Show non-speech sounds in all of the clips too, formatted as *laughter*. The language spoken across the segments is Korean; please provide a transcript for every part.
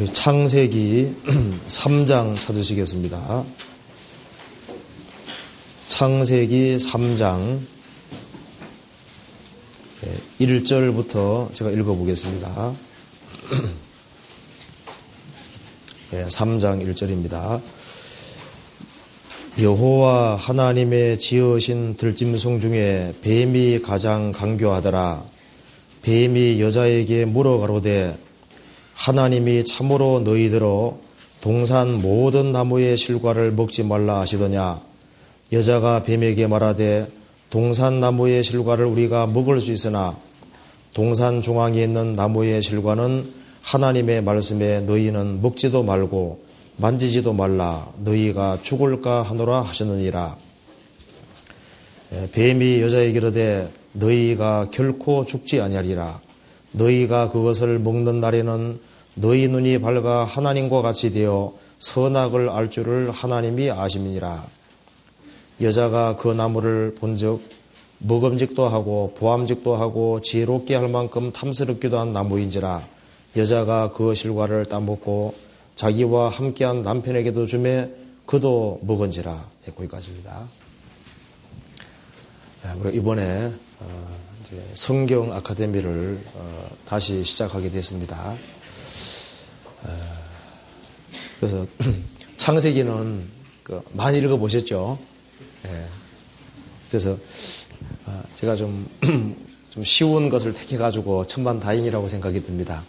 우리 창세기 *clears throat* 3장 찾으시겠습니다. 창세기 3장 1절부터 제가 읽어보겠습니다. *clears throat* 3장 1절입니다. 여호와 하나님의 지으신 들짐승 중에 뱀이 가장 강교하더라. 뱀이 여자에게 물어 가로되 하나님이 참으로 너희들어 동산 모든 나무의 실과를 먹지 말라 하시더냐. 여자가 뱀에게 말하되 동산 나무의 실과를 우리가 먹을 수 있으나 동산 중앙에 있는 나무의 실과는 하나님의 말씀에 너희는 먹지도 말고 만지지도 말라 너희가 죽을까 하노라 하셨느니라. 뱀이 여자에게 이르되 너희가 결코 죽지 아니하리라. 너희가 그것을 먹는 날에는 너희 눈이 밝아 하나님과 같이 되어 선악을 알 줄을 하나님이 아심이니라. 여자가 그 나무를 본즉 먹음직도 하고 보암직도 하고 지혜롭게 할 만큼 탐스럽기도 한 나무인지라 여자가 그 실과를 따먹고 자기와 함께한 남편에게도 주매 그도 먹은지라 네, 거기까지입니다. 네, 이번에 어, 성경 아카데미를 어, 다시 시작하게 됐습니다. 어, 그래서 *clears throat* 창세기는 그 많이 읽어 보셨죠? 예. 그래서 아, 제가 좀, *clears throat* 좀 쉬운 것을 택해가지고 천만 다행이라고 생각이 듭니다.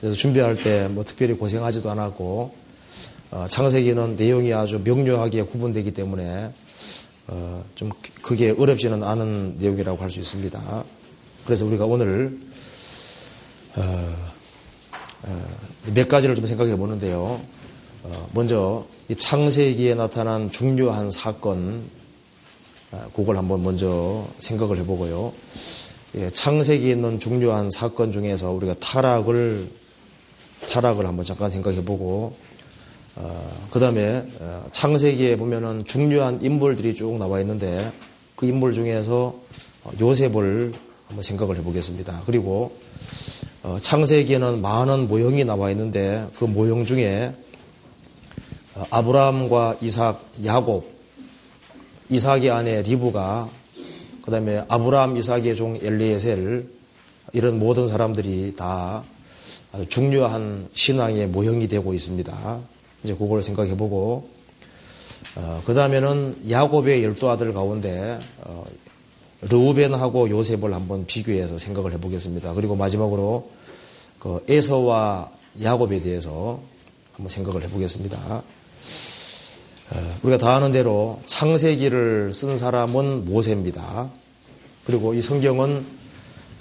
그래서 준비할 때 뭐 특별히 고생하지도 않았고 어, 창세기는 내용이 아주 명료하게 구분되기 때문에 어, 좀 그게 어렵지는 않은 내용이라고 할 수 있습니다. 그래서 우리가 오늘 어, 어, 몇 가지를 좀 생각해 보는데요. 어, 먼저 이 창세기에 나타난 중요한 사건 아, 그걸 한번 먼저 생각을 해보고요. 예, 창세기에 있는 중요한 사건 중에서 우리가 타락을 타락을 한번 잠깐 생각해보고 어, 그 다음에 어, 창세기에 보면은 중요한 인물들이 쭉 나와 있는데 그 인물 중에서 요셉을 한번 생각을 해보겠습니다. 그리고 어, 창세기에는 많은 모형이 나와 있는데 그 모형 중에 어, 아브라함과 이삭, 야곱 이삭의 아내 리브가 그 다음에 아브라함 이삭의 종 엘리에셀 이런 모든 사람들이 다 아주 중요한 신앙의 모형이 되고 있습니다. 이제 그걸 생각해 보고 어, 그 다음에는 야곱의 열두 아들 가운데 어, 르우벤하고 요셉을 한번 비교해서 생각을 해보겠습니다. 그리고 마지막으로 그 에서와 야곱에 대해서 한번 생각을 해보겠습니다. 어, 우리가 다 아는 대로 창세기를 쓴 사람은 모세입니다. 그리고 이 성경은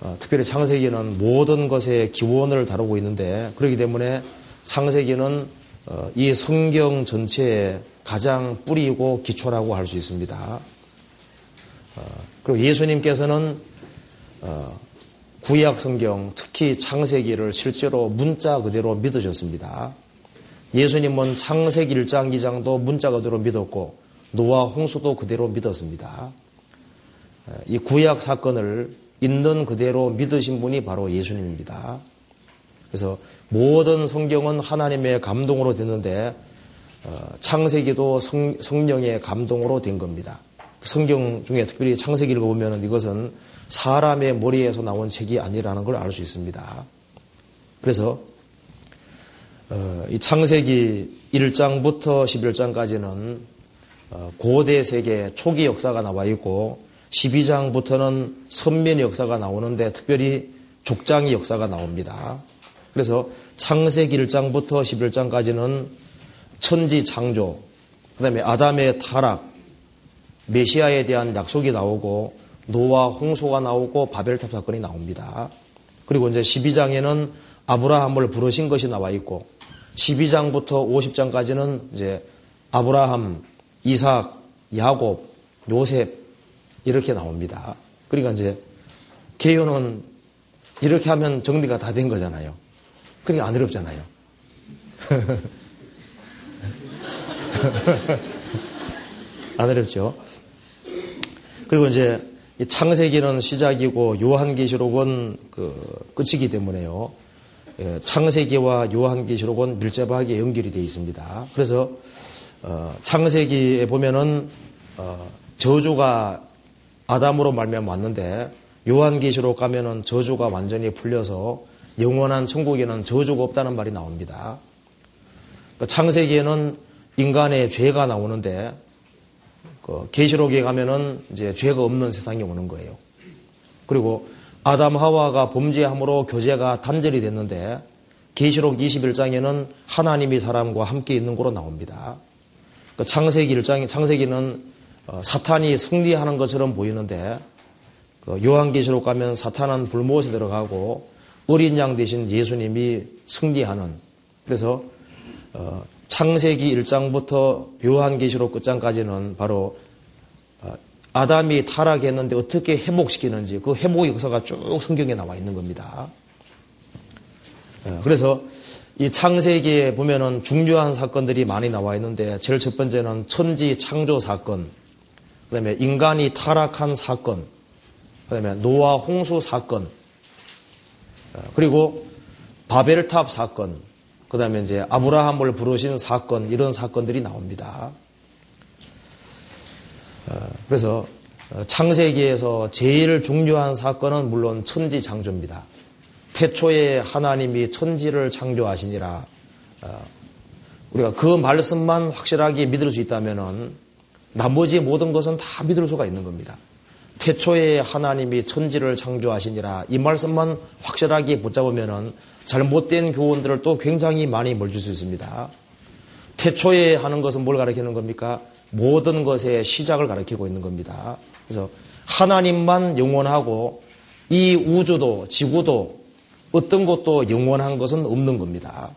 어, 특별히 창세기는 모든 것의 기원을 다루고 있는데 그렇기 때문에 창세기는 어, 이 성경 전체의 가장 뿌리고 기초라고 할 수 있습니다. 그리고 예수님께서는 구약 성경, 특히 창세기를 실제로 문자 그대로 믿으셨습니다. 예수님은 창세기 1장, 2장도 문자 그대로 믿었고 노아 홍수도 그대로 믿었습니다. 이 구약 사건을 있는 그대로 믿으신 분이 바로 예수님입니다. 그래서 모든 성경은 하나님의 감동으로 됐는데 어, 창세기도 성, 성령의 감동으로 된 겁니다. 그 성경 중에 특별히 창세기를 보면 이것은 사람의 머리에서 나온 책이 아니라는 걸 알 수 있습니다. 그래서 어, 이 창세기 1장부터 11장까지는 어, 고대 세계 초기 역사가 나와 있고 12장부터는 선면 역사가 나오는데 특별히 족장의 역사가 나옵니다. 그래서 창세기 1장부터 11장까지는 천지 창조, 그 다음에 아담의 타락, 메시아에 대한 약속이 나오고 노아 홍수가 나오고 바벨탑 사건이 나옵니다. 그리고 이제 12장에는 아브라함을 부르신 것이 나와 있고 12장부터 50장까지는 이제 아브라함, 이삭, 야곱, 요셉 이렇게 나옵니다. 그러니까 이제 개요는 이렇게 하면 정리가 다 된 거잖아요. 그러니까 안 어렵잖아요. *laughs* 안 어렵죠. 그리고 이제 창세기는 시작이고 요한계시록은 그 끝이기 때문에요. 예, 창세기와 요한계시록은 밀접하게 연결이 되어 있습니다. 그래서 어, 창세기에 보면은 어, 저주가 아담으로 말면 왔는데 요한계시록 가면은 저주가 완전히 풀려서 영원한 천국에는 저주가 없다는 말이 나옵니다. 그러니까 창세기에는 인간의 죄가 나오는데 그 계시록에 가면은 이제 죄가 없는 세상이 오는 거예요. 그리고 아담 하와가 범죄함으로 교제가 단절이 됐는데 계시록 21장에는 하나님이 사람과 함께 있는 거로 나옵니다. 그 창세기 1장 창세기는 어, 사탄이 승리하는 것처럼 보이는데 그 요한계시록 가면 사탄은 불못에 들어가고 어린 양 대신 예수님이 승리하는 그래서 어, 창세기 1장부터 요한계시록 끝장까지는 바로 어, 아담이 타락했는데 어떻게 회복시키는지 그 회복의 역사가 쭉 성경에 나와 있는 겁니다. 그래서 이 창세기에 보면은 중요한 사건들이 많이 나와 있는데 제일 첫 번째는 천지 창조 사건, 그 다음에 인간이 타락한 사건, 그 다음에 노아 홍수 사건, 어, 그리고 바벨탑 사건, 그 다음에 이제 아브라함을 부르신 사건, 이런 사건들이 나옵니다. 어, 그래서 어, 창세기에서 제일 중요한 사건은 물론 천지 창조입니다. 태초에 하나님이 천지를 창조하시니라. 우리가 그 말씀만 확실하게 믿을 수 있다면은 나머지 모든 것은 다 믿을 수가 있는 겁니다. 태초에 하나님이 천지를 창조하시니라 이 말씀만 확실하게 붙잡으면 잘못된 교훈들을 또 굉장히 많이 멀줄 수 있습니다. 태초에 하는 것은 뭘 가리키는 겁니까? 모든 것의 시작을 가리키고 있는 겁니다. 그래서 하나님만 영원하고 이 우주도 지구도 어떤 것도 영원한 것은 없는 겁니다.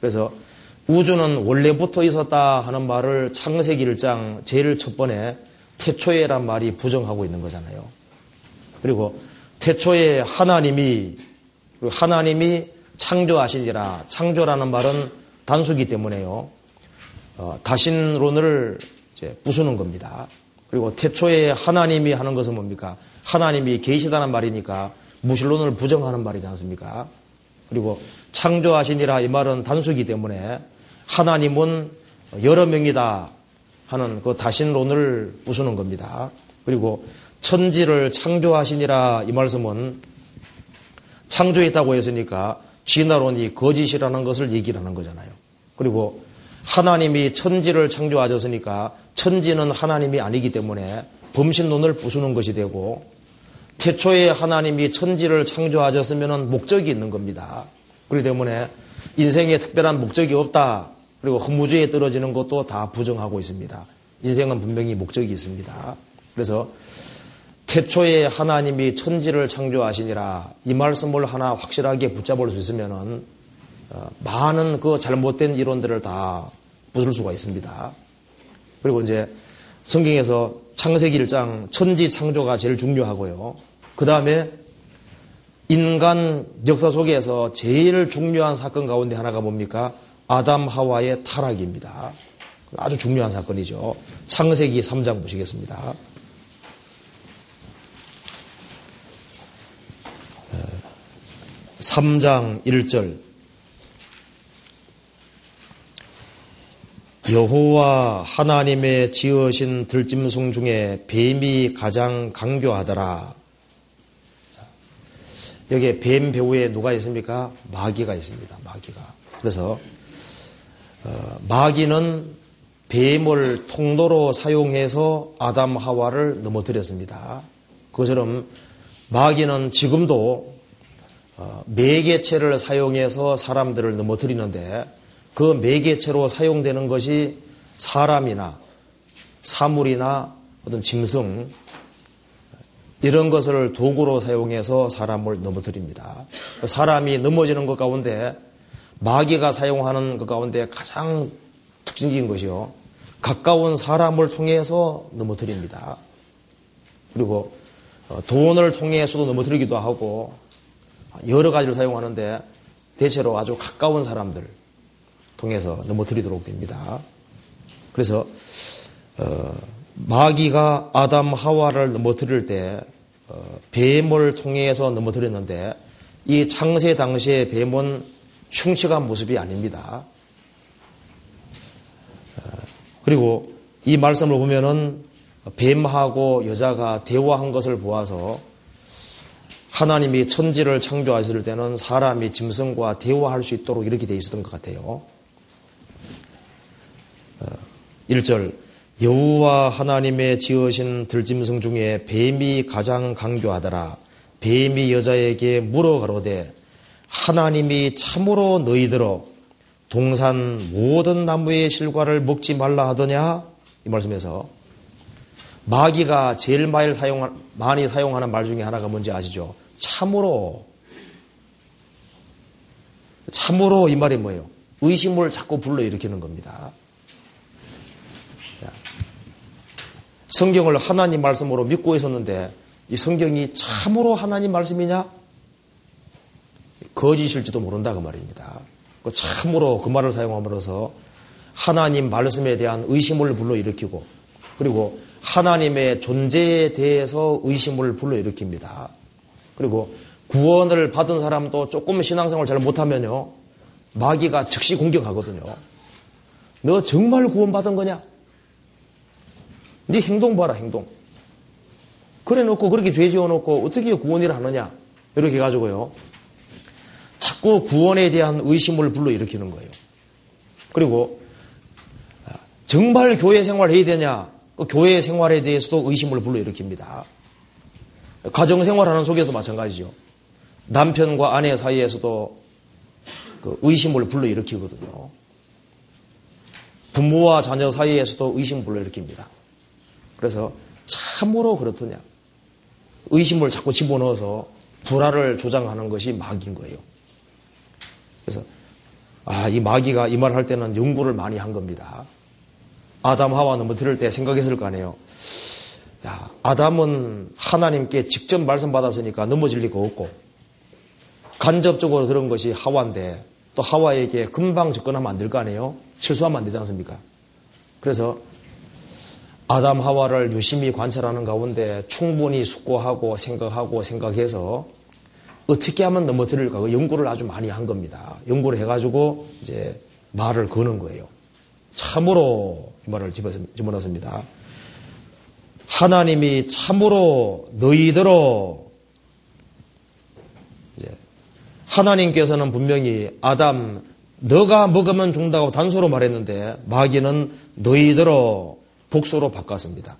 그래서 우주는 원래부터 있었다 하는 말을 창세기 1장 제일 첫 번에 태초에란 말이 부정하고 있는 거잖아요. 그리고 태초에 하나님이 하나님이 창조하시니라 창조라는 말은 단수기 때문에요. 어, 다신론을 부수는 겁니다. 그리고 태초에 하나님이 하는 것은 뭡니까? 하나님이 계시다는 말이니까 무신론을 부정하는 말이지 않습니까? 그리고 창조하시니라 이 말은 단수기 때문에 하나님은 여러 명이다 하는 그 다신론을 부수는 겁니다. 그리고 천지를 창조하시니라 이 말씀은 창조했다고 했으니까 진화론이 거짓이라는 것을 얘기를 하는 거잖아요. 그리고 하나님이 천지를 창조하셨으니까 천지는 하나님이 아니기 때문에 범신론을 부수는 것이 되고 태초에 하나님이 천지를 창조하셨으면 목적이 있는 겁니다. 그렇기 때문에 인생에 특별한 목적이 없다. 그리고 허무주의에 떨어지는 것도 다 부정하고 있습니다. 인생은 분명히 목적이 있습니다. 그래서 태초에 하나님이 천지를 창조하시니라 이 말씀을 하나 확실하게 붙잡을 수 있으면은 어, 많은 그 잘못된 이론들을 다 부술 수가 있습니다. 그리고 이제 성경에서 창세기 1장 천지 창조가 제일 중요하고요. 그 다음에 인간 역사 속에서 제일 중요한 사건 가운데 하나가 뭡니까? 아담 하와의 타락입니다. 아주 중요한 사건이죠. 창세기 3장 보시겠습니다. 3장 1절 여호와 하나님의 지으신 들짐승 중에 뱀이 가장 강교하더라. 여기에 뱀 배우에 누가 있습니까? 마귀가 있습니다. 마귀가. 그래서 어, 마귀는 뱀을 통로로 사용해서 아담 하와를 넘어뜨렸습니다. 그처럼 마귀는 지금도 어, 매개체를 사용해서 사람들을 넘어뜨리는데 그 매개체로 사용되는 것이 사람이나 사물이나 어떤 짐승 이런 것을 도구로 사용해서 사람을 넘어뜨립니다. 사람이 넘어지는 것 가운데 마귀가 사용하는 것 가운데 가장 특징적인 것이요. 가까운 사람을 통해서 넘어뜨립니다. 그리고 어, 돈을 통해서도 넘어뜨리기도 하고 여러 가지를 사용하는데 대체로 아주 가까운 사람들 통해서 넘어뜨리도록 됩니다. 그래서 어, 마귀가 아담 하와를 넘어뜨릴 때 어, 뱀을 통해서 넘어뜨렸는데 이 창세 당시의 뱀은 흉측한 모습이 아닙니다. 어, 그리고 이 말씀을 보면은 뱀하고 여자가 대화한 것을 보아서 하나님이 천지를 창조하실 때는 사람이 짐승과 대화할 수 있도록 이렇게 되어 있었던 것 같아요. 1절 어, 여호와 하나님의 지으신 들짐승 중에 뱀이 가장 강교하더라. 뱀이 여자에게 물어 가로되 하나님이 참으로 너희들어 동산 모든 나무의 실과를 먹지 말라 하더냐 이 말씀에서 마귀가 제일 많이 사용하는 말 중에 하나가 뭔지 아시죠? 참으로 참으로 이 말이 뭐예요? 의심을 자꾸 불러일으키는 겁니다. 성경을 하나님 말씀으로 믿고 있었는데 이 성경이 참으로 하나님 말씀이냐? 거짓일지도 모른다 그 말입니다. 그 참으로 그 말을 사용함으로써 하나님 말씀에 대한 의심을 불러일으키고 그리고 하나님의 존재에 대해서 의심을 불러일으킵니다. 그리고 구원을 받은 사람도 조금 신앙생활 잘 못하면요 마귀가 즉시 공격하거든요. 너 정말 구원받은 거냐? 네 행동 봐라 행동. 그래 놓고 그렇게 죄 지어 놓고 어떻게 구원을 하느냐 이렇게 가지고요. 자꾸 구원에 대한 의심을 불러일으키는 거예요. 그리고 아, 정말 교회 생활 해야 되냐? 그 교회 생활에 대해서도 의심을 불러일으킵니다. 가정 생활하는 속에도 마찬가지죠. 남편과 아내 사이에서도 그 의심을 불러일으키거든요. 부모와 자녀 사이에서도 의심 불러일으킵니다. 그래서 참으로 그렇더냐. 의심을 자꾸 집어넣어서 불화를 조장하는 것이 마귀인 거예요. 그래서 아, 이 마귀가 이 말을 할 때는 연구를 많이 한 겁니다. 아담 하와는 뭐 들을 때 생각했을 거 아니에요. 야, 아담은 하나님께 직접 말씀 받았으니까 넘어질 리가 없고 간접적으로 들은 것이 하와인데 또 하와에게 금방 접근하면 안 될 거 아니에요. 실수하면 안 되지 않습니까? 그래서 아담 하와를 유심히 관찰하는 가운데 충분히 숙고하고 생각하고 생각해서 어떻게 하면 넘어뜨릴까 그 연구를 아주 많이 한 겁니다. 연구를 해가지고 이제 말을 거는 거예요. 참으로 이 말을 집어넣습니다. 하나님이 참으로 너희들어 하나님께서는 분명히 아담 너가 먹으면 죽는다고 단소로 말했는데 마귀는 너희들어 복수로 바꿨습니다.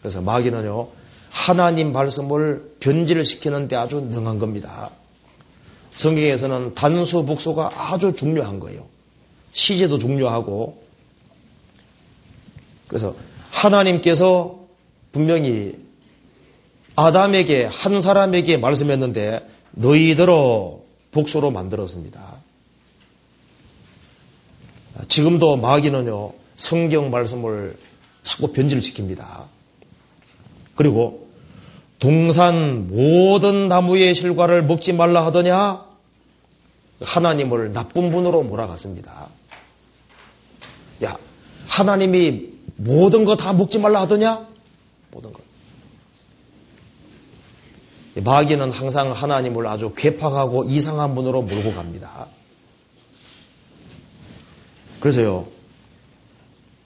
그래서 마귀는요 하나님 말씀을 변질시키는데 아주 능한 겁니다. 성경에서는 단수 복수가 아주 중요한 거예요. 시제도 중요하고 그래서 하나님께서 분명히 아담에게 한 사람에게 말씀했는데 너희들어 복수로 만들었습니다. 지금도 마귀는요 성경 말씀을 자꾸 변질시킵니다. 그리고 동산 모든 나무의 실과를 먹지 말라 하더냐 하나님을 나쁜 분으로 몰아갔습니다. 야 하나님이 모든 거 다 먹지 말라 하더냐 모든 것. 마귀는 항상 하나님을 아주 괴팍하고 이상한 분으로 몰고 갑니다. 그래서요,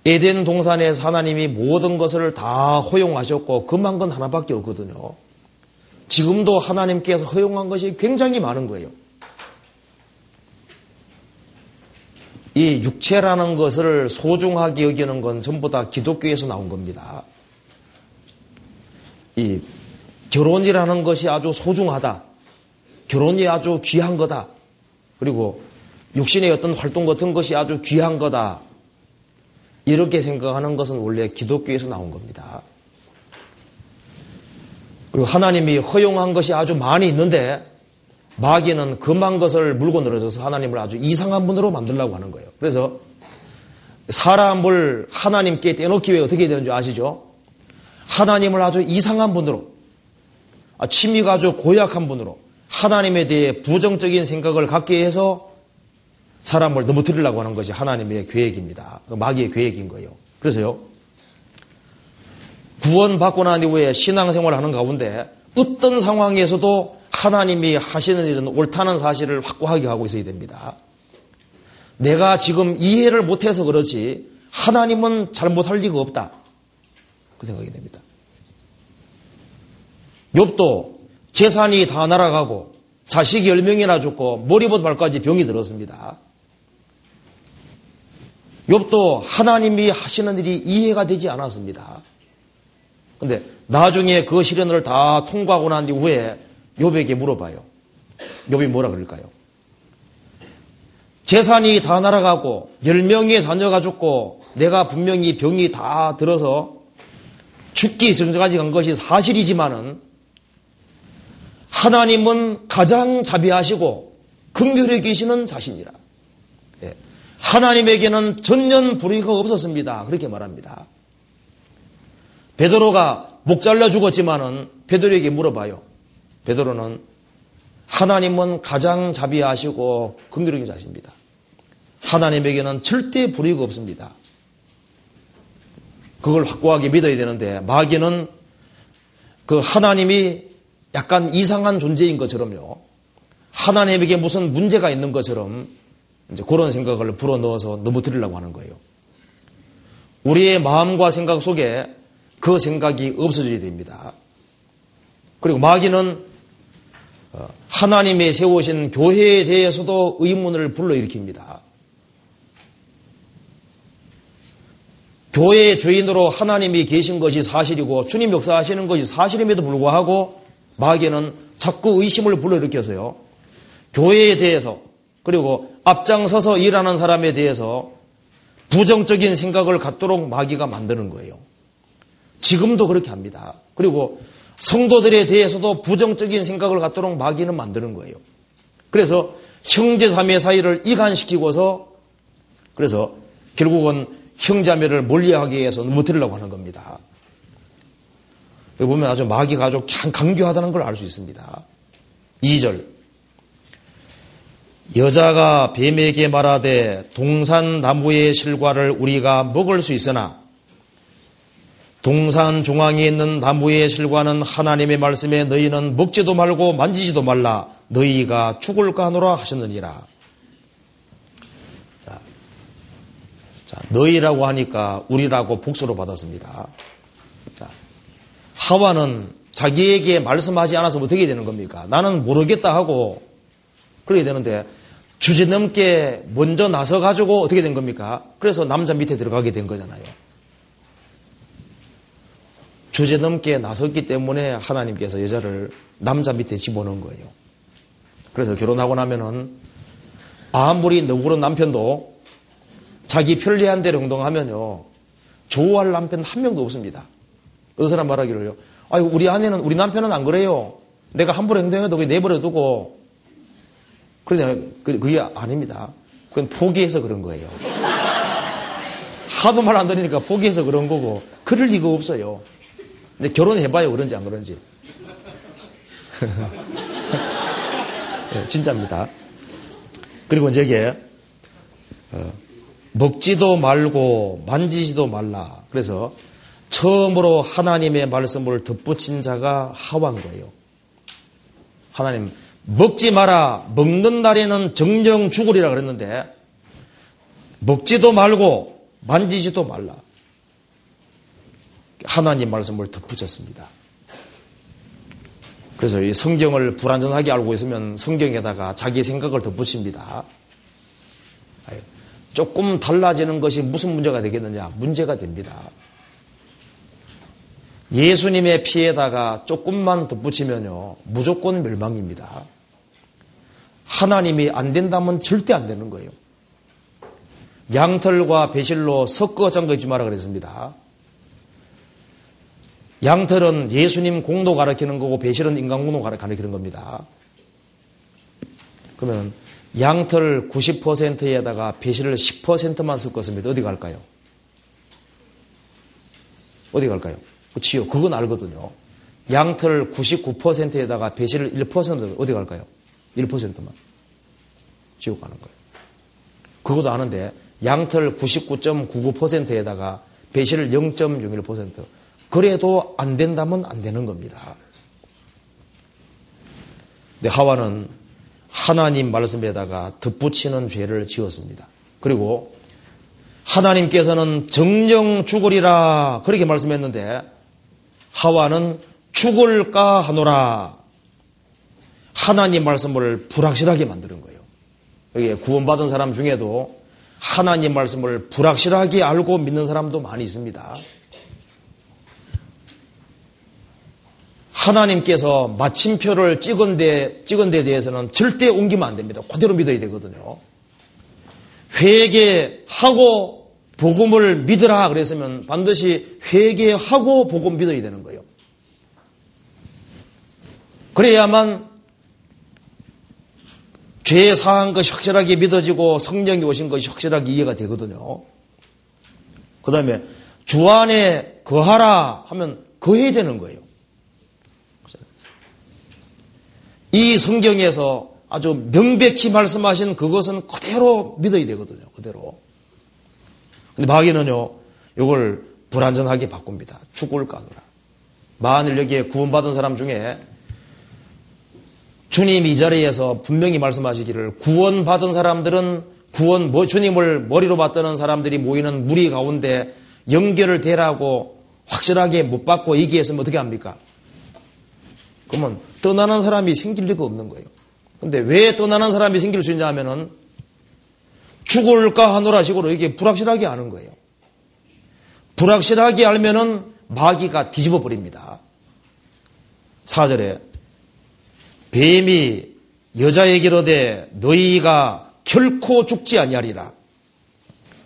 에덴 동산에서 하나님이 모든 것을 다 허용하셨고, 금한 건 하나밖에 없거든요. 지금도 하나님께서 허용한 것이 굉장히 많은 거예요. 이 육체라는 것을 소중하게 여기는 건 전부 다 기독교에서 나온 겁니다. 이 결혼이라는 것이 아주 소중하다. 결혼이 아주 귀한 거다. 그리고 육신의 어떤 활동 같은 것이 아주 귀한 거다. 이렇게 생각하는 것은 원래 기독교에서 나온 겁니다. 그리고 하나님이 허용한 것이 아주 많이 있는데 마귀는 금한 것을 물고 늘어져서 하나님을 아주 이상한 분으로 만들려고 하는 거예요. 그래서 사람을 하나님께 떼놓기 위해 어떻게 되는 줄 아시죠? 하나님을 아주 이상한 분으로, 아, 취미가 아주 고약한 분으로, 하나님에 대해 부정적인 생각을 갖게 해서 사람을 넘어뜨리려고 하는 것이 하나님의 계획입니다. 그 마귀의 계획인 거예요. 그래서요, 구원받고 난 이후에 신앙생활을 하는 가운데 어떤 상황에서도 하나님이 하시는 일은 옳다는 사실을 확고하게 하고 있어야 됩니다. 내가 지금 이해를 못해서 그렇지 하나님은 잘못할 리가 없다. 그 생각이 됩니다. 욥도 재산이 다 날아가고 자식이 10명이나 죽고 머리부터 발까지 병이 들었습니다. 욥도 하나님이 하시는 일이 이해가 되지 않았습니다. 근데 나중에 그 시련을 다 통과하고 난 이후에 욥에게 물어봐요. 욥이 뭐라 그럴까요? 재산이 다 날아가고 10명의 자녀가 죽고 내가 분명히 병이 다 들어서 죽기 전까지 간 것이 사실이지만은 하나님은 가장 자비하시고 긍휼히 계시는 자신이라. 예. 하나님에게는 전년 불의가 없었습니다. 그렇게 말합니다. 베드로가 목 잘라 죽었지만은 베드로에게 물어봐요. 베드로는 하나님은 가장 자비하시고 긍휼히 자십니다. 하나님에게는 절대 불의가 없습니다. 그걸 확고하게 믿어야 되는데 마귀는 그 하나님이 약간 이상한 존재인 것처럼요. 하나님에게 무슨 문제가 있는 것처럼 이제 그런 생각을 불어넣어서 넘어뜨리려고 하는 거예요. 우리의 마음과 생각 속에 그 생각이 없어져야 됩니다. 그리고 마귀는 어, 하나님의 세우신 교회에 대해서도 의문을 불러일으킵니다. 교회의 죄인으로 하나님이 계신 것이 사실이고 주님 역사하시는 것이 사실임에도 불구하고 마귀는 자꾸 의심을 불러일으켜서요. 교회에 대해서 그리고 앞장서서 일하는 사람에 대해서 부정적인 생각을 갖도록 마귀가 만드는 거예요. 지금도 그렇게 합니다. 그리고 성도들에 대해서도 부정적인 생각을 갖도록 마귀는 만드는 거예요. 그래서 형제 자매 사이를 이간시키고서 그래서 결국은 형제자매를 멀리하기 위해서 못들으려고 하는 겁니다. 여기 보면 아주 마귀가 아주 강교하다는 걸 알 수 있습니다. 2절 여자가 뱀에게 말하되 동산 나무의 실과를 우리가 먹을 수 있으나 동산 중앙에 있는 나무의 실과는 하나님의 말씀에 너희는 먹지도 말고 만지지도 말라 너희가 죽을까 하노라 하셨느니라. 자, 너희라고 하니까 우리라고 복수로 받았습니다. 자, 하와는 자기에게 말씀하지 않아서 어떻게 되는 겁니까? 나는 모르겠다 하고 그래야 되는데 주제 넘게 먼저 나서 가지고 어떻게 된 겁니까? 그래서 남자 밑에 들어가게 된 거잖아요. 주제 넘게 나섰기 때문에 하나님께서 여자를 남자 밑에 집어넣은 거예요. 그래서 결혼하고 나면은 아무리 너그러운 남편도 자기 편리한 대로 행동하면요. 좋아할 남편 한 명도 없습니다. 어떤 사람 말하기를요. 아유, 우리 아내는, 우리 남편은 안 그래요. 내가 함부로 행동해도 그게 내버려 두고. 그러냐, 그게 아닙니다. 그건 포기해서 그런 거예요. 하도 말 안 들으니까 포기해서 그런 거고, 그럴 리가 없어요. 근데 결혼해봐요. 그런지 안 그런지. 네, *laughs* 진짜입니다. 그리고 이제 이게, 어, 먹지도 말고 만지지도 말라. 그래서 처음으로 하나님의 말씀을 덧붙인 자가 하와인 거예요. 하나님, 먹지 마라. 먹는 날에는 정령 죽으리라 그랬는데, 먹지도 말고 만지지도 말라. 하나님 말씀을 덧붙였습니다. 그래서 이 성경을 불완전하게 알고 있으면 성경에다가 자기 생각을 덧붙입니다. 조금 달라지는 것이 무슨 문제가 되겠느냐? 문제가 됩니다. 예수님의 피에다가 조금만 덧붙이면요, 무조건 멸망입니다. 하나님이 안 된다면 절대 안 되는 거예요. 양털과 배실로 섞어 잠그지 마라 그랬습니다. 양털은 예수님 공도 가르치는 거고 배실은 인간 공도 가르치는 겁니다. 그러면 양털 90%에다가 배실을 10%만 섞었습니다. 어디 갈까요? 어디 갈까요? 그치요. 그건 알거든요. 양털 99%에다가 배실을 1% 어디 갈까요? 1%만. 지옥 가는 거예요. 그것도 아는데 양털 99.99%에다가 배실을 0.01% 그래도 안 된다면 안 되는 겁니다. 근데 하와는 하나님 말씀에다가 덧붙이는 죄를 지었습니다. 그리고 하나님께서는 정령 죽으리라 그렇게 말씀했는데 하와는 죽을까 하노라 하나님 말씀을 불확실하게 만드는 거예요. 여기 구원받은 사람 중에도 하나님 말씀을 불확실하게 알고 믿는 사람도 많이 있습니다. 하나님께서 마침표를 찍은 데, 찍은 데 대해서는 절대 옮기면 안 됩니다. 그대로 믿어야 되거든요. 회개하고 복음을 믿으라 그랬으면 반드시 회개하고 복음 믿어야 되는 거예요. 그래야만 죄 사한 것이 확실하게 믿어지고 성령이 오신 것이 확실하게 이해가 되거든요. 그 다음에 주 안에 거하라 하면 거해야 되는 거예요. 이 성경에서 아주 명백히 말씀하신 그것은 그대로 믿어야 되거든요. 그대로. 근데 마귀는요, 이걸 불안전하게 바꿉니다. 죽을까 하노라. 만일 여기에 구원받은 사람 중에 주님 이 자리에서 분명히 말씀하시기를 구원받은 사람들은 구원, 뭐 주님을 머리로 받드는 사람들이 모이는 무리 가운데 연결을 대라고 확실하게 못 받고 얘기했으면 어떻게 합니까? 그러면 떠나는 사람이 생길 리가 없는 거예요. 근데 왜 떠나는 사람이 생길 수 있냐 하면은 죽을까 하노라 식으로 이게 불확실하게 아는 거예요. 불확실하게 알면은 마귀가 뒤집어 버립니다. 4절에 뱀이 여자에게로되 너희가 결코 죽지 아니하리라.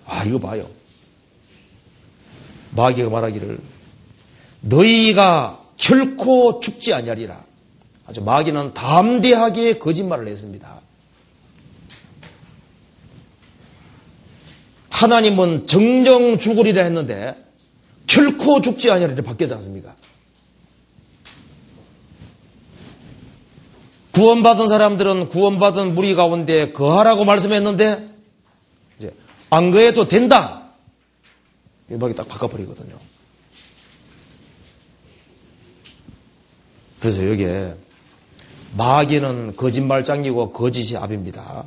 아 이거 봐요. 마귀가 말하기를 너희가 결코 죽지 아니하리라. 아주 마귀는 담대하게 거짓말을 했습니다. 하나님은 정정 죽으리라 했는데 결코 죽지 아니하리라 바뀌지 않습니까? 구원받은 사람들은 구원받은 무리 가운데 거하라고 말씀했는데 이제 안 거해도 된다. 이렇게 딱 바꿔버리거든요. 그래서 여기에 마귀는 거짓말장이고 거짓이 압입니다.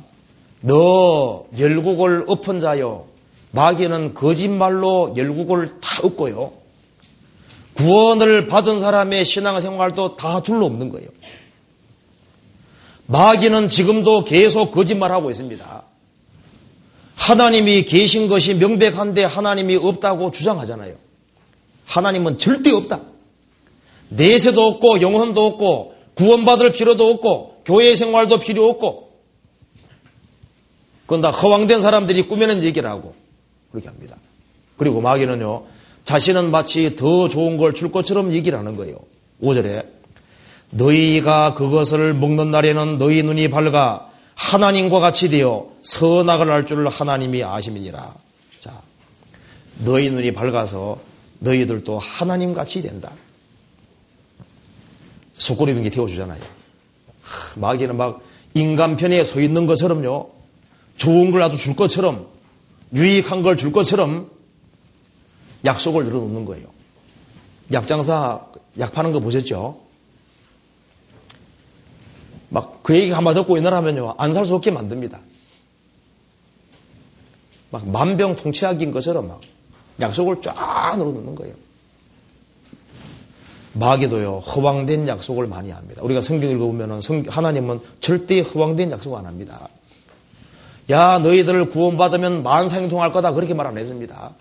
너 열국을 엎은 자요. 마귀는 거짓말로 열국을 다 엎고요. 구원을 받은 사람의 신앙생활도 다 둘러없는 거예요. 마귀는 지금도 계속 거짓말하고 있습니다. 하나님이 계신 것이 명백한데 하나님이 없다고 주장하잖아요. 하나님은 절대 없다. 내세도 없고 영혼도 없고 구원받을 필요도 없고 교회 생활도 필요 없고 그건 다 허황된 사람들이 꾸며낸 얘기를 하고 그렇게 합니다. 그리고 마귀는요 자신은 마치 더 좋은 걸 줄 것처럼 얘기를 하는 거예요. 5절에 너희가 그것을 먹는 날에는 너희 눈이 밝아 하나님과 같이 되어 선악을 할 줄을 하나님이 아심이니라. 자, 너희 눈이 밝아서 너희들도 하나님 같이 된다. 속고리 빙기 태워주잖아요. 마귀는 막 인간 편에 서 있는 것처럼요. 좋은 걸 아주 줄 것처럼 유익한 걸 줄 것처럼 약속을 늘어놓는 거예요. 약장사 약 파는 거 보셨죠? 막 그 얘기 한마디 듣고 있느라면요. 안 살 수 없게 만듭니다. 막 만병통치약인 것처럼 막 약속을 쫙 늘어놓는 거예요. 마귀도요, 허황된 약속을 많이 합니다. 우리가 성경 읽어보면 하나님은 절대 허황된 약속 안 합니다. 야, 너희들을 구원받으면 만상통할 거다. 그렇게 말 안 했습니다.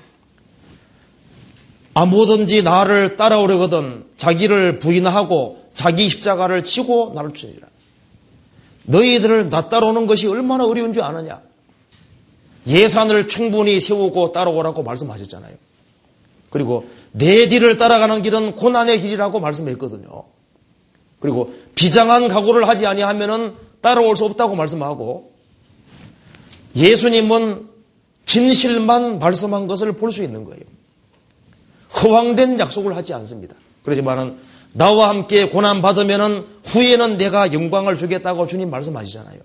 아무든지 나를 따라오려거든 자기를 부인하고 자기 십자가를 치고 나를 주니라. 너희들을 나 따라오는 것이 얼마나 어려운 줄 아느냐? 예산을 충분히 세우고 따라오라고 말씀하셨잖아요. 그리고 내 뒤를 따라가는 길은 고난의 길이라고 말씀했거든요. 그리고 비장한 각오를 하지 아니하면은 따라올 수 없다고 말씀하고 예수님은 진실만 말씀한 것을 볼 수 있는 거예요. 허황된 약속을 하지 않습니다. 그러지만은 나와 함께 고난 받으면은 후에는 내가 영광을 주겠다고 주님 말씀하시잖아요.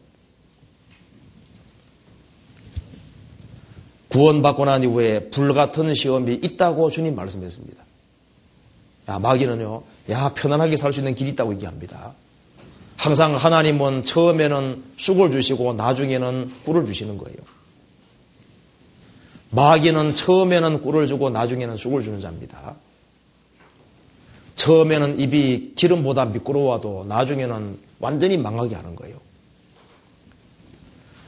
구원받고 난 이후에 불같은 시험이 있다고 주님 말씀했습니다. 야, 마귀는요, 야, 편안하게 살 수 있는 길이 있다고 얘기합니다. 항상 하나님은 처음에는 쑥을 주시고 나중에는 꿀을 주시는 거예요. 마귀는 처음에는 꿀을 주고 나중에는 쑥을 주는 자입니다. 처음에는 입이 기름보다 미끄러워도 나중에는 완전히 망하게 하는 거예요.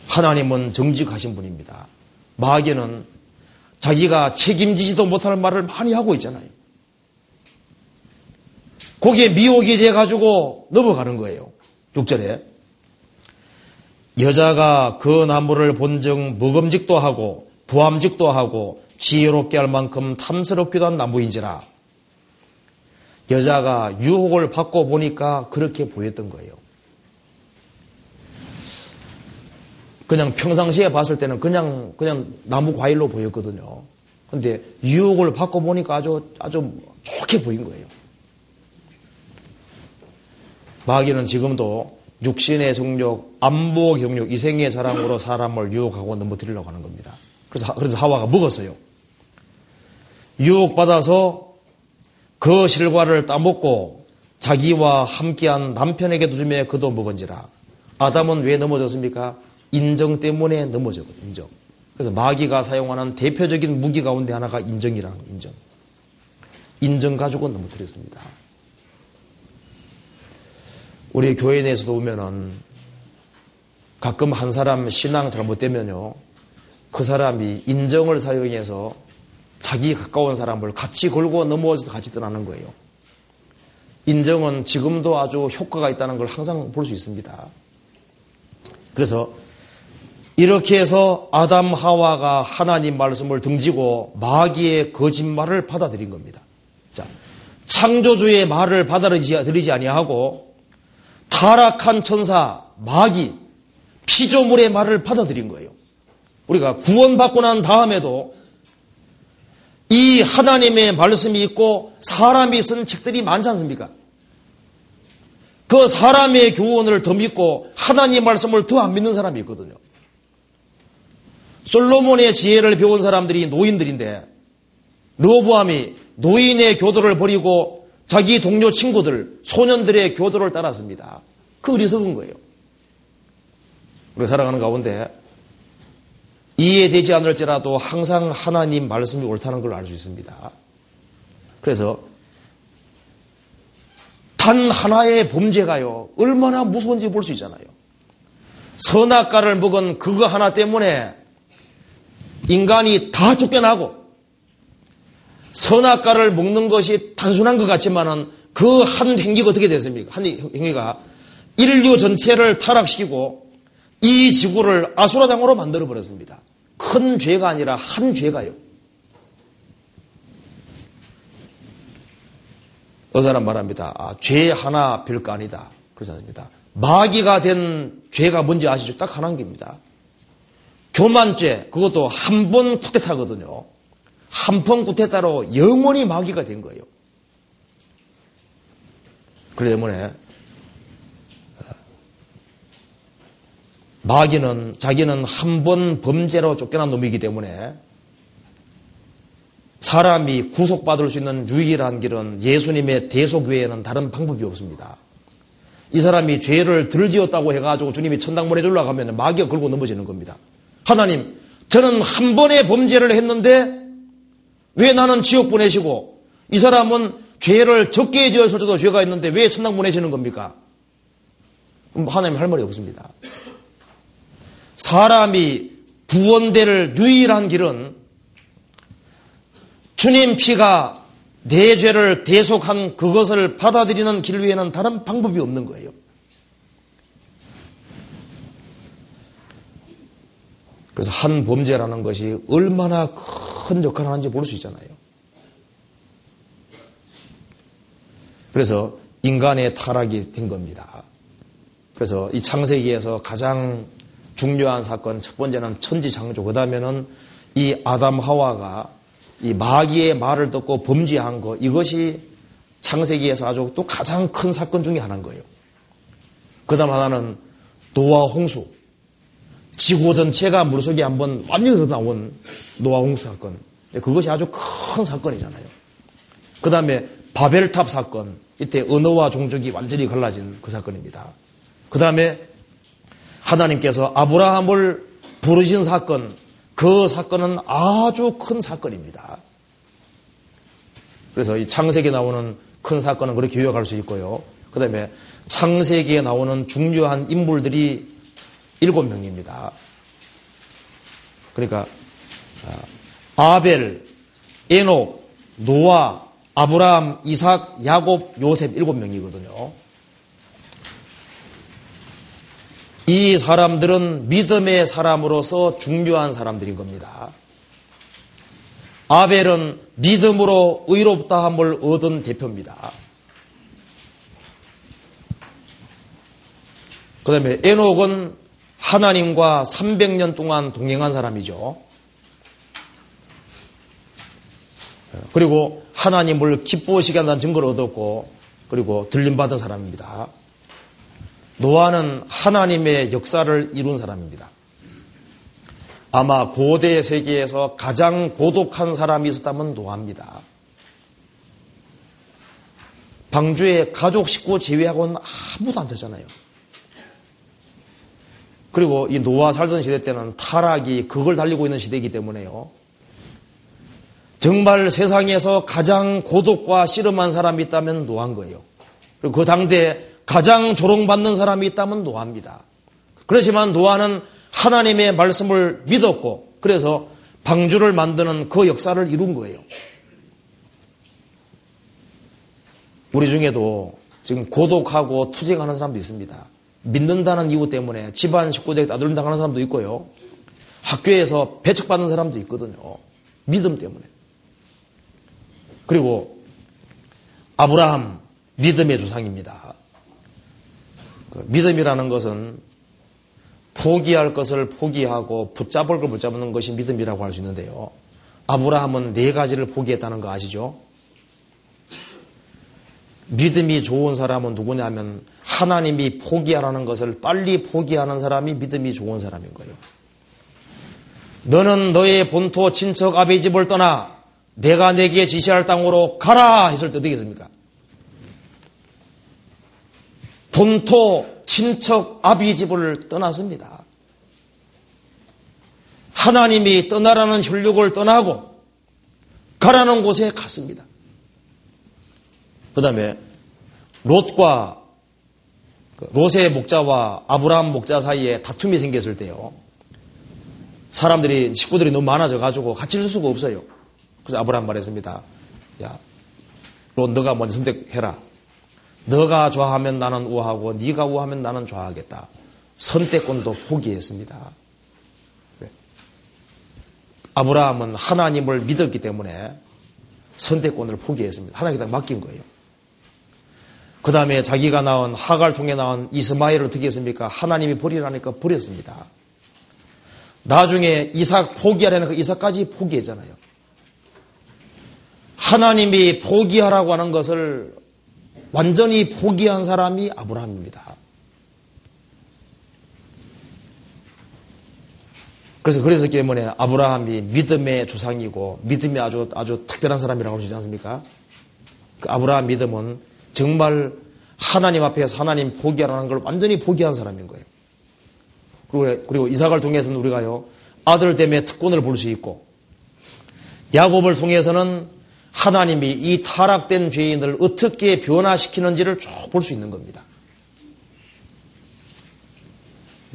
하나님은 정직하신 분입니다. 마귀는 자기가 책임지지도 못할 말을 많이 하고 있잖아요. 거기에 미혹이 돼가지고 넘어가는 거예요. 6절에. 여자가 그 나무를 본즉 먹음직도 하고 부함직도 하고 지혜롭게 할 만큼 탐스럽기도 한 나무인지라. 여자가 유혹을 받고 보니까 그렇게 보였던 거예요. 그냥 평상시에 봤을 때는 그냥, 그냥 나무 과일로 보였거든요. 근데 유혹을 받고 보니까 아주, 아주 좋게 보인 거예요. 마귀는 지금도 육신의 정욕, 안보 경력, 이생의 자랑으로 사람을 유혹하고 넘어뜨리려고 하는 겁니다. 그래서, 그래서 하와가 먹었어요. 유혹받아서 그 실과를 따먹고 자기와 함께한 남편에게도 주며 그도 먹은지라. 아담은 왜 넘어졌습니까? 인정 때문에 넘어졌거든요. 인정. 그래서 마귀가 사용하는 대표적인 무기 가운데 하나가 인정이라는 인정. 인정 가지고 넘어뜨렸습니다. 우리 교회 내에서도 보면은 가끔 한 사람 신앙 잘못되면요. 그 사람이 인정을 사용해서 자기 가까운 사람을 같이 걸고 넘어져서 같이 떠나는 거예요. 인정은 지금도 아주 효과가 있다는 걸 항상 볼 수 있습니다. 그래서 이렇게 해서 아담 하와가 하나님 말씀을 등지고 마귀의 거짓말을 받아들인 겁니다. 자, 창조주의 말을 받아들이지 아니하고 타락한 천사 마귀 피조물의 말을 받아들인 거예요. 우리가 구원받고 난 다음에도 이 하나님의 말씀이 있고 사람이 쓴 책들이 많지 않습니까? 그 사람의 교훈을 더 믿고 하나님 말씀을 더 안 믿는 사람이 있거든요. 솔로몬의 지혜를 배운 사람들이 노인들인데 르호보암이 노인의 교도를 버리고 자기 동료 친구들, 소년들의 교도를 따랐습니다. 그 어리석은 거예요. 우리가 살아가는 가운데 이해되지 않을지라도 항상 하나님 말씀이 옳다는 걸 알 수 있습니다. 그래서 단 하나의 범죄가요, 얼마나 무서운지 볼 수 있잖아요. 선악과를 먹은 그거 하나 때문에 인간이 다 쫓겨나고 선악과를 먹는 것이 단순한 것 같지만은 그 한 행위가 어떻게 됐습니까? 한 행위가 인류 전체를 타락시키고 이 지구를 아수라장으로 만들어 버렸습니다. 큰 죄가 아니라 한 죄가요. 어 사람 말합니다. 아, 죄 하나 별거 아니다. 그러지 않습니다. 마귀가 된 죄가 뭔지 아시죠? 딱 하나인 겁니다. 교만죄, 그것도 한 번 쿠데타거든요. 한 번 쿠데타로 영원히 마귀가 된 거예요. 그렇기 때문에 어, 마귀는 자기는 한 번 범죄로 쫓겨난 놈이기 때문에 사람이 구속받을 수 있는 유일한 길은 예수님의 대속 외에는 다른 방법이 없습니다. 이 사람이 죄를 덜 지었다고 해가지고 주님이 천당 보내주려 고 하면 마귀가 걸고 넘어지는 겁니다. 하나님, 저는 한 번의 범죄를 했는데 왜 나는 지옥 보내시고 이 사람은 죄를 적게 지었을 때도 죄가 있는데 왜 천당 보내시는 겁니까? 하나님 할 말이 없습니다. 사람이 구원될 유일한 길은 주님 피가 내 죄를 대속한 그것을 받아들이는 길 외에는 다른 방법이 없는 거예요. 그래서 한 범죄라는 것이 얼마나 큰 역할을 하는지 볼 수 있잖아요. 그래서 인간의 타락이 된 겁니다. 그래서 이 창세기에서 가장 중요한 사건 첫 번째는 천지창조 그 다음에는 이 아담 하와가 이 마귀의 말을 듣고 범죄한 것 이것이 창세기에서 아주 또 가장 큰 사건 중에 하나인 거예요. 그 다음 하나는 노아 홍수 지구 전체가 물속에 한번 완전히 나온 노아 홍수 사건. 그것이 아주 큰 사건이잖아요. 그 다음에 바벨탑 사건. 이때 언어와 종족이 완전히 갈라진 그 사건입니다. 그 다음에 하나님께서 아브라함을 부르신 사건, 그 사건은 아주 큰 사건입니다. 그래서 이 창세기에 나오는 큰 사건은 그렇게 요약할 수 있고요. 그 다음에 창세기에 나오는 중요한 인물들이 일곱 명입니다. 그러니까 아, 아벨, 에녹, 노아, 아브라함, 이삭, 야곱, 요셉 일곱 명이거든요. 이 사람들은 믿음의 사람으로서 중요한 사람들인 겁니다. 아벨은 믿음으로 의롭다함을 얻은 대표입니다. 그 다음에 에녹은 하나님과 300년 동안 동행한 사람이죠. 그리고 하나님을 기뻐하시게 한다는 증거를 얻었고, 그리고 들림받은 사람입니다. 노아는 하나님의 역사를 이룬 사람입니다. 아마 고대 세계에서 가장 고독한 사람이 있었다면 노아입니다. 방주에 가족 식구 제외하고는 아무도 안 되잖아요. 그리고 이 노아 살던 시대 때는 타락이 그걸 달리고 있는 시대이기 때문에요. 정말 세상에서 가장 고독과 씨름한 사람이 있다면 노아인 거예요. 그리고 그 당대에 가장 조롱받는 사람이 있다면 노아입니다. 그렇지만 노아는 하나님의 말씀을 믿었고 그래서 방주를 만드는 그 역사를 이룬 거예요. 우리 중에도 지금 고독하고 투쟁하는 사람도 있습니다. 믿는다는 이유 때문에 집안 식구들에게 따돌림 당하는 사람도 있고요. 학교에서 배척받는 사람도 있거든요. 믿음 때문에. 그리고 아브라함 믿음의 조상입니다. 그 믿음이라는 것은 포기할 것을 포기하고 붙잡을 걸 붙잡는 것이 믿음이라고 할 수 있는데요. 아브라함은 네 가지를 포기했다는 거 아시죠? 믿음이 좋은 사람은 누구냐면 하나님이 포기하라는 것을 빨리 포기하는 사람이 믿음이 좋은 사람인 거예요. 너는 너의 본토 친척 아비 집을 떠나 내가 내게 지시할 땅으로 가라 했을 때 어떻게 겠습니까 본토 친척 아비 집을 떠났습니다. 하나님이 떠나라는 혈육을 떠나고 가라는 곳에 갔습니다. 그 다음에 롯과 그 롯의 목자와 아브라함 목자 사이에 다툼이 생겼을 때요. 사람들이 식구들이 너무 많아져 가지고 같이 있을 수가 없어요. 그래서 아브라함 말했습니다. 야, 롯 너가 먼저 선택해라. 너가 좋아하면 나는 우하고 네가 우하면 나는 좋아하겠다. 선택권도 포기했습니다. 아브라함은 하나님을 믿었기 때문에 선택권을 포기했습니다. 하나님께 맡긴 거예요. 그 다음에 자기가 낳은 하갈 통해 낳은 이스마엘을 어떻게 했습니까? 하나님이 버리라니까 버렸습니다. 나중에 이삭 포기하려니까 이삭까지 포기했잖아요. 하나님이 포기하라고 하는 것을 완전히 포기한 사람이 아브라함입니다. 그래서 그래서 때문에 아브라함이 믿음의 조상이고 믿음이 아주 아주 특별한 사람이라고 할 수 있지 않습니까? 그 아브라함 믿음은 정말 하나님 앞에서 하나님 포기하라는 걸 완전히 포기한 사람인 거예요. 그리고, 그리고 이삭을 통해서는 우리가요 아들 때문에 특권을 볼 수 있고 야곱을 통해서는 하나님이 이 타락된 죄인을 어떻게 변화시키는지를 쭉 볼 수 있는 겁니다.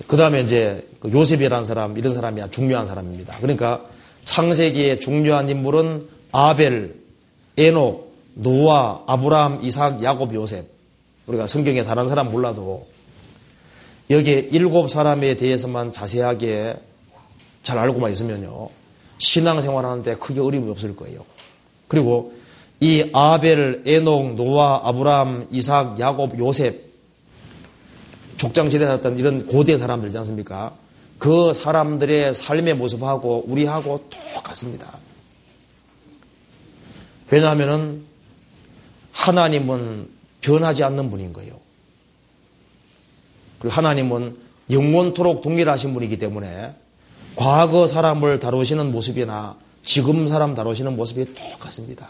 그 다음에 이제 그 요셉이라는 사람, 이런 사람이 중요한 사람입니다. 그러니까 창세기의 중요한 인물은 아벨, 에녹, 노아, 아브라함, 이삭, 야곱, 요셉. 우리가 성경에 다른 사람 몰라도 여기에 일곱 사람에 대해서만 자세하게 잘 알고만 있으면요. 신앙생활 하는데 크게 어려움이 없을 거예요. 그리고 이 아벨, 에녹, 노아, 아브라함, 이삭, 야곱, 요셉 족장시대에 살았던 이런 고대 사람들이지 않습니까? 그 사람들의 삶의 모습하고 우리하고 똑같습니다. 왜냐하면 하나님은 변하지 않는 분인 거예요. 그리고 하나님은 영원토록 동일하신 분이기 때문에 과거 사람을 다루시는 모습이나 지금 사람 다루시는 모습이 똑같습니다.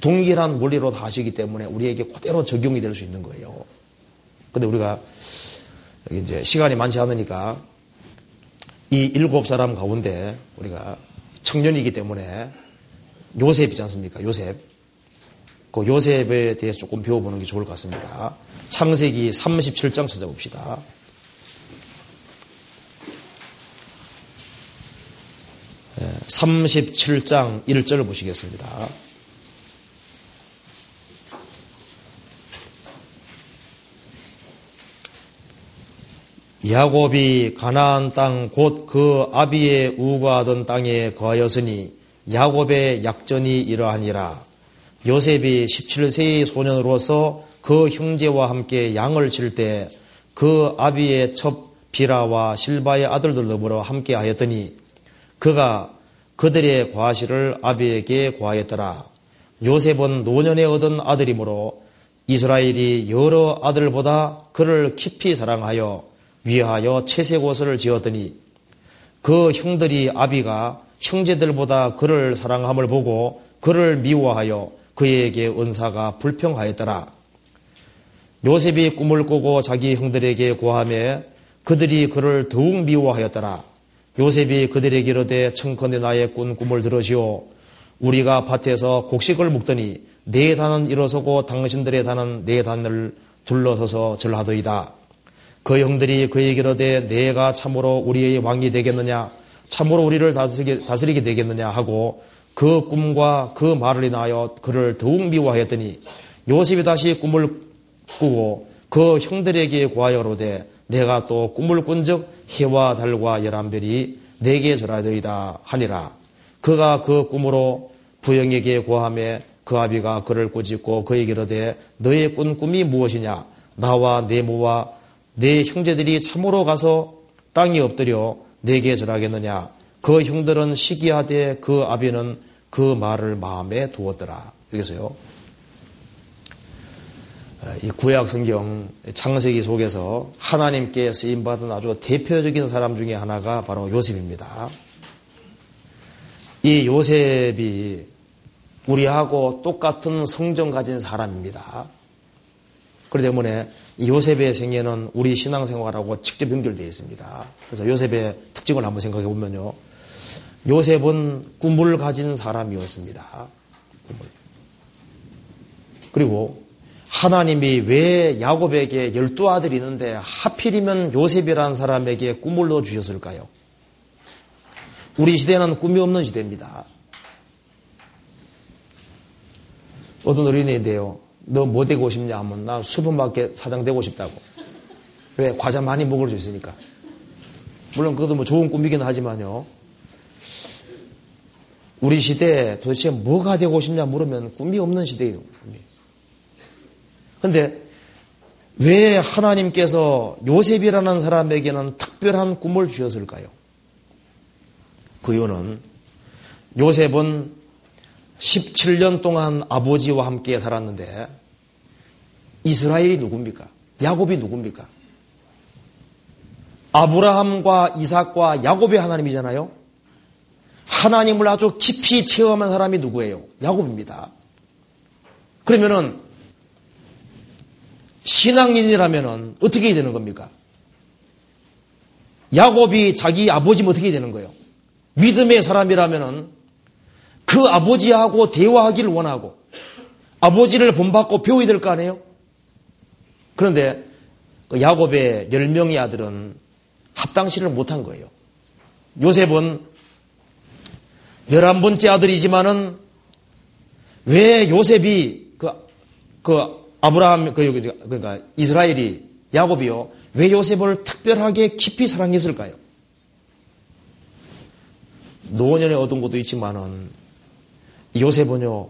동일한 원리로 다 하시기 때문에 우리에게 그대로 적용이 될 수 있는 거예요. 근데 우리가 여기 이제 시간이 많지 않으니까 이 일곱 사람 가운데 우리가 청년이기 때문에 요셉이지 않습니까? 요셉. 그 요셉에 대해서 조금 배워보는 게 좋을 것 같습니다. 창세기 37장 찾아봅시다. 37장 1절을 보시겠습니다. 야곱이 가나안 땅 곧 그 아비의 우거하던 땅에 거하였으니 야곱의 약전이 이러하니라. 요셉이 17세의 소년으로서 그 형제와 함께 양을 칠 때 그 아비의 첩 비라와 실바의 아들들 더불어 함께 하였더니 그가 그들의 과실을 아비에게 과하였더라. 요셉은 노년에 얻은 아들이므로 이스라엘이 여러 아들보다 그를 깊이 사랑하여 위하여 채색 옷을 지었더니 그 형들이 아비가 형제들보다 그를 사랑함을 보고 그를 미워하여 그에게 은사가 불평하였더라. 요셉이 꿈을 꾸고 자기 형들에게 고함해 그들이 그를 더욱 미워하였더라. 요셉이 그들에게 이르되 청컨대 나의 꾼 꿈을 들으시오. 우리가 밭에서 곡식을 먹더니 네 단은 일어서고 당신들의 단은 네 단을 둘러서서 절하더이다. 그 형들이 그에게 이르되 내가 참으로 우리의 왕이 되겠느냐 참으로 우리를 다스리게, 다스리게 되겠느냐 하고 그 꿈과 그 말을 인하여 그를 더욱 미워하였더니 요셉이 다시 꿈을 꾸고 그 형들에게 고하여로되 내가 또 꿈을 꾼즉 해와 달과 열한 별이 내게 절하되이다 하니라. 그가 그 꿈으로 부영에게 고함해 그 아비가 그를 꾸짖고 그에게 이르되 너의 꾼 꿈이 무엇이냐? 나와 내 모와 내 형제들이 참으로 가서 땅이 엎드려 내게 절하겠느냐? 그 형들은 시기하되 그 아비는 그 말을 마음에 두었더라. 여기서요. 이 구약 성경 창세기 속에서 하나님께 쓰임 받은 아주 대표적인 사람 중에 하나가 바로 요셉입니다. 이 요셉이 우리하고 똑같은 성정 가진 사람입니다. 그렇기 때문에 이 요셉의 생애는 우리 신앙생활하고 직접 연결되어 있습니다. 그래서 요셉의 특징을 한번 생각해 보면요. 요셉은 꿈을 가진 사람이었습니다. 그리고 하나님이 왜 야곱에게 열두 아들이 있는데 하필이면 요셉이라는 사람에게 꿈을 넣어 주셨을까요? 우리 시대는 꿈이 없는 시대입니다. 어떤 어린이인데요. 너 뭐 되고 싶냐 하면 나 슈퍼마켓 사장 되고 싶다고. 왜? 과자 많이 먹을 수 있으니까. 물론 그것도 뭐 좋은 꿈이긴 하지만요. 우리 시대에 도대체 뭐가 되고 싶냐 물으면 꿈이 없는 시대예요. 그런데 왜 하나님께서 요셉이라는 사람에게는 특별한 꿈을 주셨을까요? 그 이유는 요셉은 17년 동안 아버지와 함께 살았는데 이스라엘이 누굽니까? 야곱이 누굽니까? 아브라함과 이삭과 야곱의 하나님이잖아요. 하나님을 아주 깊이 체험한 사람이 누구예요? 야곱입니다. 그러면은 신앙인이라면 어떻게 되는 겁니까? 야곱이 자기 아버지면 어떻게 되는 거예요? 믿음의 사람이라면은 그 아버지하고 대화하기를 원하고 아버지를 본받고 배워야 될 거 아니에요? 그런데 그 야곱의 열 명의 아들은 합당시를 못한 거예요. 요셉은 열한 번째 아들이지만은 왜 요셉이 그, 그 아브라함, 그, 그러니까 이스라엘이, 야곱이요. 왜 요셉을 특별하게 깊이 사랑했을까요? 노년에 얻은 것도 있지만은 요셉은요,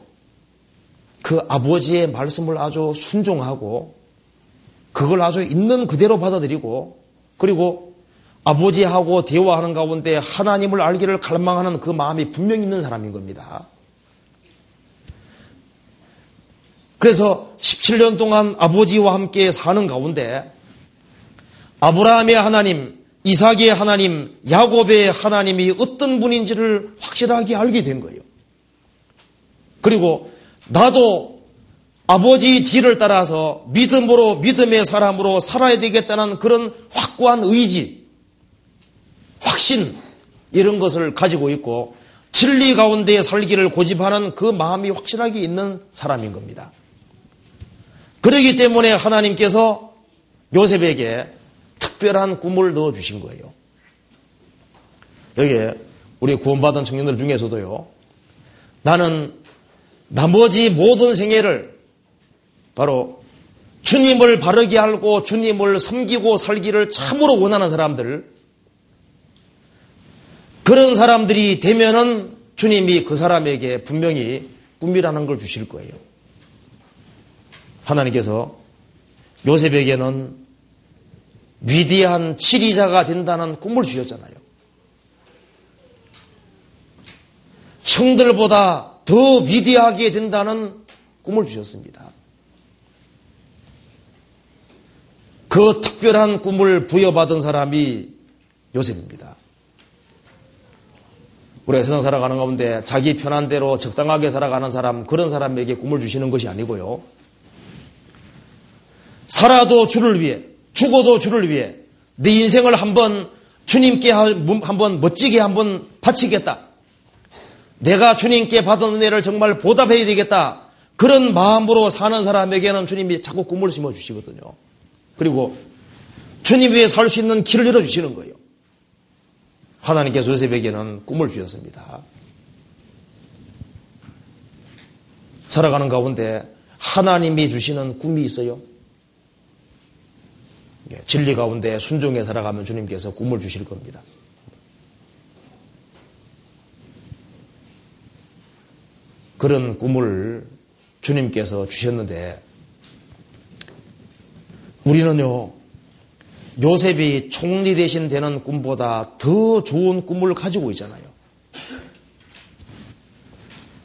그 아버지의 말씀을 아주 순종하고 그걸 아주 있는 그대로 받아들이고 그리고 아버지하고 대화하는 가운데 하나님을 알기를 갈망하는 그 마음이 분명히 있는 사람인 겁니다. 그래서 17년 동안 아버지와 함께 사는 가운데 아브라함의 하나님, 이삭의 하나님, 야곱의 하나님이 어떤 분인지를 확실하게 알게 된 거예요. 그리고 나도 아버지 뒤를 따라서 믿음으로 믿음의 사람으로 살아야 되겠다는 그런 확고한 의지, 확신 이런 것을 가지고 있고 진리 가운데 살기를 고집하는 그 마음이 확실하게 있는 사람인 겁니다. 그러기 때문에 하나님께서 요셉에게 특별한 꿈을 넣어 주신 거예요. 여기에 우리 구원받은 청년들 중에서도요. 나는 나머지 모든 생애를 바로 주님을 바르게 알고 주님을 섬기고 살기를 참으로 원하는 사람들 그런 사람들이 되면은 주님이 그 사람에게 분명히 꿈이라는 걸 주실 거예요. 하나님께서 요셉에게는 위대한 치리자가 된다는 꿈을 주셨잖아요. 형들보다 더 위대하게 된다는 꿈을 주셨습니다. 그 특별한 꿈을 부여받은 사람이 요셉입니다. 우리가 세상 살아가는 가운데 자기 편한 대로 적당하게 살아가는 사람, 그런 사람에게 꿈을 주시는 것이 아니고요. 살아도 주를 위해, 죽어도 주를 위해 내 인생을 한번 주님께 한번 멋지게 한번 바치겠다. 내가 주님께 받은 은혜를 정말 보답해야 되겠다. 그런 마음으로 사는 사람에게는 주님이 자꾸 꿈을 심어 주시거든요. 그리고 주님 위해 살 수 있는 길을 열어 주시는 거예요. 하나님께서 요셉에게는 꿈을 주셨습니다. 살아가는 가운데 하나님이 주시는 꿈이 있어요. 예, 진리 가운데 순종해 살아가면 주님께서 꿈을 주실 겁니다. 그런 꿈을 주님께서 주셨는데 우리는요 요셉이 총리 대신 되는 꿈보다 더 좋은 꿈을 가지고 있잖아요.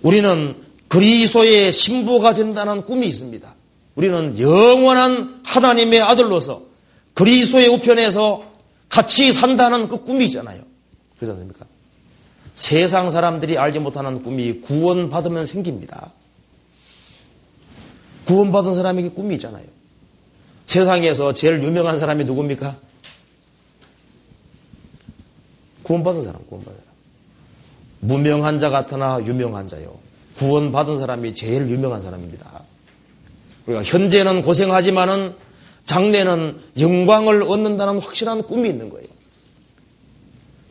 우리는 그리스도의 신부가 된다는 꿈이 있습니다. 우리는 영원한 하나님의 아들로서 그리스도의 우편에서 같이 산다는 그 꿈이 있잖아요. 그렇지 않습니까? 세상 사람들이 알지 못하는 꿈이 구원받으면 생깁니다. 구원받은 사람에게 꿈이 있잖아요. 세상에서 제일 유명한 사람이 누굽니까? 구원받은 사람, 구원받은 사람. 무명한 자 같으나 유명한 자요. 구원받은 사람이 제일 유명한 사람입니다. 우리가 현재는 고생하지만은 장래는 영광을 얻는다는 확실한 꿈이 있는 거예요.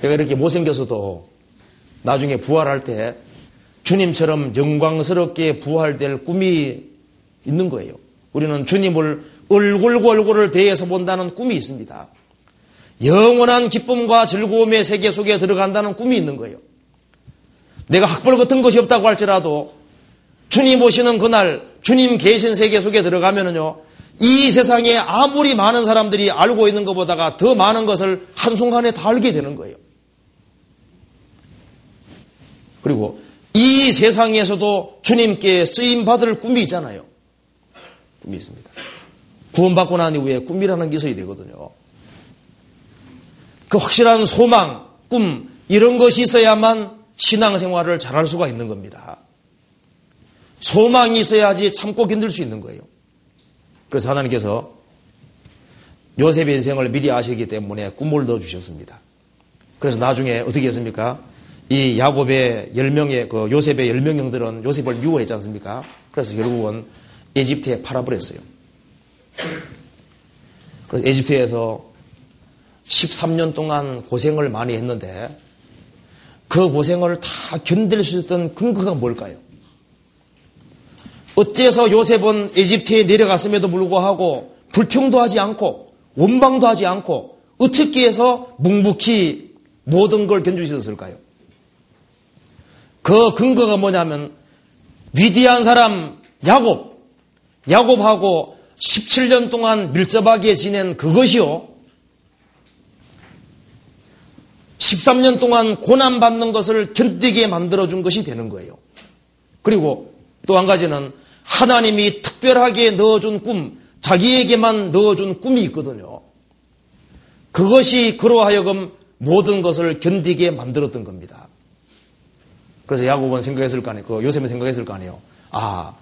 내가 이렇게 못생겨서도 나중에 부활할 때 주님처럼 영광스럽게 부활될 꿈이 있는 거예요. 우리는 주님을 얼굴과 얼굴을 대해서 본다는 꿈이 있습니다. 영원한 기쁨과 즐거움의 세계 속에 들어간다는 꿈이 있는 거예요. 내가 학벌 같은 것이 없다고 할지라도 주님 오시는 그날 주님 계신 세계 속에 들어가면은요 이 세상에 아무리 많은 사람들이 알고 있는 것보다가 더 많은 것을 한순간에 다 알게 되는 거예요. 그리고 이 세상에서도 주님께 쓰임 받을 꿈이 있잖아요. 꿈이 있습니다. 구원받고 난 이후에 꿈이라는 게 있어야 되거든요. 그 확실한 소망, 꿈, 이런 것이 있어야만 신앙생활을 잘할 수가 있는 겁니다. 소망이 있어야지 참고 견딜 수 있는 거예요. 그래서 하나님께서 요셉의 인생을 미리 아시기 때문에 꿈을 넣어주셨습니다. 그래서 나중에 어떻게 했습니까? 이 야곱의 열명의그 요셉의 열명 형들은 요셉을 미워했지 않습니까? 그래서 결국은 에집트에 팔아버렸어요. 그래서 에집트에서 13년 동안 고생을 많이 했는데 그 고생을 다 견딜 수 있었던 근거가 뭘까요? 어째서 요셉은 에집트에 내려갔음에도 불구하고 불평도 하지 않고 원방도 하지 않고 어떻게 해서 묵묵히 모든 걸 견딜 수 있었을까요? 그 근거가 뭐냐면 위대한 사람 야곱, 야곱하고 17년 동안 밀접하게 지낸 그것이요. 13년 동안 고난받는 것을 견디게 만들어준 것이 되는 거예요. 그리고 또 한 가지는 하나님이 특별하게 넣어준 꿈, 자기에게만 넣어준 꿈이 있거든요. 그것이 그로 하여금 모든 것을 견디게 만들었던 겁니다. 그래서 야곱은 생각했을 거 아니에요. 그 요셉은 생각했을 거 아니에요. 아,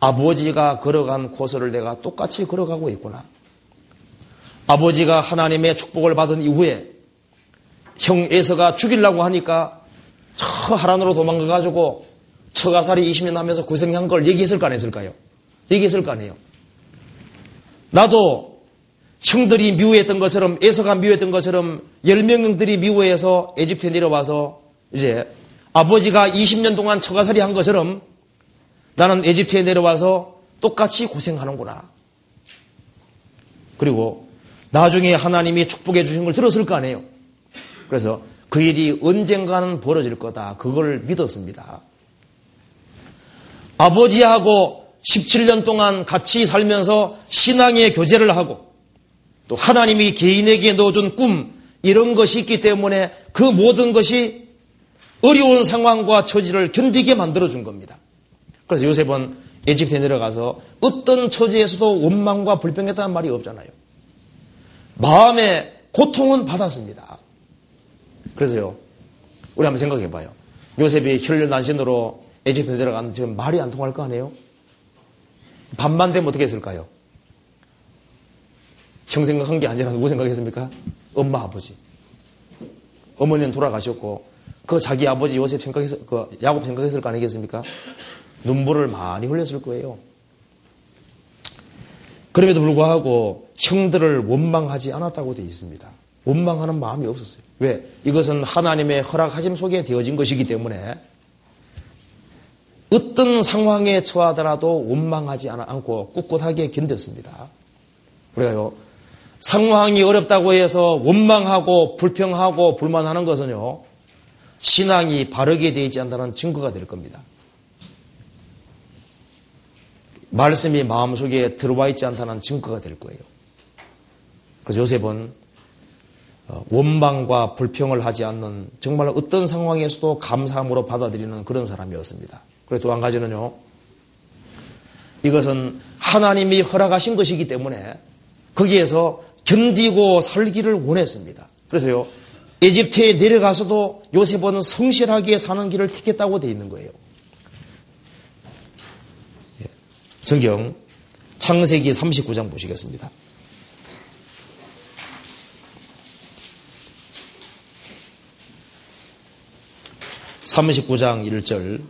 아버지가 걸어간 코스를 내가 똑같이 걸어가고 있구나. 아버지가 하나님의 축복을 받은 이후에 형 에서가 죽이려고 하니까 저 하란으로 도망가가지고 처가살이 20년 하면서 고생한 걸 얘기했을 거 안 했을까요? 얘기했을 거 아니에요. 나도 형들이 미워했던 것처럼 에서가 미워했던 것처럼 10명들이 미워해서 에집트에 내려와서 이제 아버지가 20년 동안 처가살이 한 것처럼 나는 에집트에 내려와서 똑같이 고생하는구나. 그리고 나중에 하나님이 축복해 주신 걸 들었을 거 아니에요. 그래서 그 일이 언젠가는 벌어질 거다. 그걸 믿었습니다. 아버지하고 17년 동안 같이 살면서 신앙의 교제를 하고 또 하나님이 개인에게 넣어준 꿈 이런 것이 있기 때문에 그 모든 것이 어려운 상황과 처지를 견디게 만들어준 겁니다. 그래서 요셉은 에집트에 내려가서 어떤 처지에서도 원망과 불평했다는 말이 없잖아요. 마음의 고통은 받았습니다. 그래서요, 우리 한번 생각해 봐요. 요셉이 혈련난신으로 에집트에 내려가는 지금 말이 안 통할 거 아니에요? 반만 되면 어떻게 했을까요? 형 생각한 게 아니라 누구 생각했습니까? 엄마, 아버지. 어머니는 돌아가셨고, 그 자기 아버지 요셉 생각했을, 그 야곱 생각했을 거 아니겠습니까? 눈물을 많이 흘렸을 거예요. 그럼에도 불구하고 형들을 원망하지 않았다고 되어 있습니다. 원망하는 마음이 없었어요. 왜? 이것은 하나님의 허락하심 속에 되어진 것이기 때문에 어떤 상황에 처하더라도 원망하지 않고 꿋꿋하게 견뎠습니다. 우리가요, 상황이 어렵다고 해서 원망하고 불평하고 불만하는 것은요, 신앙이 바르게 되지 않다는 증거가 될 겁니다. 말씀이 마음속에 들어와 있지 않다는 증거가 될 거예요. 그래서 요셉은 어, 원망과 불평을 하지 않는 정말 어떤 상황에서도 감사함으로 받아들이는 그런 사람이었습니다. 그리고 또 한 가지는요. 이것은 하나님이 허락하신 것이기 때문에 거기에서 견디고 살기를 원했습니다. 그래서요. 에집트에 내려가서도 요셉은 성실하게 사는 길을 택했다고 되어 있는 거예요. 예. 성경 창세기 39장 보시겠습니다. 39장 1절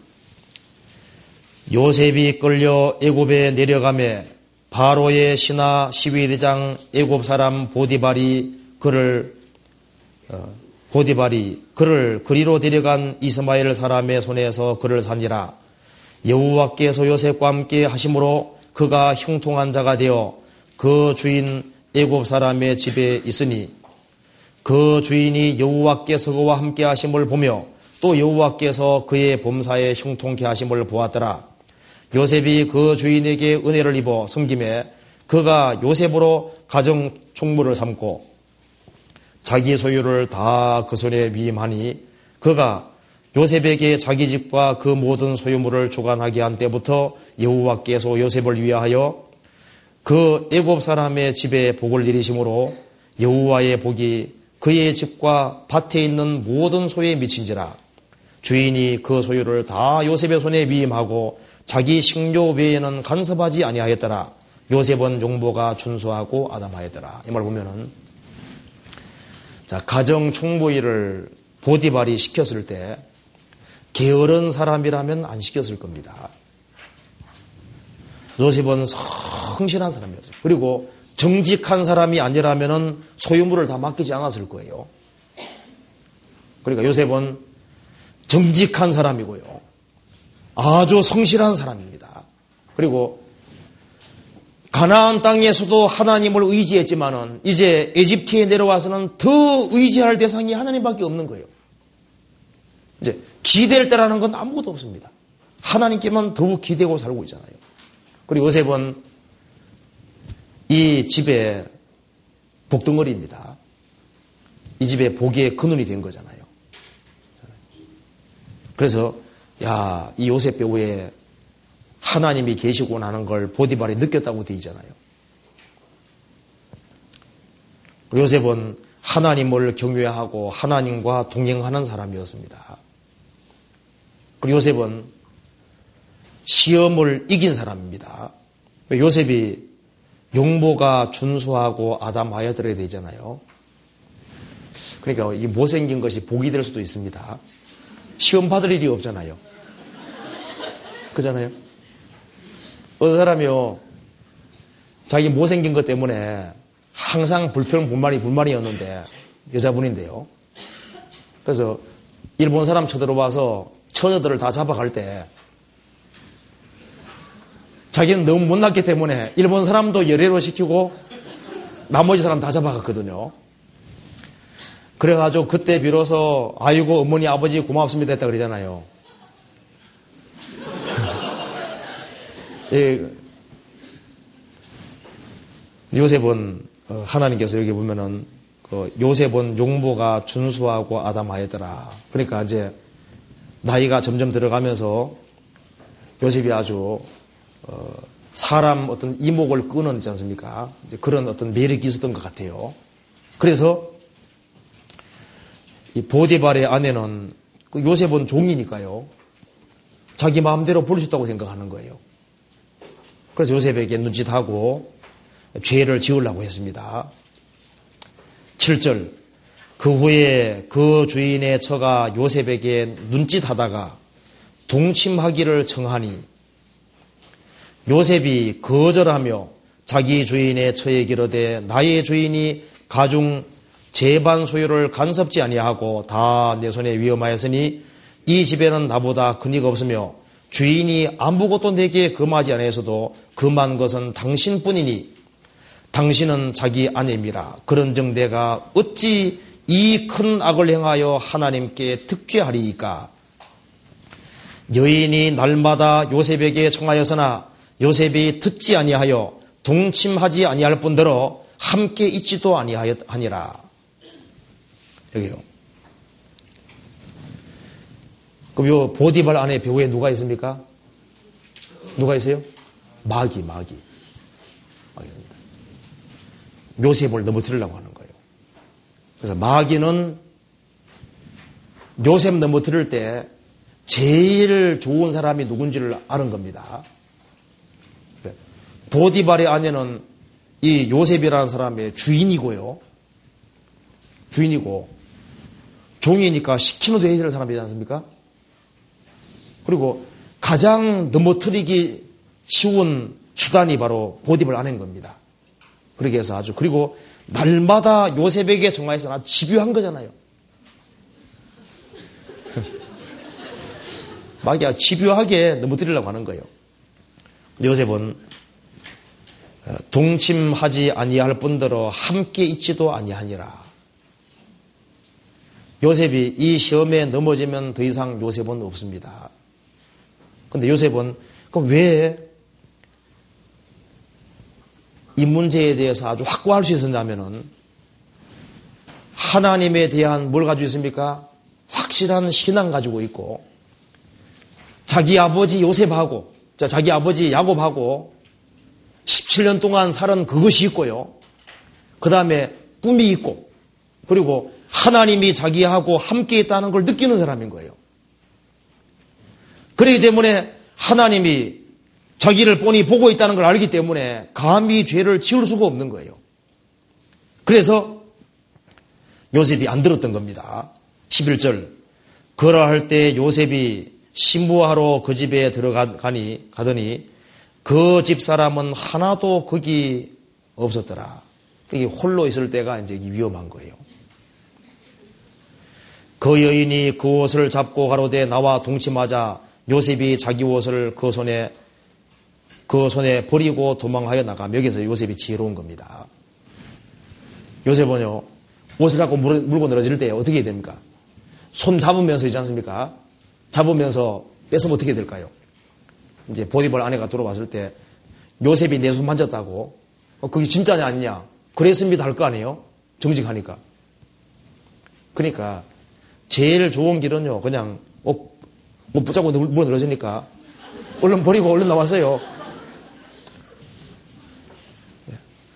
요셉이 끌려 애굽에 내려가매 바로의 신하 시위대장 애굽 사람 보디발이 그를 어, 보디발이 그를 그리로 데려간 이스마엘 사람의 손에서 그를 산지라 여호와께서 요셉과 함께 하심으로 그가 형통한 자가 되어 그 주인 애굽 사람의 집에 있으니 그 주인이 여호와께서 그와 함께 하심을 보며 또 여호와께서 그의 범사에 형통케 하심을 보았더라. 요셉이 그 주인에게 은혜를 입어 섬김에 그가 요셉으로 가정 총무를 삼고 자기 소유를 다 그 손에 위임하니 그가 요셉에게 자기 집과 그 모든 소유물을 주관하게 한 때부터 여호와께서 요셉을 위하여 그 애굽 사람의 집에 복을 내리심으로 여호와의 복이 그의 집과 밭에 있는 모든 소에 미친지라 주인이 그 소유를 다 요셉의 손에 위임하고 자기 식료 외에는 간섭하지 아니하였더라. 요셉은 용보가 준수하고 아담하였더라. 이 말 보면은 자 가정 총무일을 보디발이 시켰을 때 게으른 사람이라면 안 시켰을 겁니다. 요셉은 성실한 사람이었어요. 그리고 정직한 사람이 아니라면 소유물을 다 맡기지 않았을 거예요. 그러니까 요셉은 정직한 사람이고요. 아주 성실한 사람입니다. 그리고 가나안 땅에서도 하나님을 의지했지만은 이제 에집트에 내려와서는 더 의지할 대상이 하나님밖에 없는 거예요. 이제 기댈 때라는 건 아무것도 없습니다. 하나님께만 더욱 기대고 살고 있잖아요. 그리고 요셉은 이 집의 복덩어리입니다. 이 집의 복의 근원이 된 거잖아요. 그래서 야, 이 요셉 배우에 하나님이 계시고 나는 걸 보디발이 느꼈다고 되어 있잖아요. 요셉은 하나님을 경외하고 하나님과 동행하는 사람이었습니다. 그리고 요셉은 시험을 이긴 사람입니다. 요셉이 용보가 준수하고 아담하여 들어야 되잖아요. 그러니까 이 못생긴 것이 복이 될 수도 있습니다. 시험 받을 일이 없잖아요. 그잖아요. 어떤 사람이요, 자기 못생긴 것 때문에 항상 불평, 불만이, 불만이었는데, 여자분인데요. 그래서 일본 사람 쳐들어와서 처녀들을 다 잡아갈 때, 자기는 너무 못났기 때문에 일본 사람도 열애로 시키고 나머지 사람 다 잡아갔거든요. 그래가지고 그때 비로소 아이고 어머니 아버지 고맙습니다 했다 그러잖아요. *laughs* 예, 요셉은 어, 하나님께서 여기 보면은 그 요셉은 용보가 준수하고 아담하였더라. 그러니까 이제 나이가 점점 들어가면서 요셉이 아주 어, 사람 어떤 이목을 끄는 지 않습니까? 그런 어떤 매력이 있었던 것 같아요. 그래서 이 보디발의 아내는 그 요셉은 종이니까요. 자기 마음대로 부를 수 있다고 생각하는 거예요. 그래서 요셉에게 눈짓하고 죄를 지으려고 했습니다. 7절. 그 후에 그 주인의 처가 요셉에게 눈짓하다가 동침하기를 청하니 요셉이 거절하며 자기 주인의 처에 기르되 나의 주인이 가중 재반 소유를 간섭지 아니하고 다 내 손에 위험하였으니 이 집에는 나보다 근위가 없으며 주인이 아무것도 내게 금하지 아니하서도 금한 것은 당신뿐이니 당신은 자기 아내입니다. 그런즉 내가 어찌 이 큰 악을 행하여 하나님께 득죄하리이까? 여인이 날마다 요셉에게 청하였으나 요셉이 듣지 아니하여 동침하지 아니할 뿐더러 함께 있지도 아니하니라. 여기요. 그럼 요 보디발 안에 배우에 누가 있습니까? 누가 있어요? 마귀, 마귀. 마귀입니다. 요셉을 넘어뜨리려고 하는. 그래서 마귀는 요셉 넘어뜨릴 때 제일 좋은 사람이 누군지를 아는 겁니다. 보디발의 아내는 이 요셉이라는 사람의 주인이고요. 주인이고 종이니까 시키면 돼야 될 사람이지 않습니까? 그리고 가장 넘어뜨리기 쉬운 수단이 바로 보디발 아내인 겁니다. 그렇게 해서 아주 그리고 날마다 요셉에게 정말해서 아주 집요한 거잖아요. *laughs* 마귀가 집요하게 넘어뜨리려고 하는 거예요. 요셉은 동침하지 아니할 뿐더러 함께 있지도 아니하니라. 요셉이 이 시험에 넘어지면 더 이상 요셉은 없습니다. 근데 요셉은 그럼 왜 이 문제에 대해서 아주 확고할 수 있었냐면은 하나님에 대한 뭘 가지고 있습니까? 확실한 신앙 가지고 있고 자기 아버지 요셉하고 자기 아버지 야곱하고 17년 동안 살은 그것이 있고요. 그 다음에 꿈이 있고, 그리고 하나님이 자기하고 함께 있다는 걸 느끼는 사람인 거예요. 그렇기 때문에 하나님이 자기를 뻔히 보고 있다는 걸 알기 때문에 감히 죄를 지을 수가 없는 거예요. 그래서 요셉이 안 들었던 겁니다. 11절. 그러할 때 요셉이 신부하러 그 집에 들어가니 가더니 그 집 사람은 하나도 거기 없었더라. 이게 홀로 있을 때가 이제 위험한 거예요. 그 여인이 그 옷을 잡고 가로되 나와 동침하자 요셉이 자기 옷을 그 손에 그 손에 버리고 도망하여 나가며 여기서 요셉이 지혜로운 겁니다. 요셉은요 옷을 잡고 물고 늘어질 때 어떻게 해야 됩니까? 손 잡으면서 있지 않습니까? 잡으면서 뺏으면 어떻게 될까요? 이제 보디벌 아내가 들어왔을 때 요셉이 내 손 만졌다고 어, 그게 진짜냐 아니냐 그랬습니다 할 거 아니에요 정직하니까 그러니까 제일 좋은 길은요 그냥 뭐, 뭐 붙잡고 물어 늘어지니까 얼른 버리고 얼른 나왔어요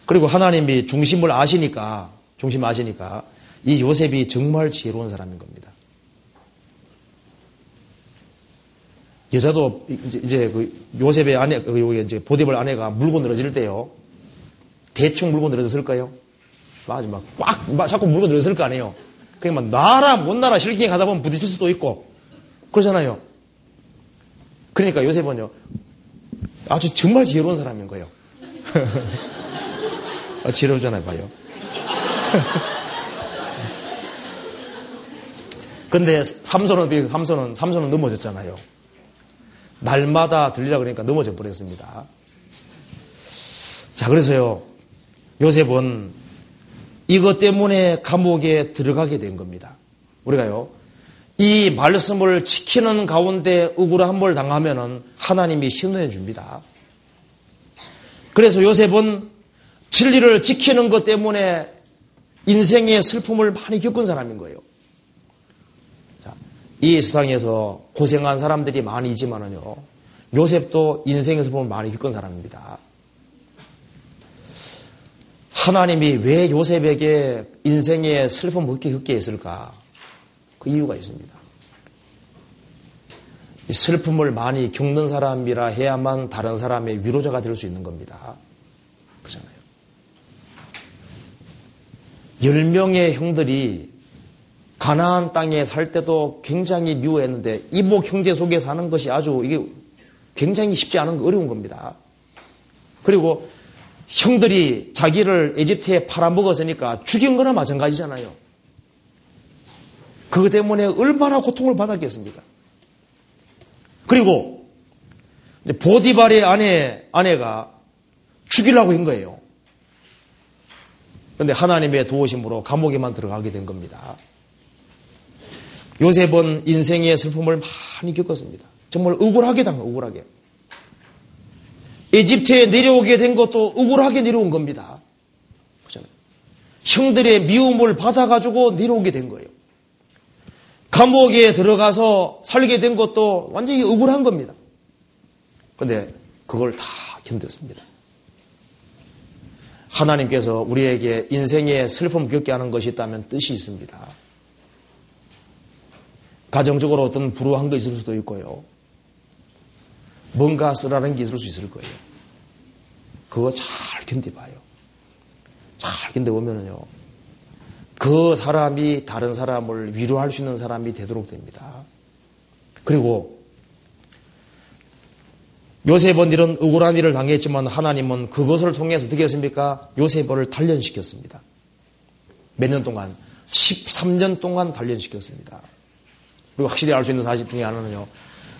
그리고 하나님이 중심을 아시니까 중심 아시니까 이 요셉이 정말 지혜로운 사람인 겁니다 여자도 이제, 이제 그 요셉의 아내, 그 여기 이제 보디벌 아내가 물고 늘어질 때요. 대충 물고 늘어졌을까요? 맞아, 막 꽉, 막 자꾸 물고 늘어질 거 아니에요. 그냥 막 나라, 못 나라 실갱이 가다 보면 부딪힐 수도 있고. 그러잖아요. 그러니까 요셉은요. 아주 정말 지혜로운 사람인 거예요. *laughs* 아, 지혜로우잖아요, 봐요. *laughs* 근데 삼손은, 삼손은, 삼손은 넘어졌잖아요. 날마다 들리라 그러니까 넘어져 버렸습니다. 자, 그래서요, 요셉은 이것 때문에 감옥에 들어가게 된 겁니다. 우리가요, 이 말씀을 지키는 가운데 억울함을 당하면은 하나님이 신호해 줍니다. 그래서 요셉은 진리를 지키는 것 때문에 인생의 슬픔을 많이 겪은 사람인 거예요. 자, 이 세상에서 고생한 사람들이 많이 있지만은요, 요셉도 인생의 슬픔을 많이 겪은 사람입니다. 하나님이 왜 요셉에게 인생의 슬픔을 겪게, 겪게 했을까? 그 이유가 있습니다. 슬픔을 많이 겪는 사람이라 해야만 다른 사람의 위로자가 될 수 있는 겁니다. 그렇잖아요. 열 명의 형들이 가나안 땅에 살 때도 굉장히 미워했는데 이복 형제 속에 사는 것이 아주 이게 굉장히 쉽지 않은 어려운 겁니다. 그리고 형들이 자기를 에집트에 팔아먹었으니까 죽인 거나 마찬가지잖아요. 그것 때문에 얼마나 고통을 받았겠습니까? 그리고 보디발의 아내, 아내가 죽이려고 한 거예요. 그런데 하나님의 도우심으로 감옥에만 들어가게 된 겁니다. 요셉은 인생의 슬픔을 많이 겪었습니다. 정말 억울하게 당한 억울하게. 에집트에 내려오게 된 것도 억울하게 내려온 겁니다. 형들의 미움을 받아가지고 내려오게 된 거예요. 감옥에 들어가서 살게 된 것도 완전히 억울한 겁니다. 그런데 그걸 다 견뎠습니다. 하나님께서 우리에게 인생의 슬픔 겪게 하는 것이 있다면 뜻이 있습니다. 가정적으로 어떤 불우한 거 있을 수도 있고요. 뭔가 쓰라는 게 있을 수 있을 거예요. 그거 잘 견뎌봐요. 잘 견뎌보면은요. 그 사람이 다른 사람을 위로할 수 있는 사람이 되도록 됩니다. 그리고 요셉은 이런 억울한 일을 당했지만 하나님은 그것을 통해서 어떻게 했습니까? 요셉을 단련시켰습니다. 몇 년 동안? 13년 동안 단련시켰습니다. 그리고 확실히 알 수 있는 사실 중에 하나는요.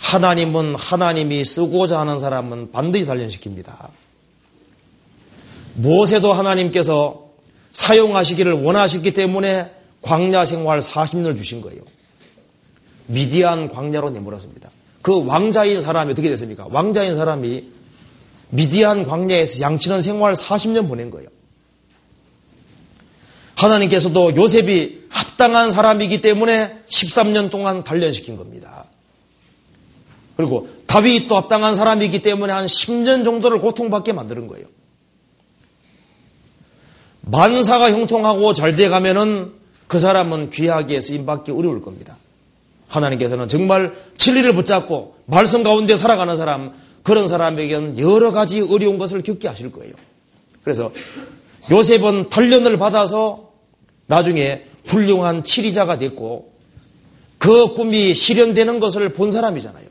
하나님은 하나님이 쓰고자 하는 사람은 반드시 단련시킵니다. 무엇에도 하나님께서 사용하시기를 원하셨기 때문에 광야 생활 40년을 주신 거예요. 미디안 광야로 내몰았습니다. 그 왕자인 사람이 어떻게 됐습니까? 왕자인 사람이 미디안 광야에서 양치는 생활 40년 보낸 거예요. 하나님께서도 요셉이 합당한 사람이기 때문에 13년 동안 단련시킨 겁니다. 그리고 다윗도 합당한 사람이기 때문에 한 10년 정도를 고통받게 만드는 거예요. 만사가 형통하고 잘 돼가면은 그 사람은 귀하게 쓰임받기 어려울 겁니다. 하나님께서는 정말 진리를 붙잡고 말씀 가운데 살아가는 사람, 그런 사람에게는 여러 가지 어려운 것을 겪게 하실 거예요. 그래서 요셉은 단련을 받아서 나중에 훌륭한 치리자가 됐고 그 꿈이 실현되는 것을 본 사람이잖아요.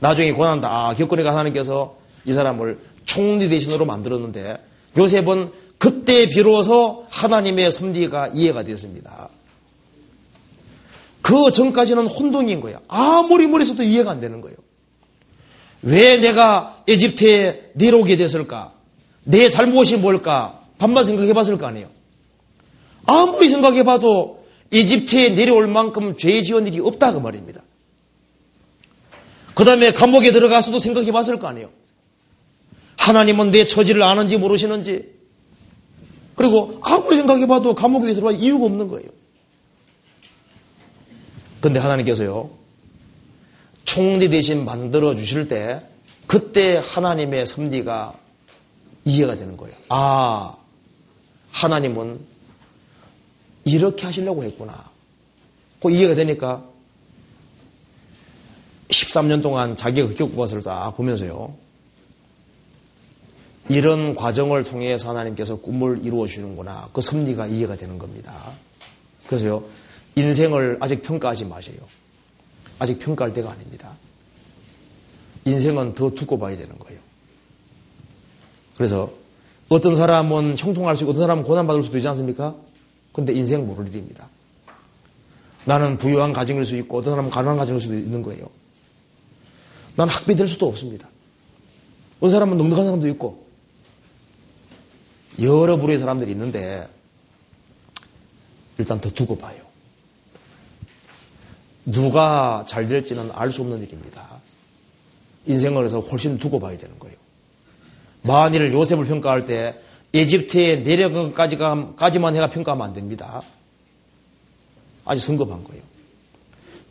나중에 고난 다 겪으니까 하나님께서 이 사람을 총리 대신으로 만들었는데 요셉은 그때 비로소 하나님의 섭리가 이해가 됐습니다. 그 전까지는 혼동인 거예요. 아무리 머리서도 이해가 안 되는 거예요. 왜 내가 에집트에 내려오게 됐을까? 내 잘못이 뭘까? 반만 생각해 봤을 거 아니에요. 아무리 생각해 봐도 이집트에 내려올 만큼 죄 지은 일이 없다 그 말입니다. 그 다음에 감옥에 들어가서도 생각해 봤을 거 아니에요. 하나님은 내 처지를 아는지 모르시는지 그리고 아무리 생각해 봐도 감옥에 들어갈 이유가 없는 거예요. 근데 하나님께서요, 총리 대신 만들어 주실 때, 그때 하나님의 섭리가 이해가 되는 거예요. 아, 하나님은 이렇게 하시려고 했구나. 그 이해가 되니까 13년 동안 자기가 겪은 것을 다 보면서요. 이런 과정을 통해서 하나님께서 꿈을 이루어 주는구나. 그 섭리가 이해가 되는 겁니다. 그래서요. 인생을 아직 평가하지 마세요. 아직 평가할 때가 아닙니다. 인생은 더 두고 봐야 되는 거예요. 그래서 어떤 사람은 형통할 수 있고 어떤 사람은 고난받을 수도 있지 않습니까? 근데 인생 모를 일입니다. 나는 부유한 가정일 수 있고 어떤 사람은 가난한 가정일 수도 있는 거예요. 난 학비 될 수도 없습니다. 어떤 사람은 넉넉한 사람도 있고 여러 부류의 사람들이 있는데 일단 더 두고 봐요. 누가 잘 될지는 알 수 없는 일입니다. 인생을 해서 훨씬 두고 봐야 되는 거예요. 만일 요셉을 평가할 때 에집트에 내려간 까지만 해가 평가하면 안 됩니다. 아주 성급한 거예요.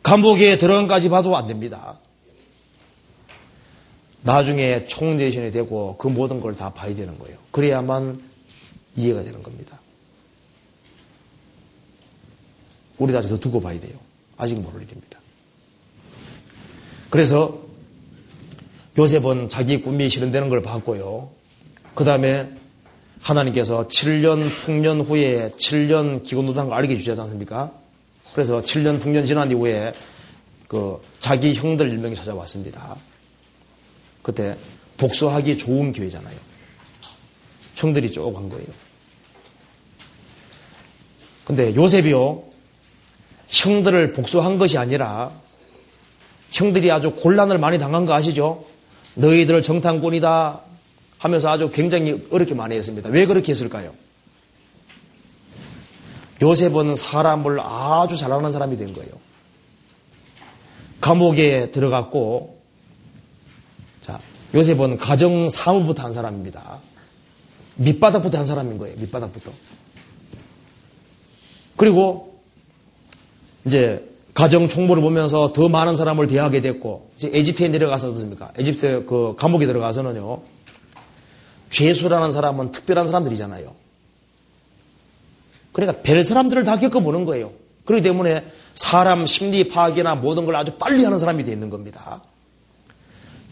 감옥에 들어간까지 봐도 안 됩니다. 나중에 총대신이 되고 그 모든 걸 다 봐야 되는 거예요. 그래야만 이해가 되는 겁니다. 우리도 아직 더 두고 봐야 돼요. 아직 모를 일입니다. 그래서 요셉은 자기 꿈이 실현되는 걸 봤고요. 그 다음에 하나님께서 7년 풍년 후에 7년 기근노당을 알게 주지 않습니까? 그래서 7년 풍년 지난 이후에 그 자기 형들 일명이 찾아왔습니다. 그때 복수하기 좋은 기회잖아요. 형들이 쭉 한 거예요. 근데 요셉이요, 형들을 복수한 것이 아니라 형들이 아주 곤란을 많이 당한 거 아시죠? 너희들 정탐꾼이다 하면서 아주 굉장히 어렵게 많이 했습니다. 왜 그렇게 했을까요? 요셉은 사람을 아주 잘하는 사람이 된 거예요. 감옥에 들어갔고, 자, 요셉은 가정 사무부터 한 사람입니다. 밑바닥부터 한 사람인 거예요. 밑바닥부터. 그리고 이제 가정 총무를 보면서 더 많은 사람을 대하게 됐고 이제 에집트에 내려가서 어떻습니까? 에집트 그 감옥에 들어가서는요. 죄수라는 사람은 특별한 사람들이잖아요. 그러니까 별 사람들을 다 겪어보는 거예요. 그렇기 때문에 사람 심리 파악이나 모든 걸 아주 빨리 하는 사람이 되는 겁니다.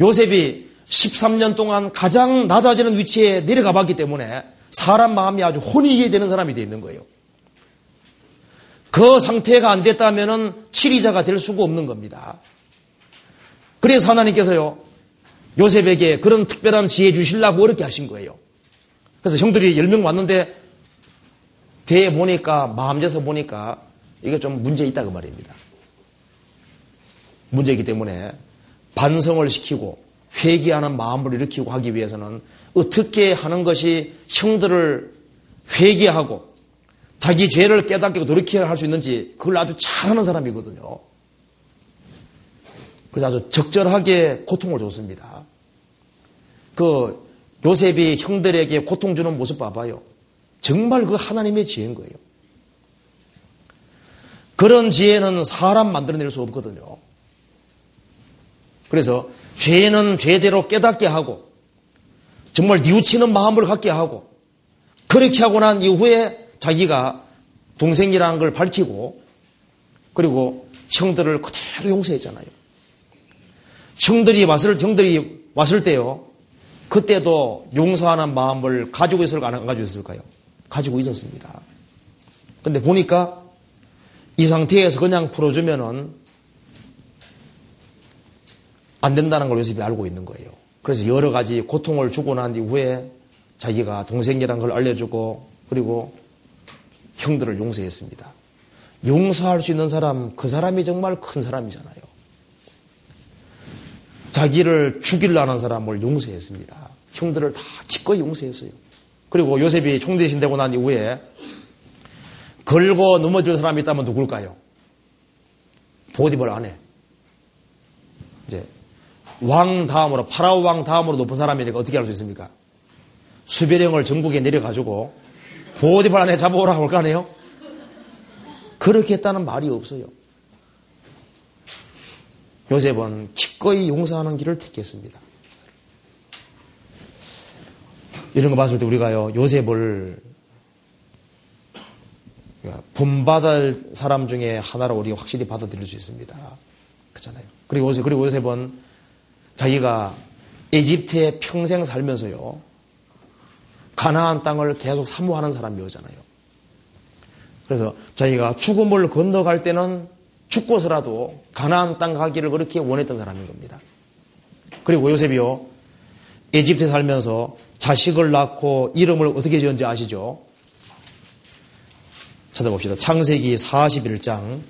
요셉이 13년 동안 가장 낮아지는 위치에 내려가 봤기 때문에 사람 마음이 아주 혼이게 되는 사람이 되어 있는 거예요. 그 상태가 안 됐다면 치리자가 될 수가 없는 겁니다. 그래서 하나님께서요, 요셉에게 그런 특별한 지혜 주실라고 어렵게 하신 거예요. 그래서 형들이 10명 왔는데, 대에 보니까, 마음에서 보니까, 이게 좀 문제 있다 그 말입니다. 문제이기 때문에 반성을 시키고 회개하는 마음을 일으키고 하기 위해서는 어떻게 하는 것이 형들을 회개하고 자기 죄를 깨닫게 돌이켜야 할 수 있는지 그걸 아주 잘하는 사람이거든요. 그래서 아주 적절하게 고통을 줬습니다. 그 요셉이 형들에게 고통 주는 모습 봐봐요. 정말 그 하나님의 지혜인 거예요. 그런 지혜는 사람 만들어낼 수 없거든요. 그래서 죄는 죄대로 깨닫게 하고 정말 뉘우치는 마음을 갖게 하고 그렇게 하고 난 이후에 자기가 동생이라는 걸 밝히고 그리고 형들을 그대로 용서했잖아요. 형들이 왔을 형들이 왔을 때요. 그때도 용서하는 마음을 가지고 있을까 안 가지고 있을까요? 가지고 있었습니다. 근데 보니까 이 상태에서 그냥 풀어주면은 안 된다는 걸 요셉이 알고 있는 거예요. 그래서 여러 가지 고통을 주고 난 이후에 자기가 동생이라는 걸 알려주고 그리고 형들을 용서했습니다. 용서할 수 있는 사람, 그 사람이 정말 큰 사람이잖아요. 자기를 죽일라는 사람을 용서했습니다. 형들을 다 기꺼이 용서했어요. 그리고 요셉이 총대신 되고 난 이후에 걸고 넘어질 사람이 있다면 누굴까요? 보디벌 안에. 이제 왕 다음으로 파라오 왕 다음으로 높은 사람이니까 어떻게 할 수 있습니까? 수배령을 전국에 내려가지고 보디발 안에 잡아오라 고할거 아니에요? 그렇게 했다는 말이 없어요. 요셉은 기꺼이 용서하는 길을 택했습니다. 이런 거 봤을 때 우리가요, 요셉을 본받을 사람 중에 하나로 우리가 확실히 받아들일 수 있습니다. 요셉, 그리고 요셉은 자기가 에집트에 평생 살면서요. 가나안 땅을 계속 사모하는 사람이었잖아요. 그래서 자기가 죽음을 건너갈 때는 죽고서라도 가나안 땅 가기를 그렇게 원했던 사람인 겁니다. 그리고 요셉이요. 에집트에 살면서 자식을 낳고 이름을 어떻게 지은지 아시죠? 찾아봅시다. 창세기 41장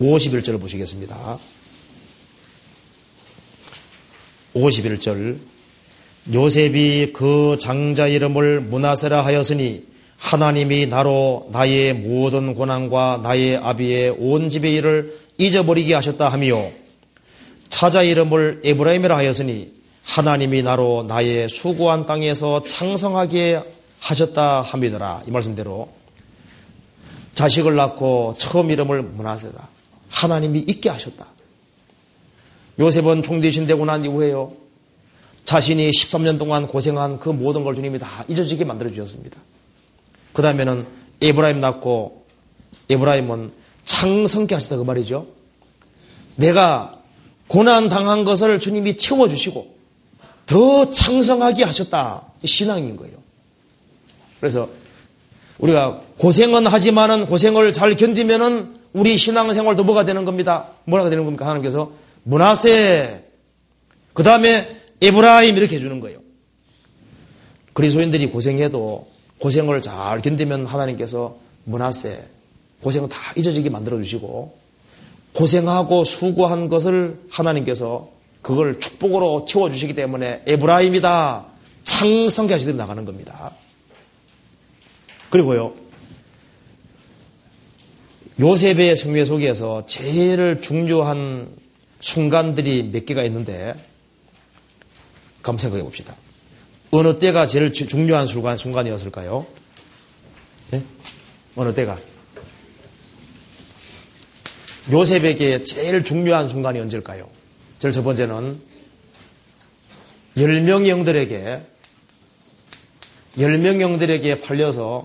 51절을 보시겠습니다. 51절 요셉이 그 장자 이름을 문하세라 하였으니 하나님이 나로 나의 모든 고난과 나의 아비의 온 집의 일을 잊어버리게 하셨다 하며 차자 이름을 에브라임이라 하였으니 하나님이 나로 나의 수고한 땅에서 창성하게 하셨다 함이더라. 이 말씀대로 자식을 낳고 처음 이름을 문하세다. 하나님이 있게 하셨다. 요셉은 총대신 되고 난 이후에요. 자신이 13년 동안 고생한 그 모든 걸 주님이 다 잊어지게 만들어 주셨습니다. 그 다음에는 에브라임 낳고 에브라임은 창성케 하셨다 그 말이죠. 내가 고난 당한 것을 주님이 채워 주시고 더 창성하게 하셨다. 신앙인 거예요. 그래서 우리가 고생은 하지만은 고생을 잘 견디면은 우리 신앙생활도 뭐가 되는 겁니다. 뭐라고 되는 겁니까? 하나님께서 문하세 그 다음에 에브라임 이렇게 해주는 거예요. 그리스도인들이 고생해도 고생을 잘 견디면 하나님께서 문하세 고생을 다 잊어지게 만들어 주시고 고생하고 수고한 것을 하나님께서 그걸 축복으로 채워 주시기 때문에 에브라임이다. 창성케 하시듯 나가는 겁니다. 그리고요. 요셉의 성회 속에서 제일 중요한 순간들이 몇 개가 있는데 한번 생각해 봅시다. 어느 때가 제일 중요한 순간, 순간이었을까요? 네? 어느 때가? 요셉에게 제일 중요한 순간이 언제일까요? 제일 첫 번째는 10명의 영들에게 10명의 영들에게 팔려서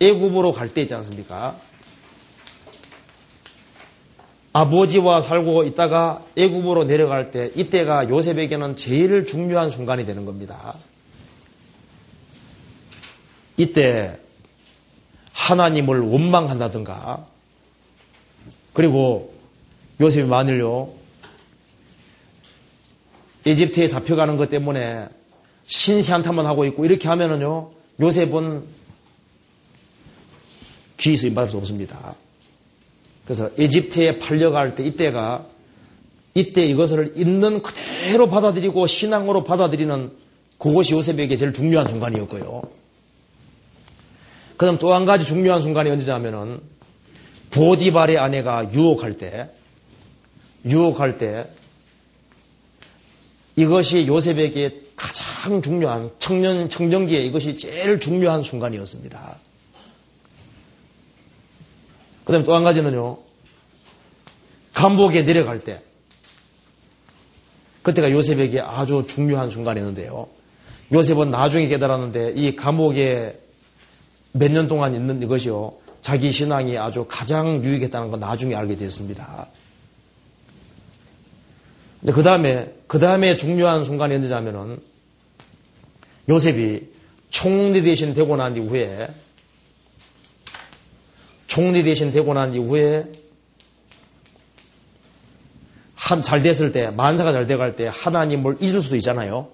애굽으로 갈 때 있지 않습니까? 아버지와 살고 있다가 애굽으로 내려갈 때 이때가 요셉에게는 제일 중요한 순간이 되는 겁니다. 이때 하나님을 원망한다든가 그리고 요셉이 만일요 이집트에 잡혀가는 것 때문에 신세 한탄만 하고 있고 이렇게 하면은요 요셉은 귀 쓰임 받을 수 없습니다. 그래서 이집트에 팔려갈 때 이때가 이때 이것을 있는 그대로 받아들이고 신앙으로 받아들이는 그것이 요셉에게 제일 중요한 순간이었고요. 그다음 또한 가지 중요한 순간이 언제냐면은 보디발의 아내가 유혹할 때 유혹할 때 이것이 요셉에게 가장 중요한 청년 청정기에 이것이 제일 중요한 순간이었습니다. 그 다음에 또 한 가지는요. 감옥에 내려갈 때 그때가 요셉에게 아주 중요한 순간이었는데요. 요셉은 나중에 깨달았는데 이 감옥에 몇 년 동안 있는 이것이요. 자기 신앙이 아주 가장 유익했다는 건 나중에 알게 되었습니다. 그 다음에, 그 다음에 중요한 순간이 언제냐면은 요셉이 총리 대신 되고 난 이후에 총리 대신 되고 난 이후에 한 잘 됐을 때 만사가 잘 돼갈 때 하나님을 잊을 수도 있잖아요.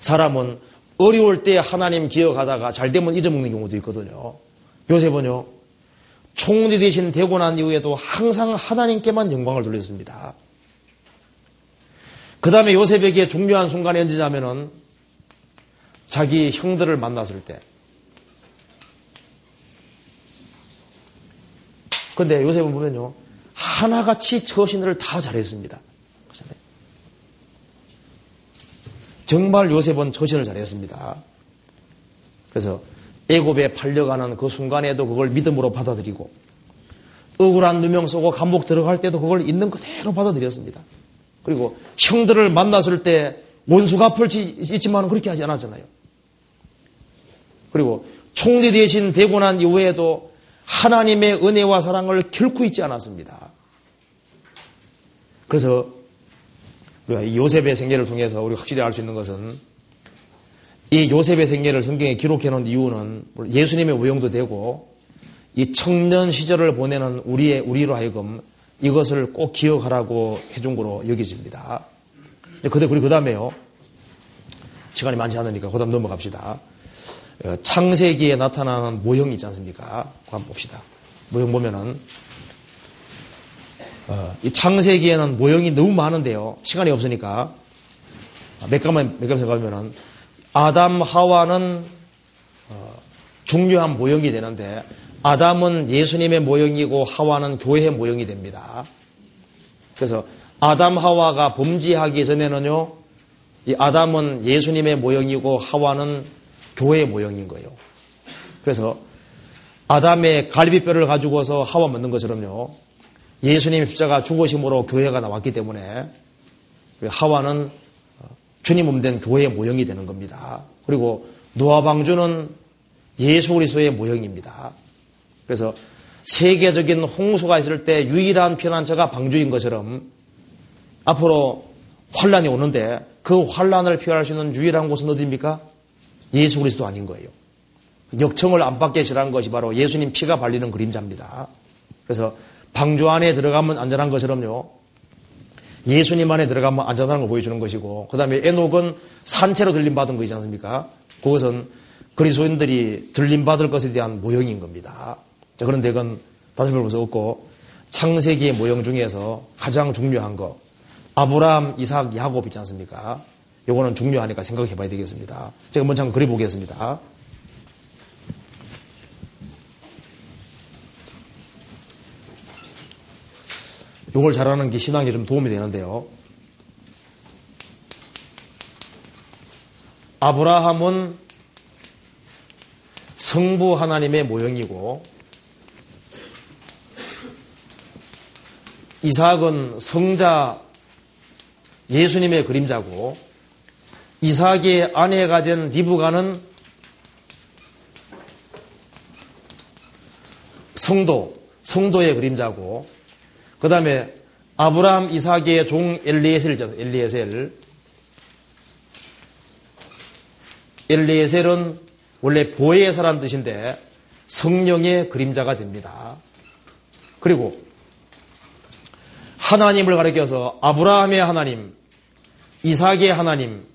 사람은 어려울 때 하나님 기억하다가 잘 되면 잊어먹는 경우도 있거든요. 요셉은요 총리 대신 되고 난 이후에도 항상 하나님께만 영광을 돌렸습니다. 그 다음에 요셉에게 중요한 순간이 언제냐면은 자기 형들을 만났을 때. 근데 요셉은 보면요. 하나같이 처신을 다 잘했습니다. 정말 요셉은 처신을 잘했습니다. 그래서 애굽에 팔려가는 그 순간에도 그걸 믿음으로 받아들이고 억울한 누명 쏘고 감옥 들어갈 때도 그걸 있는 그대로 받아들였습니다. 그리고 형들을 만났을 때 원수가 펼치 있지만 그렇게 하지 않았잖아요. 그리고 총리 대신 되고 난 이후에도 하나님의 은혜와 사랑을 결코 잊지 않았습니다. 그래서 우리가 요셉의 생애를 통해서 우리가 확실히 알 수 있는 것은 이 요셉의 생애를 성경에 기록해 놓은 이유는 예수님의 외형도 되고 이 청년 시절을 보내는 우리의 우리로 하여금 이것을 꼭 기억하라고 해준 거로 여겨집니다. 그대 우리 그 다음에요. 시간이 많지 않으니까 그 다음 넘어갑시다. 어, 창세기에 나타나는 모형이 있지 않습니까? 한번 봅시다. 모형 보면은 어, 이 창세기에는 모형이 너무 많은데요. 시간이 없으니까 몇 가만 몇 가만 생각하면은 아담 하와는 어, 중요한 모형이 되는데 아담은 예수님의 모형이고 하와는 교회의 모형이 됩니다. 그래서 아담 하와가 범죄하기 전에는요, 이 아담은 예수님의 모형이고 하와는 교회의 모형인 거예요. 그래서 아담의 갈비뼈를 가지고서 하와 만든 것처럼요, 예수님의 십자가 죽으심으로 교회가 나왔기 때문에 하와는 주님 몸된 교회의 모형이 되는 겁니다. 그리고 노아 방주는 예수 그리스도의 모형입니다. 그래서 세계적인 홍수가 있을 때 유일한 피난처가 방주인 것처럼 앞으로 환란이 오는데 그 환란을 피할 수 있는 유일한 곳은 어디입니까? 예수 그리스도 아닌 거예요. 역청을 안 받게 지란 것이 바로 예수님 피가 발리는 그림자입니다. 그래서 방주 안에 들어가면 안전한 것처럼요. 예수님 안에 들어가면 안전한 걸 보여주는 것이고, 그 다음에 에녹은 산채로 들림받은 거이지 않습니까? 그것은 그리스도인들이 들림받을 것에 대한 모형인 겁니다. 자, 그런데 그건 다시 별로서 없고 창세기의 모형 중에서 가장 중요한 거 아브라함, 이삭, 야곱 있지 않습니까? 요거는 중요하니까 생각해 봐야 되겠습니다. 제가 먼저 한번 그려보겠습니다. 요걸 잘하는 게 신앙에 좀 도움이 되는데요. 아브라함은 성부 하나님의 모형이고 이삭은 성자 예수님의 그림자고 이삭의 아내가 된 리브가는 성도, 성도의 그림자고 그 다음에 아브라함 이삭의 종 엘리에셀이죠. 엘리에셀. 엘리에셀은 원래 보혜사란 뜻인데 성령의 그림자가 됩니다. 그리고 하나님을 가리켜서 아브라함의 하나님, 이삭의 하나님,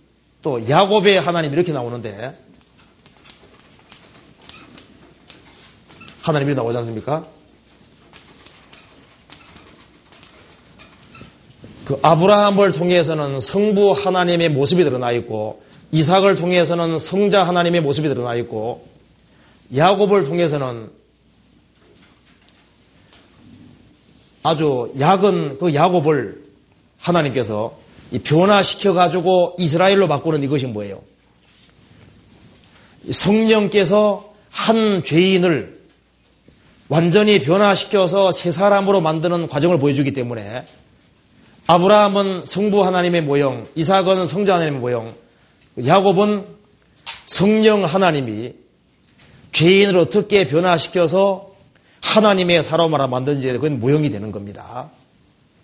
또 야곱의 하나님 이렇게 나오는데 하나님이 나오지 않습니까? 그 아브라함을 통해서는 성부 하나님의 모습이 드러나 있고 이삭을 통해서는 성자 하나님의 모습이 드러나 있고 야곱을 통해서는 아주 약은 그 야곱을 하나님께서 변화시켜 가지고 이스라엘로 바꾸는 이것이 뭐예요? 성령께서 한 죄인을 완전히 변화시켜서 새 사람으로 만드는 과정을 보여주기 때문에 아브라함은 성부 하나님의 모형, 이삭은 성자 하나님의 모형, 야곱은 성령 하나님이 죄인을 어떻게 변화시켜서 하나님의 사람을 만든지 그건 모형이 되는 겁니다.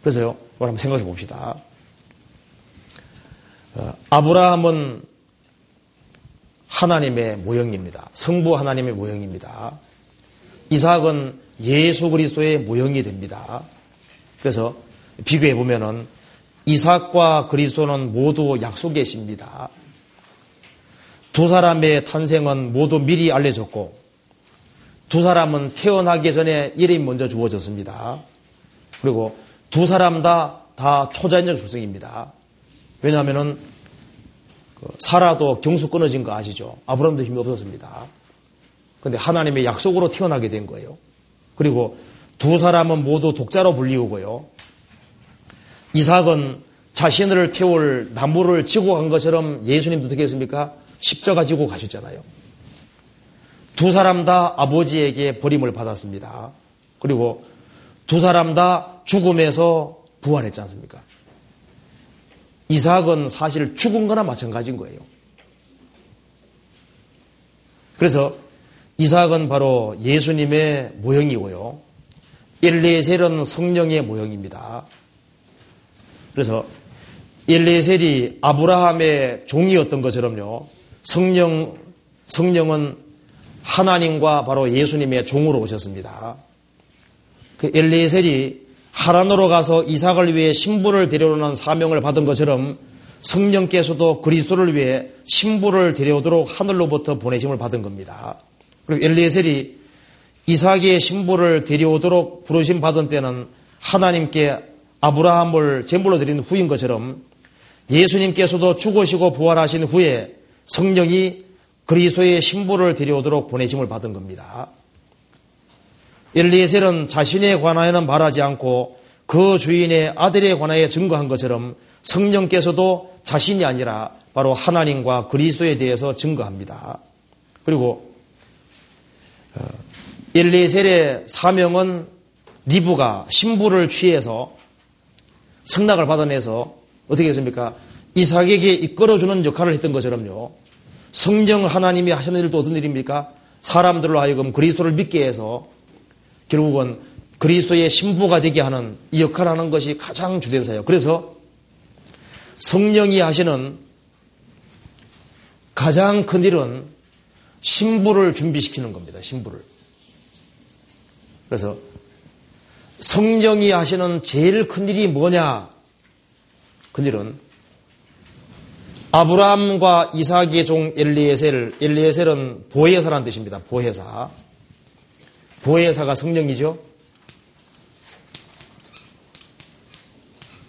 그래서요, 한번 생각해 봅시다. 어, 아브라함은 하나님의 모형입니다. 성부 하나님의 모형입니다. 이삭은 예수 그리스도의 모형이 됩니다. 그래서 비교해 보면은 이삭과 그리스도는 모두 약속의 시입니다. 두 사람의 탄생은 모두 미리 알려졌고 두 사람은 태어나기 전에 이름이 먼저 주어졌습니다. 그리고 두 사람 다, 다 초자연적 출생입니다. 왜냐하면은, 그 사라도 경수 끊어진 거 아시죠? 아브라함도 힘이 없었습니다. 근데 하나님의 약속으로 태어나게 된 거예요. 그리고 두 사람은 모두 독자로 불리우고요. 이삭은 자신을 태울 나무를 지고 간 것처럼 예수님도 했습니까? 십자가 지고 가셨잖아요. 두 사람 다 아버지에게 버림을 받았습니다. 그리고 두 사람 다 죽음에서 부활했지 않습니까? 이삭은 사실 죽은 거나 마찬가지인 거예요. 그래서 이삭은 바로 예수님의 모형이고요. 엘리에셀은 성령의 모형입니다. 그래서 엘리에셀이 아브라함의 종이었던 것처럼요. 성령 성령은 하나님과 바로 예수님의 종으로 오셨습니다. 그 엘리에셀이 하란으로 가서 이삭을 위해 신부를 데려오는 사명을 받은 것처럼 성령께서도 그리스도를 위해 신부를 데려오도록 하늘로부터 보내심을 받은 겁니다. 그리고 엘리에셀이 이삭의 신부를 데려오도록 부르심 받은 때는 하나님께 아브라함을 제물로 드린 후인 것처럼 예수님께서도 죽으시고 부활하신 후에 성령이 그리스도의 신부를 데려오도록 보내심을 받은 겁니다. 엘리에셀은 자신에 관하여는 말하지 않고 그 주인의 아들에 관하여 증거한 것처럼 성령께서도 자신이 아니라 바로 하나님과 그리스도에 대해서 증거합니다. 그리고 어, 엘리에셀의 사명은 리브가 신부를 취해서 성낙을 받아내서 어떻게 했습니까? 이삭에게 이끌어주는 역할을 했던 것처럼요. 성령 하나님이 하시는 일도 어떤 일입니까? 사람들로 하여금 그리스도를 믿게 해서 결국은 그리스도의 신부가 되게 하는 이 역할을 하는 것이 가장 주된 사역. 그래서 성령이 하시는 가장 큰 일은 신부를 준비시키는 겁니다. 신부를. 그래서 성령이 하시는 제일 큰 일이 뭐냐? 큰 일은 아브라함과 이삭의 종 엘리에셀, 엘리에셀은 보혜사라는 뜻입니다. 보혜사. 보혜사가 성령이죠.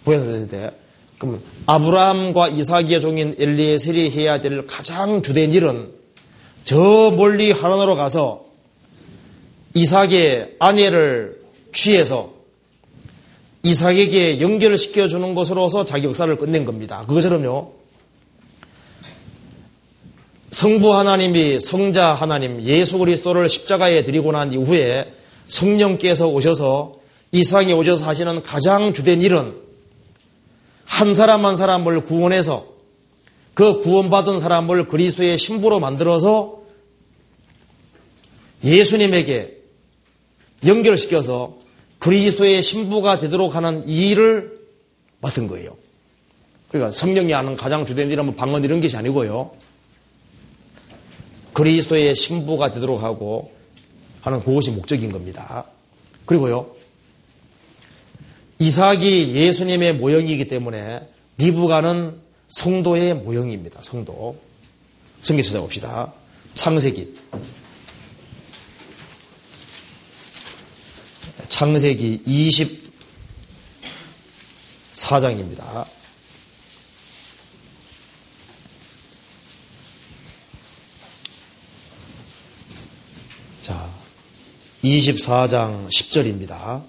보혜사인데, 그럼 아브라함과 이삭의 종인 엘리에셀이 해야 될 가장 주된 일은 저 멀리 하나으로 가서 이삭의 아내를 취해서 이삭에게 연결을 시켜주는 것으로서 자기 역사를 끝낸 겁니다. 그것처럼요. 성부 하나님이 성자 하나님 예수 그리스도를 십자가에 드리고 난 이후에 성령께서 오셔서 이 세상에 오셔서 하시는 가장 주된 일은 한 사람 한 사람을 구원해서 그 구원받은 사람을 그리스도의 신부로 만들어서 예수님에게 연결시켜서 그리스도의 신부가 되도록 하는 이 일을 맡은 거예요. 그러니까 성령이 하는 가장 주된 일은 뭐 방언 이런 것이 아니고요. 그리스도의 신부가 되도록 하고 하는 그것이 목적인 겁니다. 그리고요. 이삭이 예수님의 모형이기 때문에 리브가는 성도의 모형입니다. 성도. 성경 찾아봅시다. 창세기. 창세기 24장입니다. 24장 10절입니다.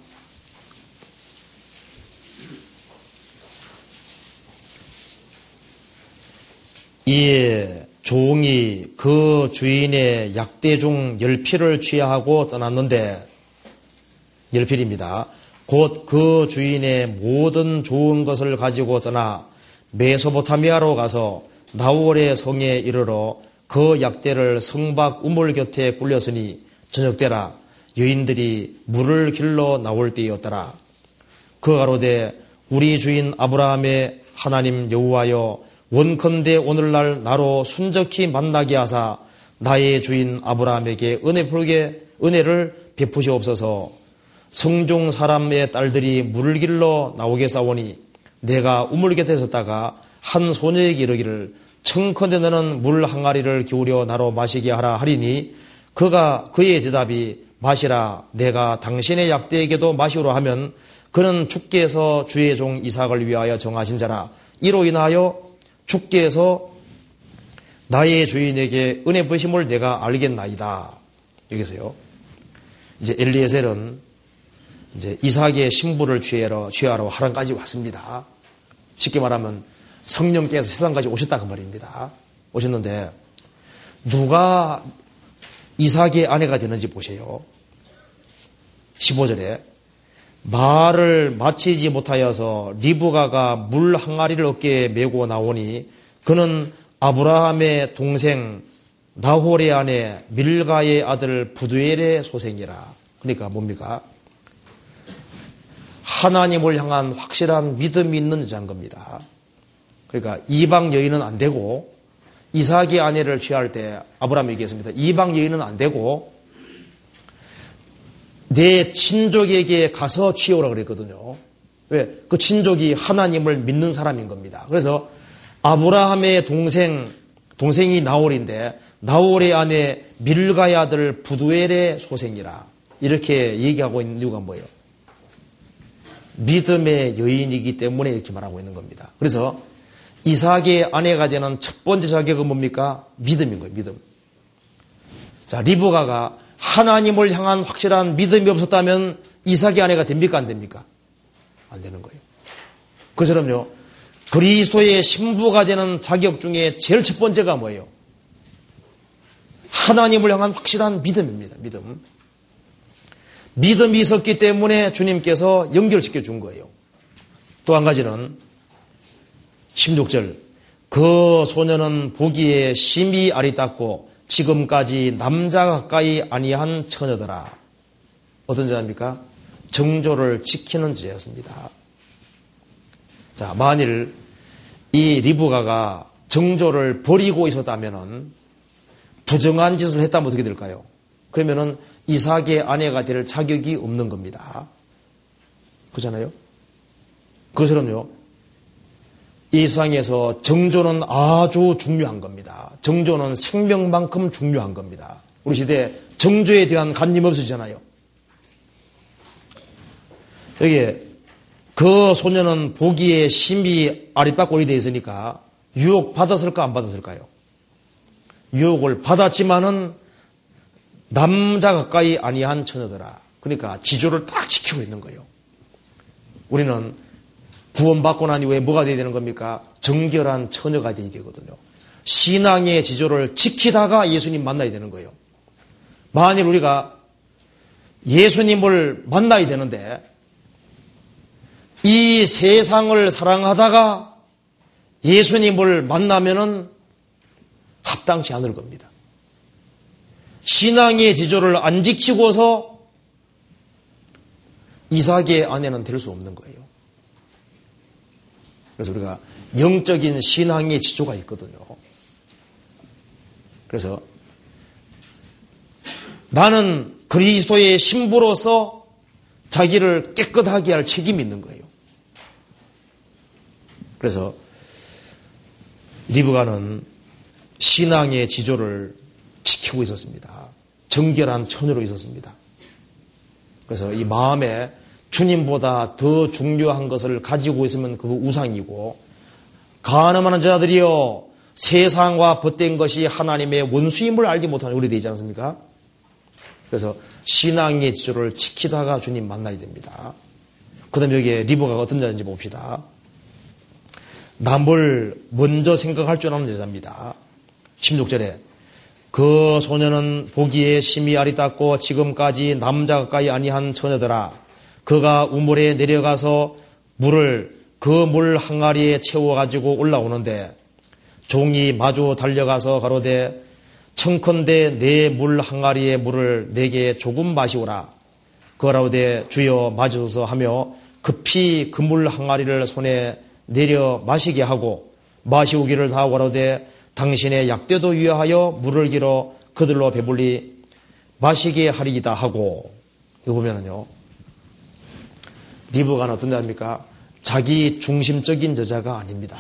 이에 종이 그 주인의 약대 중 열필을 취하고 떠났는데 열필입니다. 곧 그 주인의 모든 좋은 것을 가지고 떠나 메소포타미아로 가서 나홀의 성에 이르러 그 약대를 성박 우물 곁에 굴렸으니 저녁 때라 여인들이 물을 길러 나올 때였더라. 그 가 로되 우리 주인 아브라함의 하나님 여호와여 원컨대 오늘날 나로 순적히 만나게 하사 나의 주인 아브라함에게 은혜 풀게 은혜를 베푸시옵소서. 성종 사람의 딸들이 물을 길러 나오게 싸우니 내가 우물 곁에 섰다가 한 소녀에게 이르기를 청컨대 너는 물 항아리를 기울여 나로 마시게 하라 하리니 그가 그의 대답이 마시라 내가 당신의 약대에게도 마시오라 하면 그는 주께서 주의 종 이삭을 위하여 정하신 자라 이로 인하여 주께서 나의 주인에게 은혜 부심을 내가 알겠나이다. 여기서요. 이제 엘리에셀은 이제 이삭의 신부를 취하러 취하러 하란까지 왔습니다. 쉽게 말하면 성령께서 세상까지 오셨다 그 말입니다. 오셨는데 누가 이삭의 아내가 되는지 보세요. 15절에 말을 마치지 못하여서 리브가가 물 항아리를 어깨에 메고 나오니 그는 아브라함의 동생 나홀의 아내 밀가의 아들 부두엘의 소생이라. 그러니까 뭡니까? 하나님을 향한 확실한 믿음이 있는 여자인 겁니다. 그러니까 이방 여인은 안 되고 이삭의 아내를 취할 때 아브라함이 얘기했습니다. 이방 여인은 안 되고 내 친족에게 가서 취해오라 그랬거든요. 왜? 그 친족이 하나님을 믿는 사람인 겁니다. 그래서 아브라함의 동생, 동생이 나홀인데 나홀의 아내 밀가의 아들 부두엘의 소생이라 이렇게 얘기하고 있는 이유가 뭐예요? 믿음의 여인이기 때문에 이렇게 말하고 있는 겁니다. 그래서 이삭의 아내가 되는 첫 번째 자격은 뭡니까? 믿음인 거예요, 믿음. 자, 리브가가 하나님을 향한 확실한 믿음이 없었다면 이삭의 아내가 됩니까? 안 됩니까? 안 되는 거예요. 그처럼요, 그리스도의 신부가 되는 자격 중에 제일 첫 번째가 뭐예요? 하나님을 향한 확실한 믿음입니다. 믿음. 믿음이 있었기 때문에 주님께서 연결시켜 준 거예요. 또 한 가지는 16절. 그 소녀는 보기에 심히 아리따고 지금까지 남자 가까이 아니한 처녀더라. 어떤 자입니까? 정조를 지키는 자였습니다. 자, 만일 이 리브가가 정조를 버리고 있었다면 부정한 짓을 했다면 어떻게 될까요? 그러면은 이삭의 아내가 될 자격이 없는 겁니다. 그렇잖아요? 그것처럼요. 이 세상에서 정조는 아주 중요한 겁니다. 정조는 생명만큼 중요한 겁니다. 우리 시대에 정조에 대한 간님 없으시잖아요. 여기에 그 소녀는 보기에 심히 아리따꼴이 되어 있으니까 유혹 받았을까 안 받았을까요? 유혹을 받았지만은 남자 가까이 아니한 처녀더라. 그러니까 지조를 딱 지키고 있는 거예요. 우리는 구원받고 난 이후에 뭐가 돼야 되는 겁니까? 정결한 처녀가 돼야 되거든요. 신앙의 지조를 지키다가 예수님 만나야 되는 거예요. 만일 우리가 예수님을 만나야 되는데 이 세상을 사랑하다가 예수님을 만나면은 합당치 않을 겁니다. 신앙의 지조를 안 지키고서 이삭의 아내는 될 수 없는 거예요. 그래서 우리가 영적인 신앙의 지조가 있거든요. 그래서 나는 그리스도의 신부로서 자기를 깨끗하게 할 책임이 있는 거예요. 그래서 리브가는 신앙의 지조를 지키고 있었습니다. 정결한 처녀로 있었습니다. 그래서 이 마음에 주님보다 더 중요한 것을 가지고 있으면 그거 우상이고 가늠하는 자들이여 세상과 벗된 것이 하나님의 원수임을 알지 못하는 우리 되지 않습니까? 그래서 신앙의 지조를 지키다가 주님 만나야 됩니다. 그 다음에 여기에 리버가 어떤 자인지 봅시다. 남을 먼저 생각할 줄 아는 여자입니다. 16절에 그 소녀는 보기에 심히 아리따고 지금까지 남자 가까이 아니한 처녀더라. 그가 우물에 내려가서 물을 그 물 항아리에 채워가지고 올라오는데 종이 마주 달려가서 가로되 청컨대 내 물 항아리의 물을 내게 조금 마시오라. 그라우되 주여 마주서 하며 급히 그 물 항아리를 손에 내려 마시게 하고 마시오기를 다 와로되 당신의 약대도 위하여 물을 길어 그들로 배불리 마시게 하리이다 하고 이거 보면은요 리브가는 어떤 자입니까? 자기 중심적인 여자가 아닙니다.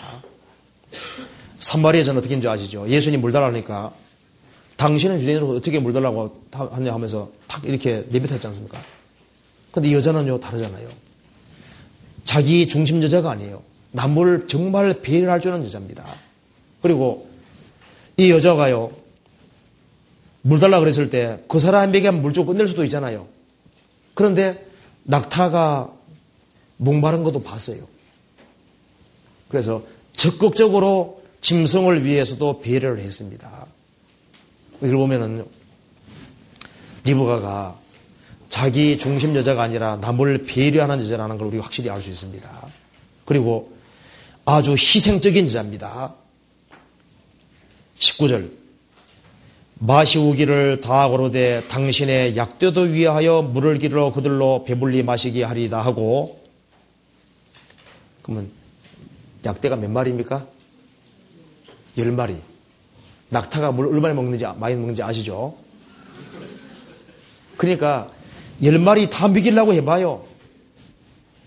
산마리아전 어떻게 인지 아시죠? 예수님 물 달라니까 당신은 유대인으로 어떻게 물 달라고 하냐 하면서 탁 이렇게 내뱉었지 않습니까? 근데 여자는요 다르잖아요. 자기 중심 여자가 아니에요. 남을 정말 배려할 줄 아는 여자입니다. 그리고 이 여자가요, 물 달라 그랬을 때 그 사람에게 물좀 끝낼 수도 있잖아요. 그런데 낙타가 목마른 것도 봤어요. 그래서 적극적으로 짐승을 위해서도 배려를 했습니다. 이걸 보면은 리브가가 자기 중심 여자가 아니라 남을 배려하는 여자라는 걸 우리가 확실히 알 수 있습니다. 그리고 아주 희생적인 여자입니다. 19절. 마시우기를 다 고르되 당신의 약대도 위하여 물을 길러 그들로 배불리 마시게 하리다 하고 그러면 약대가 몇 마리입니까? 열 마리. 낙타가 물 얼마나 먹는지 많이 먹는지 아시죠? 그러니까 열 마리 다 먹이려고 해봐요.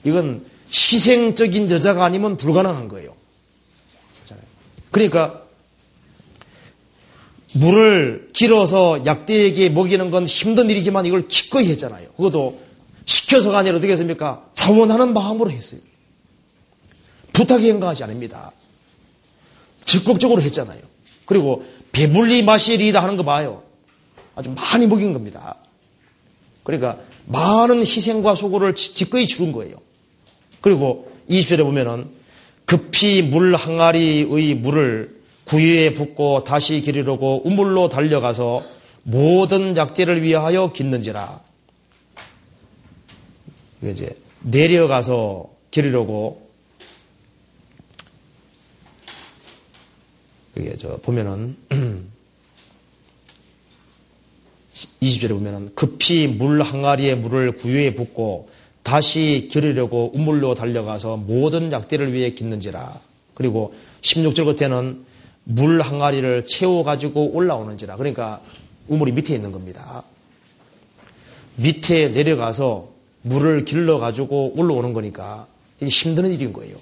이건 희생적인 여자가 아니면 불가능한 거예요. 그러니까 물을 길어서 약대에게 먹이는 건 힘든 일이지만 이걸 기꺼이 했잖아요. 그것도 시켜서가 아니라 어떻게 했습니까? 자원하는 마음으로 했어요. 부탁이 행가하지 않습니다. 적극적으로 했잖아요. 그리고 배불리 마시리다 하는 거 봐요. 아주 많이 먹인 겁니다. 그러니까 많은 희생과 소고를 기꺼이 주는 거예요. 그리고 20절에 보면은 급히 물 항아리의 물을 구유에 붓고 다시 기르려고 우물로 달려가서 모든 약대를 위하여 깃는지라. 이제 내려가서 기르려고 이게 저 보면은 *clears throat* 20절에 보면은 급히 물 항아리에 물을 구유에 붓고 다시 기르려고 우물로 달려가서 모든 약대를 위해 깃는지라. 그리고 16절 끝에는 물 항아리를 채워가지고 올라오는지라. 그러니까 우물이 밑에 있는 겁니다. 밑에 내려가서 물을 길러가지고 올라오는 거니까 이게 힘든 일인 거예요.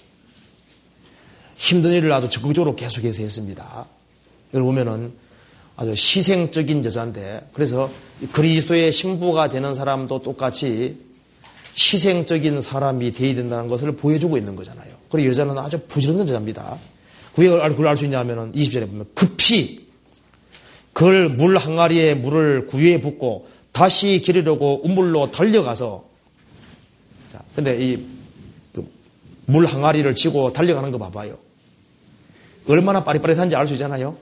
힘든 일을 아주 적극적으로 계속해서 했습니다. 여기 보면은 아주 희생적인 여자인데 그래서 그리스도의 신부가 되는 사람도 똑같이 희생적인 사람이 되어야 된다는 것을 보여주고 있는 거잖아요. 그리고 여자는 아주 부지런한 여자입니다. 왜 그걸 알 수 있냐면은 20절에 보면 급히 그걸 물 항아리에 물을 구유에 붓고 다시 기르려고 우물로 달려가서 자, 근데 이 물그 항아리를 쥐고 달려가는 거 봐봐요. 얼마나 빠릿빠릿한지 알 수 있잖아요.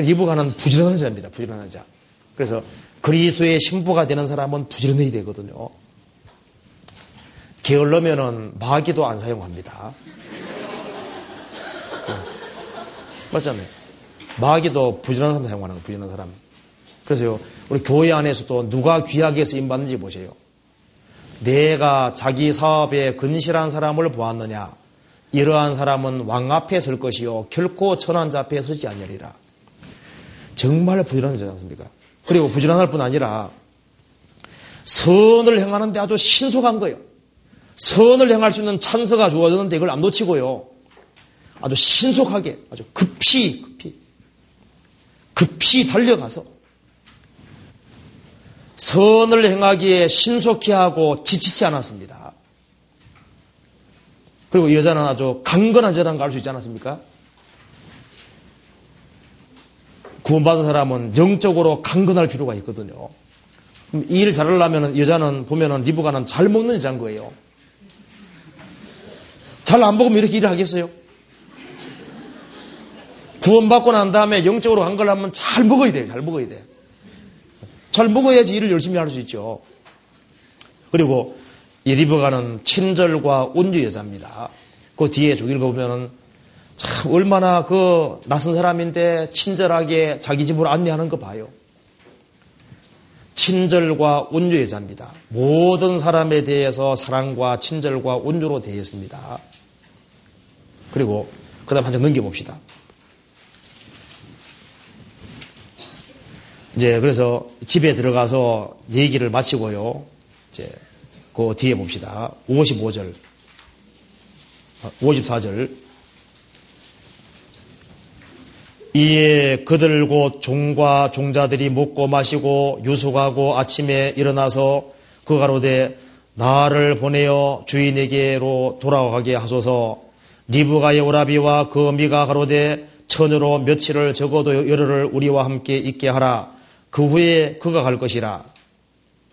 이부가는 부지런한 자입니다. 부지런한 자. 그래서 그리스도의 신부가 되는 사람은 부지런해야 되거든요. 게을러면은 마귀도 안 사용합니다. 맞잖아요. 마귀도 부지런한 사람 사용하는 거예요. 부지런한 사람. 그래서요. 우리 교회 안에서도 누가 귀하게 쓰임 받는지 보세요. 내가 자기 사업에 근실한 사람을 보았느냐? 이러한 사람은 왕 앞에 설 것이요. 결코 천한자 앞에 서지 아니하리라. 정말 부지런하지 않습니까? 그리고 부지런할 뿐 아니라 선을 행하는데 아주 신속한 거예요. 선을 행할 수 있는 찬스가 주어졌는데 이걸 안 놓치고요. 아주 신속하게, 아주 급히, 급히, 급히 달려가서 선을 행하기에 신속히 하고 지치지 않았습니다. 그리고 이 여자는 아주 강건한 여자라는 걸 알 수 있지 않았습니까? 구원받은 사람은 영적으로 강건할 필요가 있거든요. 이 일을 잘하려면 여자는 보면은 리브가는 잘 먹는 여자인 거예요. 잘 안 먹으면 이렇게 일을 하겠어요? 구원받고 난 다음에 영적으로 강건하면 잘 먹어야 돼요. 잘 먹어야 돼. 잘 먹어야지 일을 열심히 할 수 있죠. 그리고 이 리버가는 친절과 온유 여자입니다. 그 뒤에 쭉 읽어보면은 참 얼마나 그 낯선 사람인데 친절하게 자기 집으로 안내하는 거 봐요. 친절과 온유 여자입니다. 모든 사람에 대해서 사랑과 친절과 온유로 대했습니다. 그리고 그 다음 한 장 넘겨봅시다. 이제 그래서 집에 들어가서 얘기를 마치고요. 이제 그 뒤에 봅시다. 55절. 54절. 아, 이에 그들 곧 종과 종자들이 먹고 마시고 유숙하고 아침에 일어나서 그 가로되 나를 보내어 주인에게로 돌아가게 하소서 리브가의 오라비와 그 미가 가로되 처녀로 며칠을 적어도 열흘을 우리와 함께 있게 하라 그 후에 그가 갈 것이라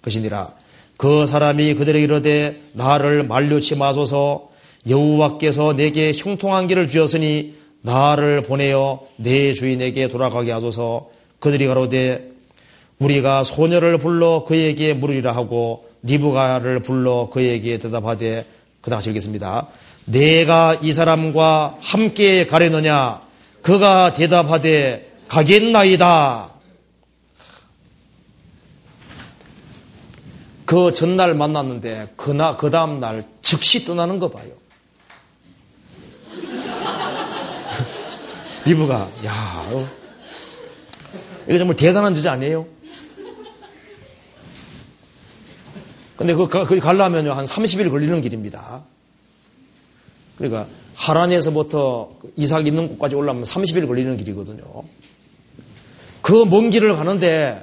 것이니라. 그 사람이 그들에게 이르되 나를 말려치 마소서. 여호와께서 내게 형통한 길을 주었으니 나를 보내어 내 주인에게 돌아가게 하소서. 그들이 가로되 우리가 소녀를 불러 그에게 물으리라 하고 리브가를 불러 그에게 대답하되 그다 같이 읽겠습니다. 내가 이 사람과 함께 가려느냐? 그가 대답하되 가겠나이다 그 전날 만났는데 그나 그 다음 날 즉시 떠나는 거 봐요. *laughs* 리브가 야 어? 이거 정말 대단한 주제 아니에요? 근데 그, 그 가려면요, 한 30일 걸리는 길입니다. 그러니까, 하란에서부터 이삭 있는 곳까지 올라오면 30일 걸리는 길이거든요. 그 먼 길을 가는데,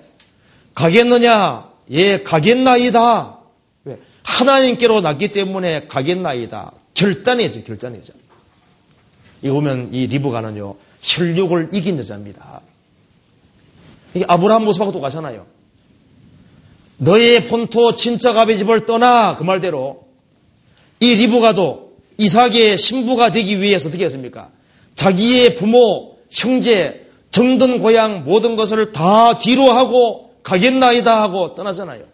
가겠느냐? 예, 가겠나이다. 왜? 하나님께로 났기 때문에 가겠나이다. 결단이죠, 결단이죠. 이거 보면 이 리브가는요, 혈육을 이긴 여자입니다. 이게 아브라함 모습하고 똑같잖아요. 너의 본토 친척 아비 집을 떠나 그 말대로 이 리브가도 이삭의 신부가 되기 위해서 어떻게 했습니까? 자기의 부모, 형제, 정든 고향 모든 것을 다 뒤로 하고 가겠나이다 하고 떠나잖아요.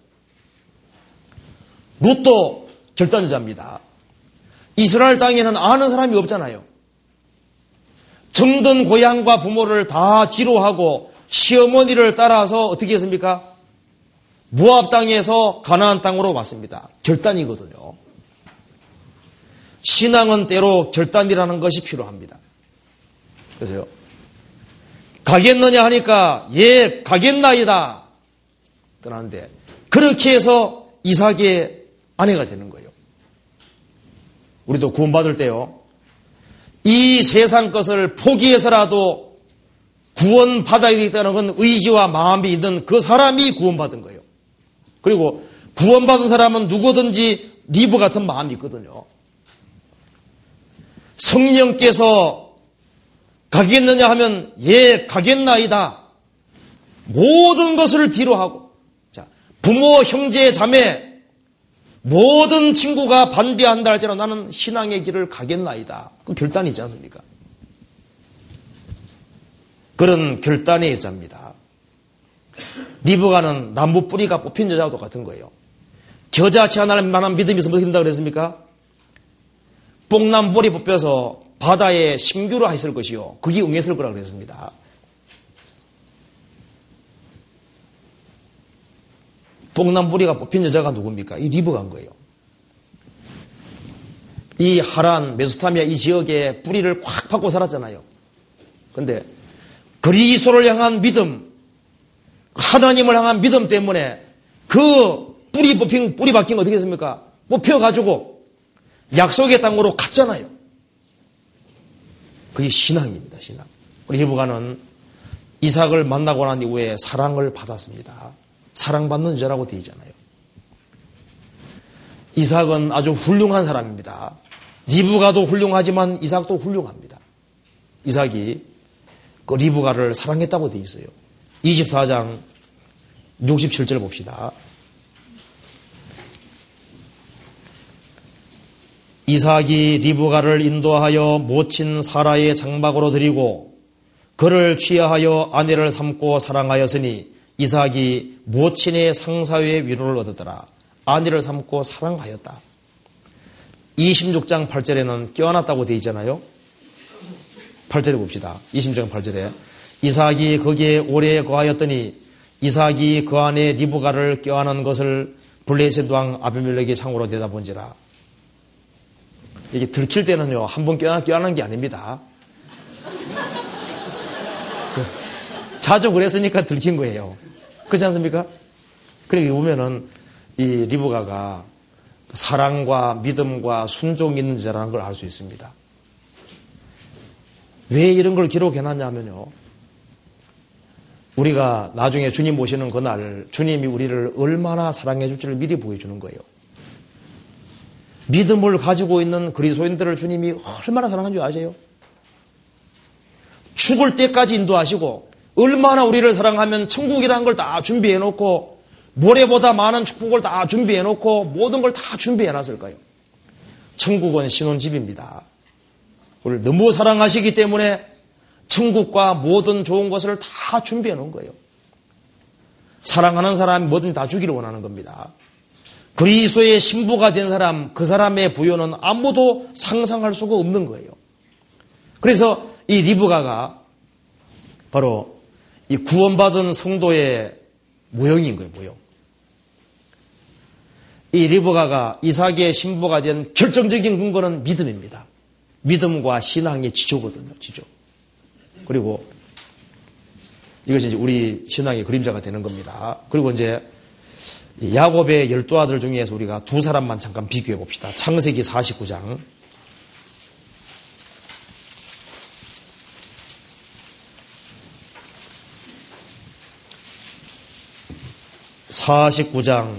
룻도 결단자입니다. 이스라엘 땅에는 아는 사람이 없잖아요. 정든 고향과 부모를 다 뒤로 하고 시어머니를 따라서 어떻게 했습니까? 무압 땅에서 가나안 땅으로 왔습니다. 결단이거든요. 신앙은 때로 결단이라는 것이 필요합니다. 그래서요. 가겠느냐 하니까 예 가겠나이다 떠나는데 그렇게 해서 이삭의 아내가 되는 거예요. 우리도 구원받을 때요. 이 세상 것을 포기해서라도 구원받아야 되겠다는 건 의지와 마음이 있는 그 사람이 구원받은 거예요. 그리고 구원받은 사람은 누구든지 리브 같은 마음이 있거든요. 성령께서 가겠느냐 하면 예 가겠나이다. 모든 것을 뒤로 하고 자 부모 형제 자매 모든 친구가 반대한다 할지라도 나는 신앙의 길을 가겠나이다. 그 결단이지 않습니까? 그런 결단의 여자입니다. 리브가는 나무 뿌리가 뽑힌 여자와 똑같은 거예요. 겨자치 하나를 만한 믿음이 있으면 된다 그랬습니까? 뽕나무뿌리 뽑혀서 바다에 심규를 했을 것이요. 그게 응했을 거라 그랬습니다. 뽕나무뿌리가 뽑힌 여자가 누굽니까? 이 리브가인 거예요. 이 하란, 메소타미아 이 지역에 뿌리를 콱 파고 살았잖아요. 근데 그리스도를 향한 믿음, 하나님을 향한 믿음 때문에 그 뿌리 뽑힌, 뿌리 박힌 거 어떻게 했습니까? 뽑혀가지고 약속의 땅으로 갔잖아요. 그게 신앙입니다, 신앙. 우리 히브가는 이삭을 만나고 난 이후에 사랑을 받았습니다. 사랑받는 자라고 되어 있잖아요. 이삭은 아주 훌륭한 사람입니다. 리브가도 훌륭하지만 이삭도 훌륭합니다. 이삭이 그 리브가를 사랑했다고 되어 있어요. 24장 67절 봅시다. 이삭이 리브가를 인도하여 모친 사라의 장막으로 드리고 그를 취하여 아내를 삼고 사랑하였으니 이삭이 모친의 상사의 위로를 얻었더라. 아내를 삼고 사랑하였다. 26장 8절에는 껴안았다고 되어 있잖아요. 8절에 봅시다. 26장 8절에 이삭이 거기에 오래 거하였더니 이삭이 그 안에 리브가를 껴안은 것을 블레셋 왕 아비멜렉의 창으로 내다본지라. 이게 들킬 때는요, 한 번 껴안, 껴안은 게 아닙니다. 자주 그랬으니까 들킨 거예요. 그렇지 않습니까? 그러게 보면은 이 리브가가 사랑과 믿음과 순종이 있는 자라는 걸 알 수 있습니다. 왜 이런 걸 기록해놨냐면요. 우리가 나중에 주님 모시는 그날 주님이 우리를 얼마나 사랑해 줄지를 미리 보여주는 거예요. 믿음을 가지고 있는 그리스도인들을 주님이 얼마나 사랑한 줄 아세요? 죽을 때까지 인도하시고 얼마나 우리를 사랑하면 천국이라는 걸 다 준비해 놓고 모래보다 많은 축복을 다 준비해 놓고 모든 걸 다 준비해 놨을까요? 천국은 신혼집입니다. 우리를 너무 사랑하시기 때문에 천국과 모든 좋은 것을 다 준비해 놓은 거예요. 사랑하는 사람이 뭐든 다 주기를 원하는 겁니다. 그리스도의 신부가 된 사람, 그 사람의 부여는 아무도 상상할 수가 없는 거예요. 그래서 이 리브가가 바로 이 구원받은 성도의 모형인 거예요, 모형. 이 리브가가 이삭의 신부가 된 결정적인 근거는 믿음입니다. 믿음과 신앙의 지조거든요, 지조. 그리고 이것이 이제 우리 신앙의 그림자가 되는 겁니다. 그리고 이제 야곱의 열두 아들 중에서 우리가 두 사람만 잠깐 비교해 봅시다. 창세기 49장. 49장.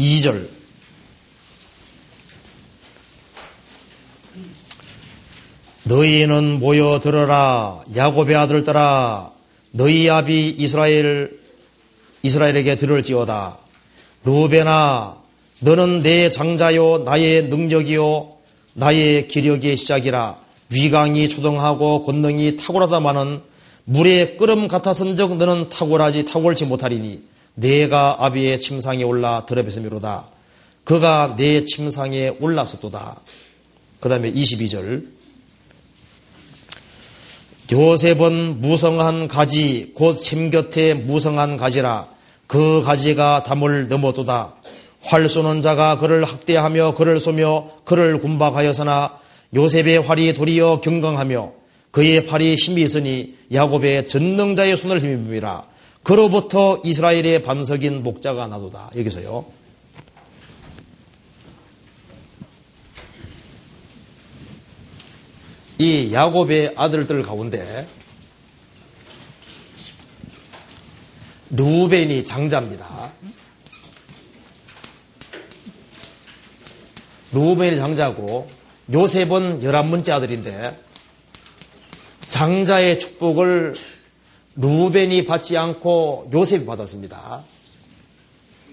2절. 너희는 모여 들어라 야곱의 아들들아 너희 아비 이스라엘 이스라엘에게 들을지어다. 루베나 너는 내 장자요 나의 능력이요 나의 기력의 시작이라 위강이 초등하고 권능이 탁월하다마는 물에 끓음 같아선적 너는 탁월하지 탁월치 못하리니 내가 아비의 침상에 올라 드러베스미로다. 그가 내 침상에 올랐었도다. 그 다음에 22절. 요셉은 무성한 가지 곧 샘 곁에 무성한 가지라 그 가지가 담을 넘어도다. 활 쏘는 자가 그를 학대하며 그를 쏘며 그를 군박하여서나 요셉의 활이 도리어 경강하며 그의 팔이 힘이 있으니 야곱의 전능자의 손을 힘입니다. 그로부터 이스라엘의 반석인 목자가 나도다. 여기서요. 이 야곱의 아들들 가운데 루벤이 장자입니다. 루벤이 장자고 요셉은 열한 번째 아들인데 장자의 축복을 루벤이 받지 않고 요셉이 받았습니다.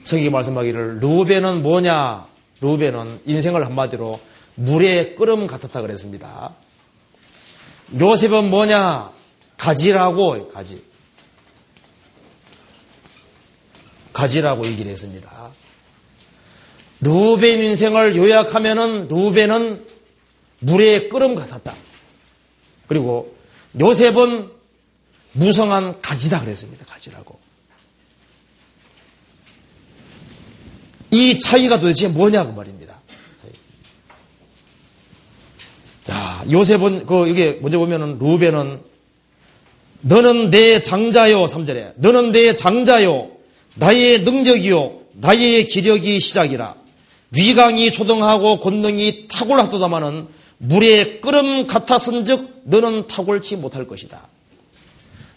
성경이 말씀하기를 루벤은 뭐냐? 루벤은 인생을 한마디로 물에 끓음 같았다 그랬습니다. 요셉은 뭐냐? 가지라고 가지. 가지라고 얘기를 했습니다. 루벤 인생을 요약하면은 루벤은 물에 끓음 같았다. 그리고 요셉은 무성한 가지다 그랬습니다. 가지라고. 이 차이가 도대체 뭐냐고 말입니다. 자, 요셉은 그 여기 먼저 보면은 루벤은 너는 내 장자요 3절에 너는 내 장자요 나의 능력이요 나의 기력이 시작이라 위강이 초등하고 권능이 탁월하도다마는 물에 끓음 같아선즉 너는 탁월치 못할 것이다.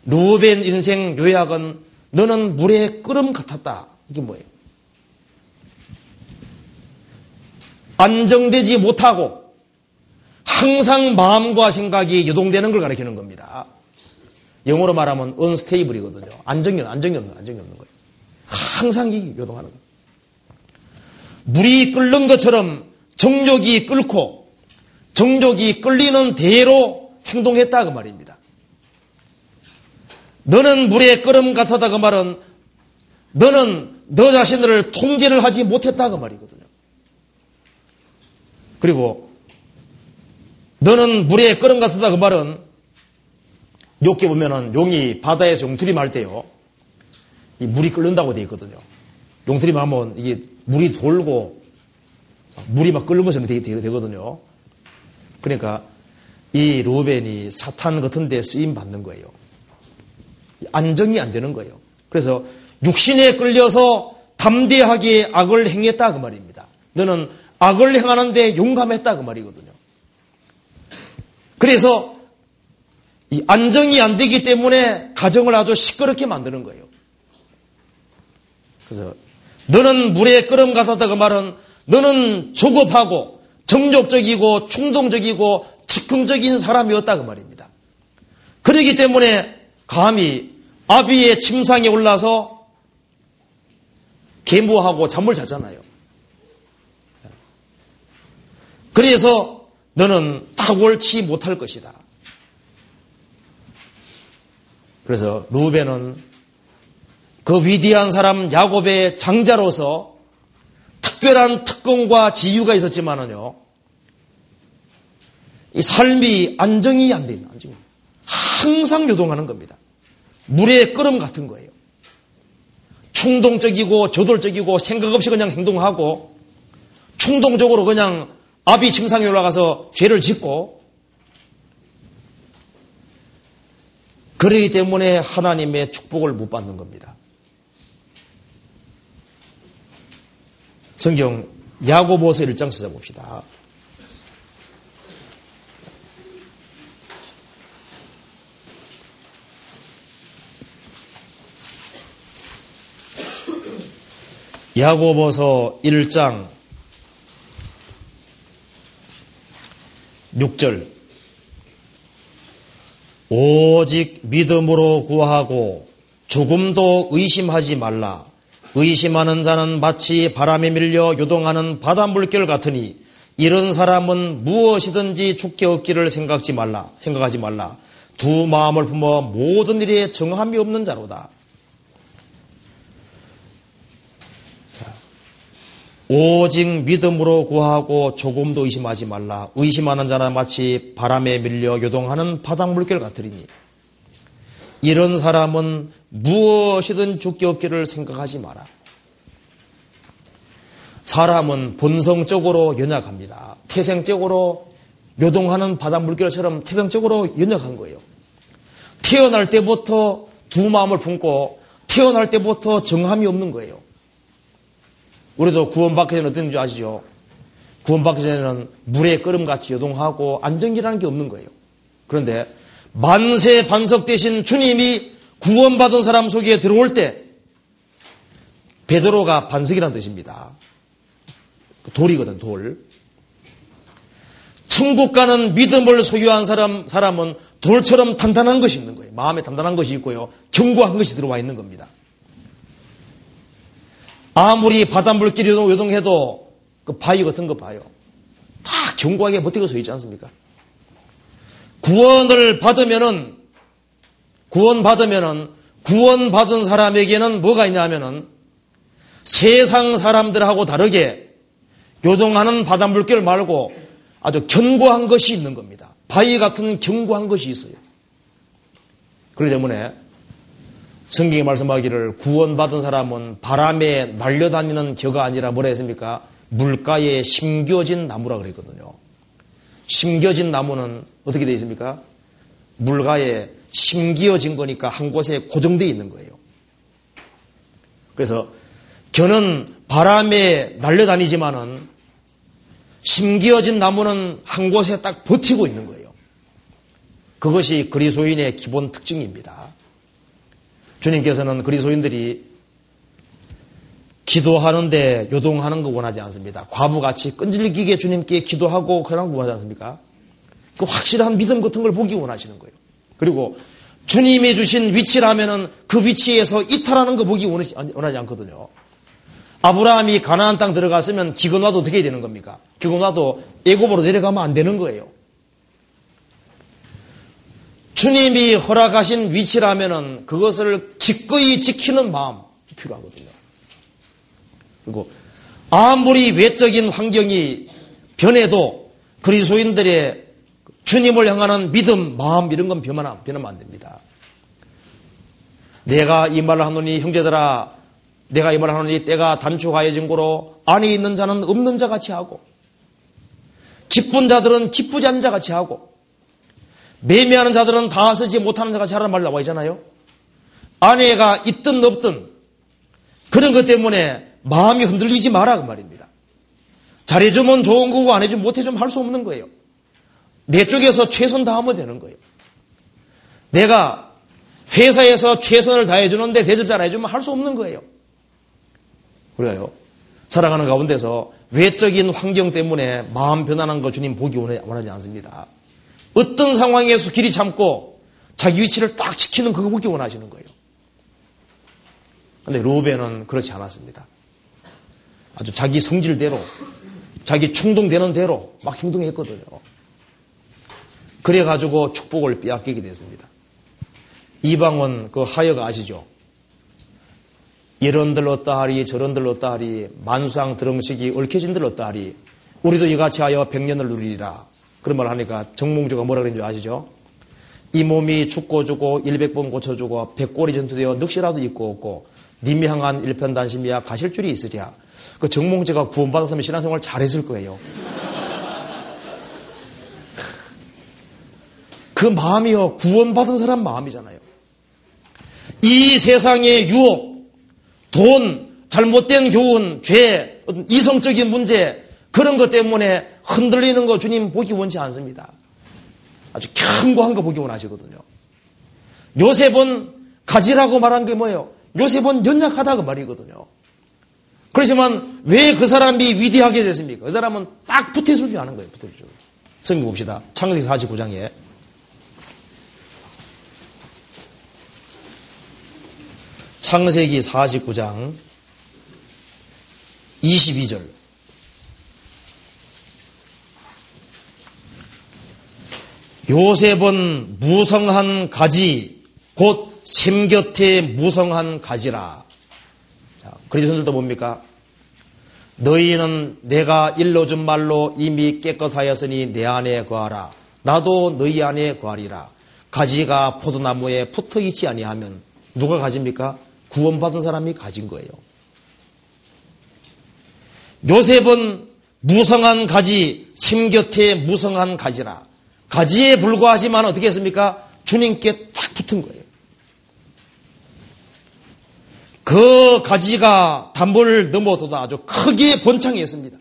루벤 인생 요약은 너는 물에 끓음 같았다. 이게 뭐예요? 안정되지 못하고 항상 마음과 생각이 유동되는 걸 가리키는 겁니다. 영어로 말하면 unstable이거든요. 안정이, 안정이 없는, 안정이 없는 거예요. 항상 요동하는 거예요. 물이 끓는 것처럼 정욕이 끓고 정욕이 끌리는 대로 행동했다 그 말입니다. 너는 물에 끓음 같았다 그 말은 너는 너 자신을 통제를 하지 못했다 그 말이거든요. 그리고 너는 물에 끓음 같았다 그 말은 욕게 보면은 용이 바다에서 용투리 말 때요. 이 물이 끓는다고 되어 있거든요. 용투리 하면 이게 물이 돌고 물이 막 끓는 것처럼 되거든요. 그러니까 이 루벤이 사탄 같은 데 쓰임 받는 거예요. 안정이 안 되는 거예요. 그래서 육신에 끌려서 담대하게 악을 행했다 그 말입니다. 너는 악을 행하는데 용감했다 그 말이거든요. 그래서 이 안정이 안 되기 때문에 가정을 아주 시끄럽게 만드는 거예요. 그래서 너는 물에 끓음 갔었다 그 말은 너는 조급하고 정적적이고 충동적이고 즉흥적인 사람이었다 그 말입니다. 그러기 때문에 감히 아비의 침상에 올라서 계무하고 잠을 잤잖아요. 그래서 너는 탁월치 못할 것이다. 그래서 루벤은 그 위대한 사람 야곱의 장자로서 특별한 특권과 지유가 있었지만은요, 이 삶이 안정이 안 돼 있는, 안정이. 항상 요동하는 겁니다. 물의 끓음 같은 거예요. 충동적이고 저돌적이고 생각 없이 그냥 행동하고 충동적으로 그냥 아비 침상에 올라가서 죄를 짓고 그러기 때문에 하나님의 축복을 못 받는 겁니다. 성경 야고보서 1장 찾아봅시다. 야고보서 1장 6절 오직 믿음으로 구하고 조금도 의심하지 말라. 의심하는 자는 마치 바람에 밀려 요동하는 바닷물결 같으니 이런 사람은 무엇이든지 죽게 얻기를 생각지 말라. 생각하지 말라. 두 마음을 품어 모든 일에 정함이 없는 자로다. 오직 믿음으로 구하고 조금도 의심하지 말라. 의심하는 자는 마치 바람에 밀려 요동하는 바닥 물결 같으리니. 이런 사람은 무엇이든 죽기 없기를 생각하지 마라. 사람은 본성적으로 연약합니다. 태생적으로 요동하는 바닥 물결처럼 태생적으로 연약한 거예요. 태어날 때부터 두 마음을 품고 태어날 때부터 정함이 없는 거예요. 우리도 구원받기 전에 줄 아시죠? 구원받기 전에는 물에 끓음같이 요동하고 안정기라는 게 없는 거예요. 그런데 만세 반석 대신 주님이 구원받은 사람 속에 들어올 때 베드로가 반석이라는 뜻입니다. 돌이거든, 돌. 천국 가는 믿음을 소유한 사람, 사람은 돌처럼 단단한 것이 있는 거예요. 마음에 단단한 것이 있고요. 견고한 것이 들어와 있는 겁니다. 아무리 바닷물길이 요동해도 그 바위 같은 거 봐요. 다 견고하게 버티고 서 있지 않습니까? 구원을 받으면은 구원 받으면은 구원 받은 사람에게는 뭐가 있냐면은 세상 사람들하고 다르게 요동하는 바닷물길 말고 아주 견고한 것이 있는 겁니다. 바위 같은 견고한 것이 있어요. 그렇기 때문에 성경이 말씀하기를 구원받은 사람은 바람에 날려다니는 겨가 아니라 뭐라 했습니까? 물가에 심겨진 나무라 그랬거든요. 심겨진 나무는 어떻게 되어 있습니까? 물가에 심기어진 거니까 한 곳에 고정되어 있는 거예요. 그래서 겨는 바람에 날려다니지만은 심기어진 나무는 한 곳에 딱 버티고 있는 거예요. 그것이 그리스도인의 기본 특징입니다. 주님께서는 그리스도인들이 기도하는데 요동하는 거 원하지 않습니다. 과부같이 끈질기게 주님께 기도하고 그런 거 원하지 않습니까? 그 확실한 믿음 같은 걸 보기 원하시는 거예요. 그리고 주님이 주신 위치라면은 그 위치에서 이탈하는 거 보기 원하지, 않거든요. 아브라함이 가나안 땅 들어갔으면 기근 와도 어떻게 되는 겁니까? 기근 와도 애굽으로 내려가면 안 되는 거예요. 주님이 허락하신 위치라면은 그것을 기꺼이 지키는 마음 필요하거든요. 그리고 아무리 외적인 환경이 변해도 그리스도인들의 주님을 향하는 믿음, 마음 이런 건 변하면, 변하면 안 됩니다. 내가 이 말을 하노니 형제들아 내가 이 말을 하노니 때가 단축하여진 거로 안에 있는 자는 없는 자 같이 하고 기쁜 자들은 기쁘지 않은 자 같이 하고 매매하는 자들은 다 쓰지 못하는 자가 잘하는 말 나와 있잖아요. 아내가 있든 없든 그런 것 때문에 마음이 흔들리지 마라 그 말입니다. 잘해주면 좋은 거고 안 해주면 못해주면 할 수 없는 거예요. 내 쪽에서 최선 다하면 되는 거예요. 내가 회사에서 최선을 다해주는데 대접잘 안 해주면 할 수 없는 거예요. 그래요. 살아가는 가운데서 외적인 환경 때문에 마음 변하는 거 주님 보기 원하지 않습니다. 어떤 상황에서 길이 참고 자기 위치를 딱 지키는 그거 보기 원하시는 거예요. 근데 로벤은 그렇지 않았습니다. 아주 자기 성질대로, 자기 충동되는 대로 막 행동했거든요. 그래가지고 축복을 빼앗기게 됐습니다. 이방은 그 하여가 아시죠? 이런들 얻다 하리, 저런들 얻다 하리, 만수상 드렁식이 얽혀진들 얻다 하리, 우리도 이같이 하여 백년을 누리리라. 그런 말 하니까 정몽주가 뭐라 그랬는지 아시죠? 이 몸이 죽고 주고 일백 번 고쳐주고 백골이 전투되어 늑시라도 있고 없고 님이 향한 일편단심이야 가실 줄이 있으랴. 그 정몽재가 구원받았으면 신앙생활 잘했을 거예요. 그 마음이요 구원받은 사람 마음이잖아요. 이 세상의 유혹, 돈, 잘못된 교훈, 죄, 이성적인 문제 그런 것 때문에 흔들리는 거 주님 보기 원치 않습니다. 아주 견고한 거 보기 원하시거든요. 요셉은 가지라고 말한 게 뭐예요? 요셉은 연약하다 그 말이거든요. 그렇지만 왜 그 사람이 위대하게 됐습니까? 그 사람은 딱 붙어주지 않은 거예요. 붙어주죠. 성경 봅시다. 창세기 49장에 창세기 49장 22절 요셉은 무성한 가지 곧 샘 곁에 무성한 가지라. 자, 그리스도들도 뭡니까? 너희는 내가 일러준 말로 이미 깨끗하였으니 내 안에 거하라. 나도 너희 안에 거하리라. 가지가 포도나무에 붙어 있지 아니하면 누가 가집니까? 구원받은 사람이 가진 거예요. 요셉은 무성한 가지, 샘곁에 무성한 가지라. 가지에 불과하지만 어떻게 했습니까? 주님께 탁 붙은 거예요. 그 가지가 담보를 넘어도 아주 크게 번창했습니다.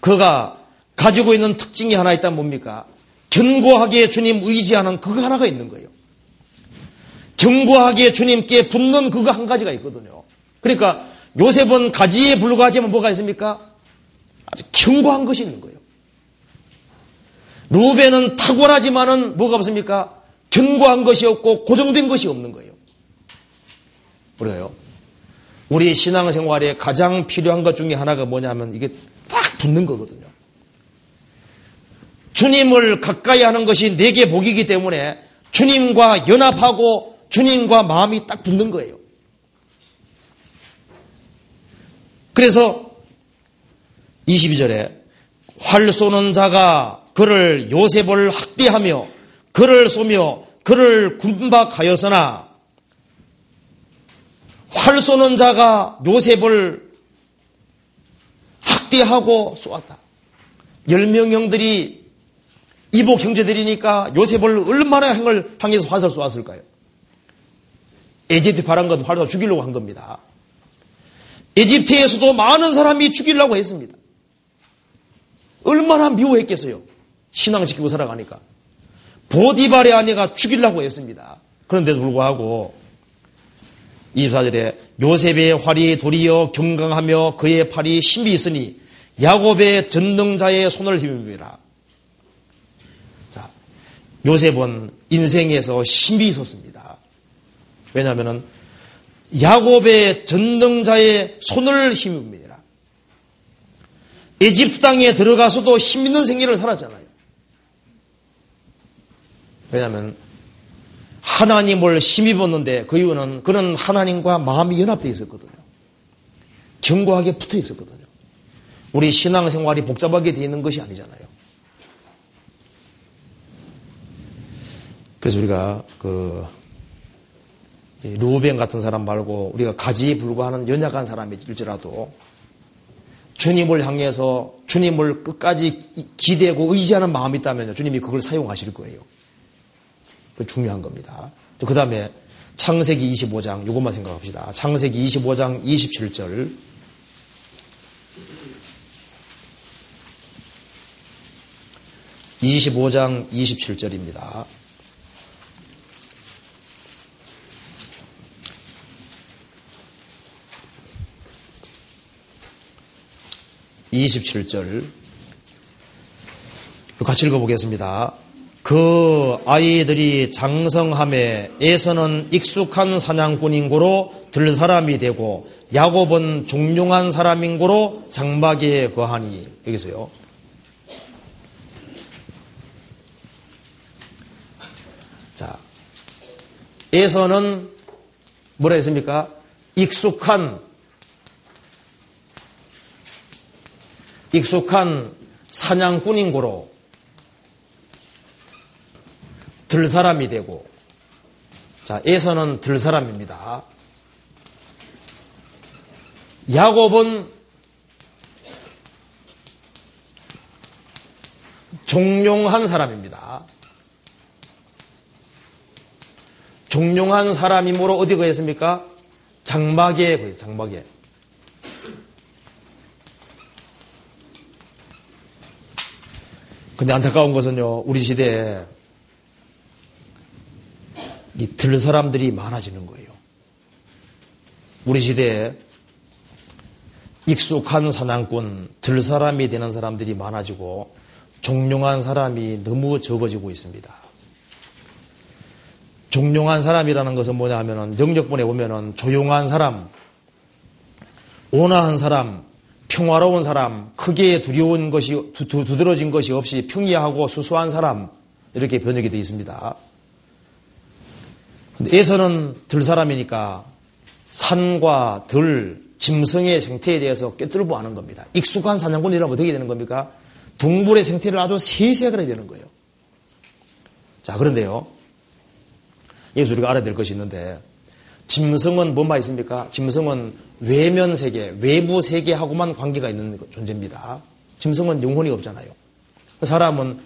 그가 가지고 있는 특징이 하나 있다면 뭡니까? 견고하게 주님 의지하는 그거 하나가 있는 거예요. 견고하게 주님께 붙는 그거 한 가지가 있거든요. 그러니까 요셉은 가지에 불과하지만 뭐가 있습니까? 아주 견고한 것이 있는 거예요. 루벤은 탁월하지만은 뭐가 없습니까? 견고한 것이 없고 고정된 것이 없는 거예요. 그래요. 우리 신앙생활에 가장 필요한 것 중에 하나가 뭐냐면 이게 딱 붙는 거거든요. 주님을 가까이 하는 것이 내게 복이기 때문에 주님과 연합하고 주님과 마음이 딱 붙는 거예요. 그래서 22절에 활 쏘는 자가 그를 요셉을 학대하며 그를 쏘며 그를 군박하였으나 활 쏘는 자가 요셉을 학대하고 쏘았다. 열명 형들이 이복 형제들이니까 요셉을 얼마나 행을 향해서 화살 쏘았을까요? 에집트 파란 건 활로 죽이려고 한 겁니다. 에집트에서도 많은 사람이 죽이려고 했습니다. 얼마나 미워했겠어요. 신앙 지키고 살아가니까. 보디발의 아내가 죽이려고 했습니다. 그런데도 불구하고 24절에 요셉의 활이 도리어 경강하며 그의 팔이 힘이 있으니 야곱의 전능자의 손을 힘입니다. 자, 요셉은 인생에서 힘이 있었습니다. 왜냐하면 야곱의 전능자의 손을 힘입니다. 에집트 땅에 들어가서도 힘 있는 생애를 살았잖아요. 왜냐하면 하나님을 힘입었는데 그 이유는 그는 하나님과 마음이 연합되어 있었거든요. 견고하게 붙어 있었거든요. 우리 신앙생활이 복잡하게 되어 있는 것이 아니잖아요. 그래서 우리가 그 루벤 같은 사람 말고 우리가 가지에 불과하는 연약한 사람일지라도 주님을 향해서 주님을 끝까지 기대고 의지하는 마음이 있다면 주님이 그걸 사용하실 거예요. 그 중요한 겁니다. 그 다음에 창세기 25장, 이것만 생각합시다. 창세기 25장 27절. (25장 27절입니다) (27절) 같이 읽어보겠습니다. 그 아이들이 장성함에 에서는 익숙한 사냥꾼인고로 들 사람이 되고 야곱은 종용한 사람인고로 장막에 거하니 여기서요. 자, 에서는 뭐라 했습니까? 익숙한 익숙한 사냥꾼인 고로 들 사람이 되고 자 에서는 들 사람입니다. 야곱은 종용한 사람입니다. 종용한 사람이므로 어디 거했습니까? 장막에 거했 장막에. 근데 안타까운 것은요, 우리 시대에 이들 사람들이 많아지는 거예요. 우리 시대에 익숙한 사냥꾼, 들 사람이 되는 사람들이 많아지고 종용한 사람이 너무 적어지고 있습니다. 종용한 사람이라는 것은 뭐냐 하면은 영역본에 보면은 조용한 사람, 온화한 사람, 평화로운 사람, 크게 두려운 것이 두, 두, 두드러진 것이 없이 평이하고 수수한 사람 이렇게 번역이 되어 있습니다. 에서는 들 사람이니까 산과 들, 짐승의 생태에 대해서 꿰뚫고 아는 겁니다. 익숙한 사냥꾼이라면 어떻게 되는 겁니까? 동물의 생태를 아주 세세하게 되는 거예요. 자, 그런데요. 여기서 우리가 알아야 될 것이 있는데, 짐승은 뭐만 있습니까? 짐승은 외면 세계, 외부 세계하고만 관계가 있는 존재입니다. 짐승은 영혼이 없잖아요. 사람은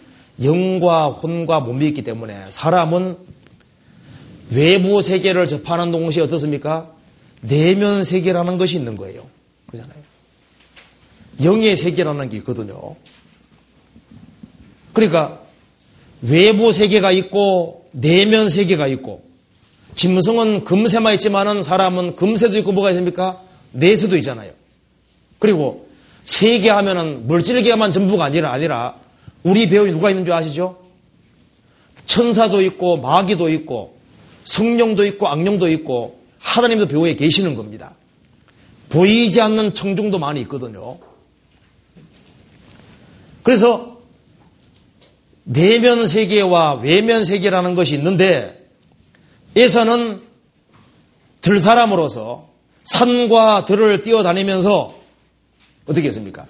영과 혼과 몸이 있기 때문에 사람은 외부 세계를 접하는 동시에 어떻습니까? 내면 세계라는 것이 있는 거예요. 그러잖아요. 영의 세계라는 게 있거든요. 그러니까 외부 세계가 있고 내면 세계가 있고 짐승은 금세만 있지만은 사람은 금세도 있고 뭐가 있습니까? 내세도 있잖아요. 그리고 세계 하면은 물질계만 전부가 아니라 아니라 우리 배우에 누가 있는 줄 아시죠? 천사도 있고 마귀도 있고 성령도 있고 악령도 있고 하나님도 배우에 계시는 겁니다. 보이지 않는 청중도 많이 있거든요. 그래서 내면 세계와 외면 세계라는 것이 있는데 에서는 들 사람으로서 산과 들을 뛰어다니면서 어떻게 했습니까?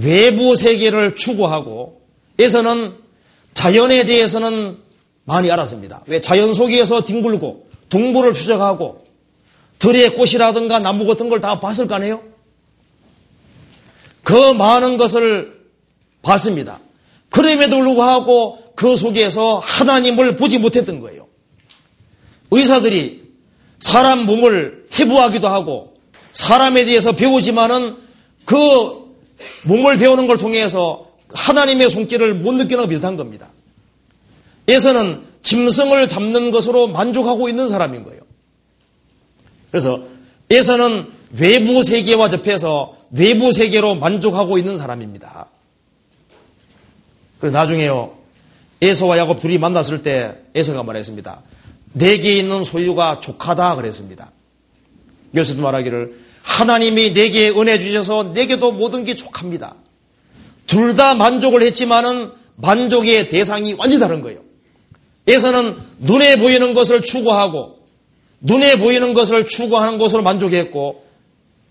외부 세계를 추구하고 에서는 자연에 대해서는 많이 알았습니다. 왜 자연 속에서 뒹굴고 동물을 추적하고 들의 꽃이라든가 나무 같은 걸 다 봤을 거 아니에요? 그 많은 것을 봤습니다. 그럼에도 불구하고 그 속에서 하나님을 보지 못했던 거예요. 의사들이 사람 몸을 해부하기도 하고 사람에 대해서 배우지만은 그 몸을 배우는 걸 통해서 하나님의 손길을 못 느끼는 거 비슷한 겁니다. 에서는 짐승을 잡는 것으로 만족하고 있는 사람인 거예요. 그래서 에서는 외부 세계와 접해서 외부 세계로 만족하고 있는 사람입니다. 그래서 나중에요. 에서와 야곱 둘이 만났을 때 에서가 말했습니다. 내게 있는 소유가 족하다 그랬습니다. 여기서도 말하기를 하나님이 내게 은혜 주셔서 내게도 모든 게 족합니다. 둘 다 만족을 했지만은 만족의 대상이 완전히 다른 거예요. 에서는 눈에 보이는 것을 추구하고 눈에 보이는 것을 추구하는 것으로 만족했고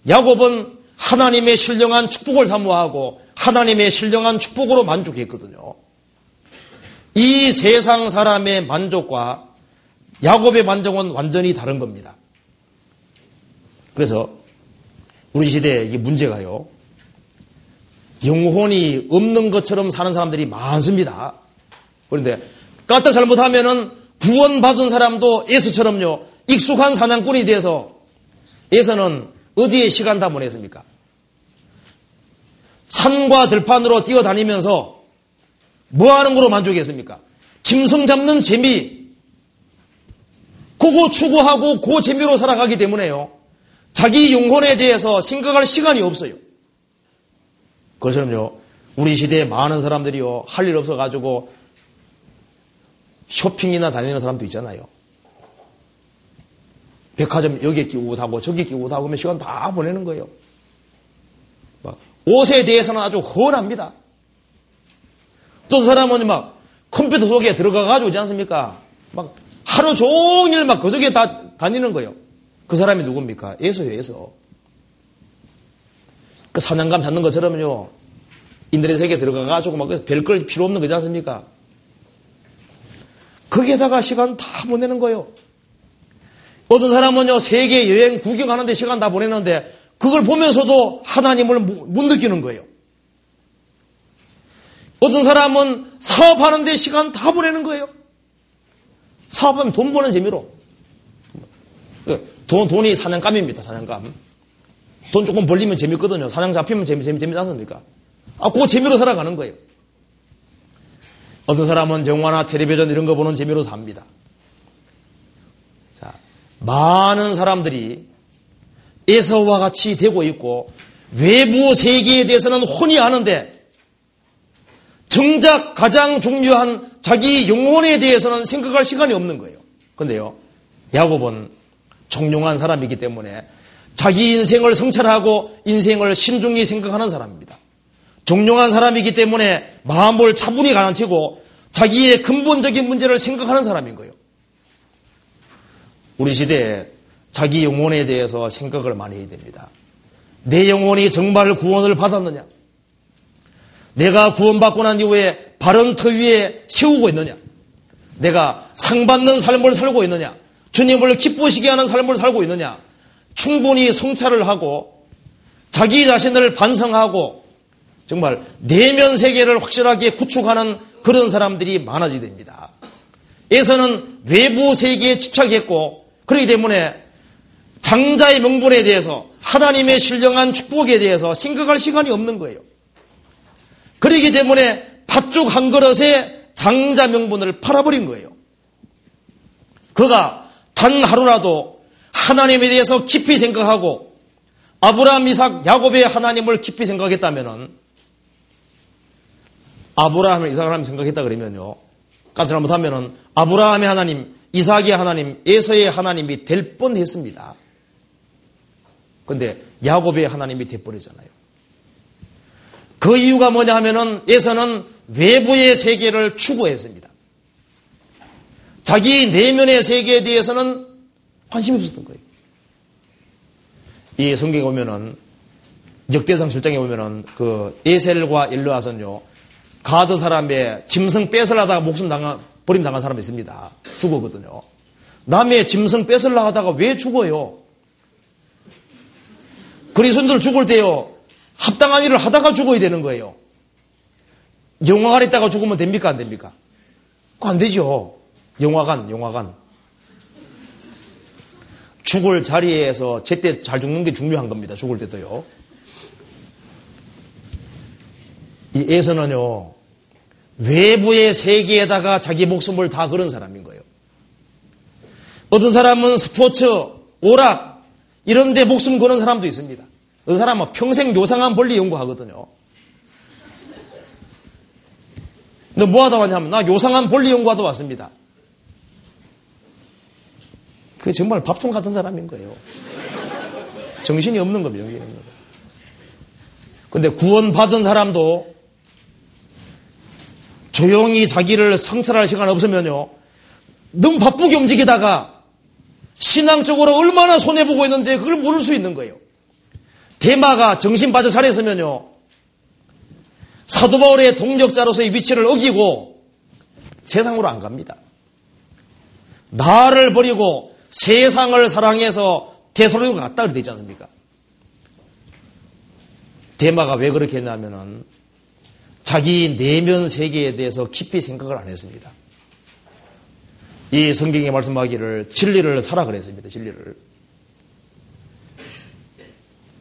야곱은 하나님의 신령한 축복을 사모하고 하나님의 신령한 축복으로 만족했거든요. 이 세상 사람의 만족과 야곱의 만족은 완전히 다른 겁니다. 그래서 우리 시대에 이 문제가요. 영혼이 없는 것처럼 사는 사람들이 많습니다. 그런데 까딱 잘못하면은 구원받은 사람도 예수처럼요. 익숙한 사냥꾼이 돼서 예서는 어디에 시간 다 보냈습니까? 산과 들판으로 뛰어다니면서 뭐 하는 거로 만족했습니까? 짐승 잡는 재미, 그거 추구하고 그 재미로 살아가기 때문에요. 자기 영혼에 대해서 생각할 시간이 없어요. 그것처럼요, 우리 시대에 많은 사람들이요, 할 일 없어가지고 쇼핑이나 다니는 사람도 있잖아요. 백화점 여기에 끼고 하고 저기 끼고 하고 하면 시간 다 보내는 거예요. 옷에 대해서는 아주 훤합니다. 또 사람은 막 컴퓨터 속에 들어가가지고 오지 않습니까? 막 하루 종일 막그 속에 다 다니는 거예요. 그 사람이 누굽니까? 예서예요, 예서. 그 사냥감 잡는 것처럼요. 인터넷 세계에 들어가가지고 막 별걸 필요 없는 거지 않습니까? 거기에다가 시간 다 보내는 거예요. 어떤 사람은요, 세계 여행 구경하는데 시간 다 보내는데, 그걸 보면서도 하나님을 못 느끼는 거예요. 어떤 사람은 사업하는데 시간 다 보내는 거예요. 사업하면 돈 버는 재미로. 돈, 돈이 사냥감입니다, 사냥감. 돈 조금 벌리면 재밌거든요. 사냥 잡히면 재미, 재미, 재미지 않습니까? 아, 그거 재미로 살아가는 거예요. 어떤 사람은 영화나 텔레비전 이런 거 보는 재미로 삽니다. 자, 많은 사람들이 에서와 같이 되고 있고 외부 세계에 대해서는 혼이 하는데 정작 가장 중요한 자기 영혼에 대해서는 생각할 시간이 없는 거예요. 근데요, 야곱은 종용한 사람이기 때문에 자기 인생을 성찰하고 인생을 신중히 생각하는 사람입니다. 종용한 사람이기 때문에 마음을 차분히 가라앉히고 자기의 근본적인 문제를 생각하는 사람인 거예요. 우리 시대에 자기 영혼에 대해서 생각을 많이 해야 됩니다. 내 영혼이 정말 구원을 받았느냐? 내가 구원받고 난 이후에 바른 터 위에 세우고 있느냐? 내가 상받는 삶을 살고 있느냐? 주님을 기쁘시게 하는 삶을 살고 있느냐? 충분히 성찰을 하고 자기 자신을 반성하고 정말 내면 세계를 확실하게 구축하는 그런 사람들이 많아지게 됩니다. 에서는 외부 세계에 집착했고 그렇기 때문에 장자의 명분에 대해서 하나님의 신령한 축복에 대해서 생각할 시간이 없는 거예요. 그러기 때문에 팥죽 한 그릇에 장자 명분을 팔아버린 거예요. 그가 단 하루라도 하나님에 대해서 깊이 생각하고 아브라함, 이삭, 야곱의 하나님을 깊이 생각했다면은 아브라함을 이삭을 하나님 생각했다 그러면요. 깜짝 잘못하면은 아브라함의 하나님, 이삭의 하나님, 에서의 하나님이 될 뻔했습니다. 근데 야곱의 하나님이 돼버리잖아요. 그 이유가 뭐냐 하면은 에서는 외부의 세계를 추구했습니다. 자기 내면의 세계에 대해서는 관심이 없었던 거예요. 이 성경에 보면은 역대상 실장에 보면은 그 에셀과 일르아선요 가드 사람의 짐승 뺏으려다가 목숨 당한 버림 당한 사람이 있습니다. 죽었거든요. 남의 짐승 뺏으려 하다가 왜 죽어요? 그리스도인들 죽을 때요 합당한 일을 하다가 죽어야 되는 거예요. 영화관에 있다가 죽으면 됩니까 안 됩니까? 안 되죠. 영화관, 영화관. 죽을 자리에서 제때 잘 죽는 게 중요한 겁니다. 죽을 때도요. 이 에서는요, 외부의 세계에다가 자기 목숨을 다 걸은 사람인 거예요. 어떤 사람은 스포츠, 오락, 이런 데 목숨 거는 사람도 있습니다. 어떤 사람은 평생 요상한 권리 연구하거든요. 너 뭐 하다 왔냐면, 나 요상한 권리 연구하다 왔습니다. 그 정말 밥통 같은 사람인 거예요. 정신이 없는 겁니다. 근데 구원받은 사람도 조용히 자기를 성찰할 시간 없으면요. 너무 바쁘게 움직이다가 신앙적으로 얼마나 손해보고 있는데 그걸 모를 수 있는 거예요. 대마가 정신 빠져 잘했으면요. 사도 바울의 동력자로서의 위치를 어기고 세상으로 안 갑니다. 나를 버리고 세상을 사랑해서 대소로가 갔다 그러지 않습니까? 대마가 왜 그렇게 했냐면은 자기 내면 세계에 대해서 깊이 생각을 안 했습니다. 이 성경에 말씀하기를 진리를 살아 그랬습니다. 진리를.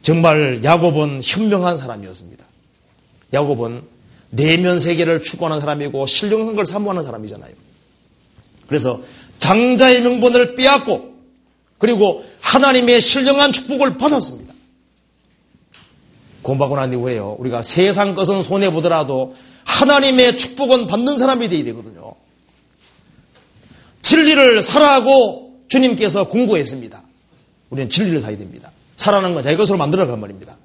정말 야곱은 현명한 사람이었습니다. 야곱은 내면 세계를 추구하는 사람이고 신령한 걸 사모하는 사람이잖아요. 그래서 장자의 명분을 빼앗고 그리고 하나님의 신령한 축복을 받았습니다. 공부하고 난 이후에요. 우리가 세상 것은 손해보더라도 하나님의 축복은 받는 사람이 되어야 되거든요. 진리를 살아하고 주님께서 공부했습니다. 우리는 진리를 사야 됩니다. 살아는 건 자기 것으로 만들어간 말입니다.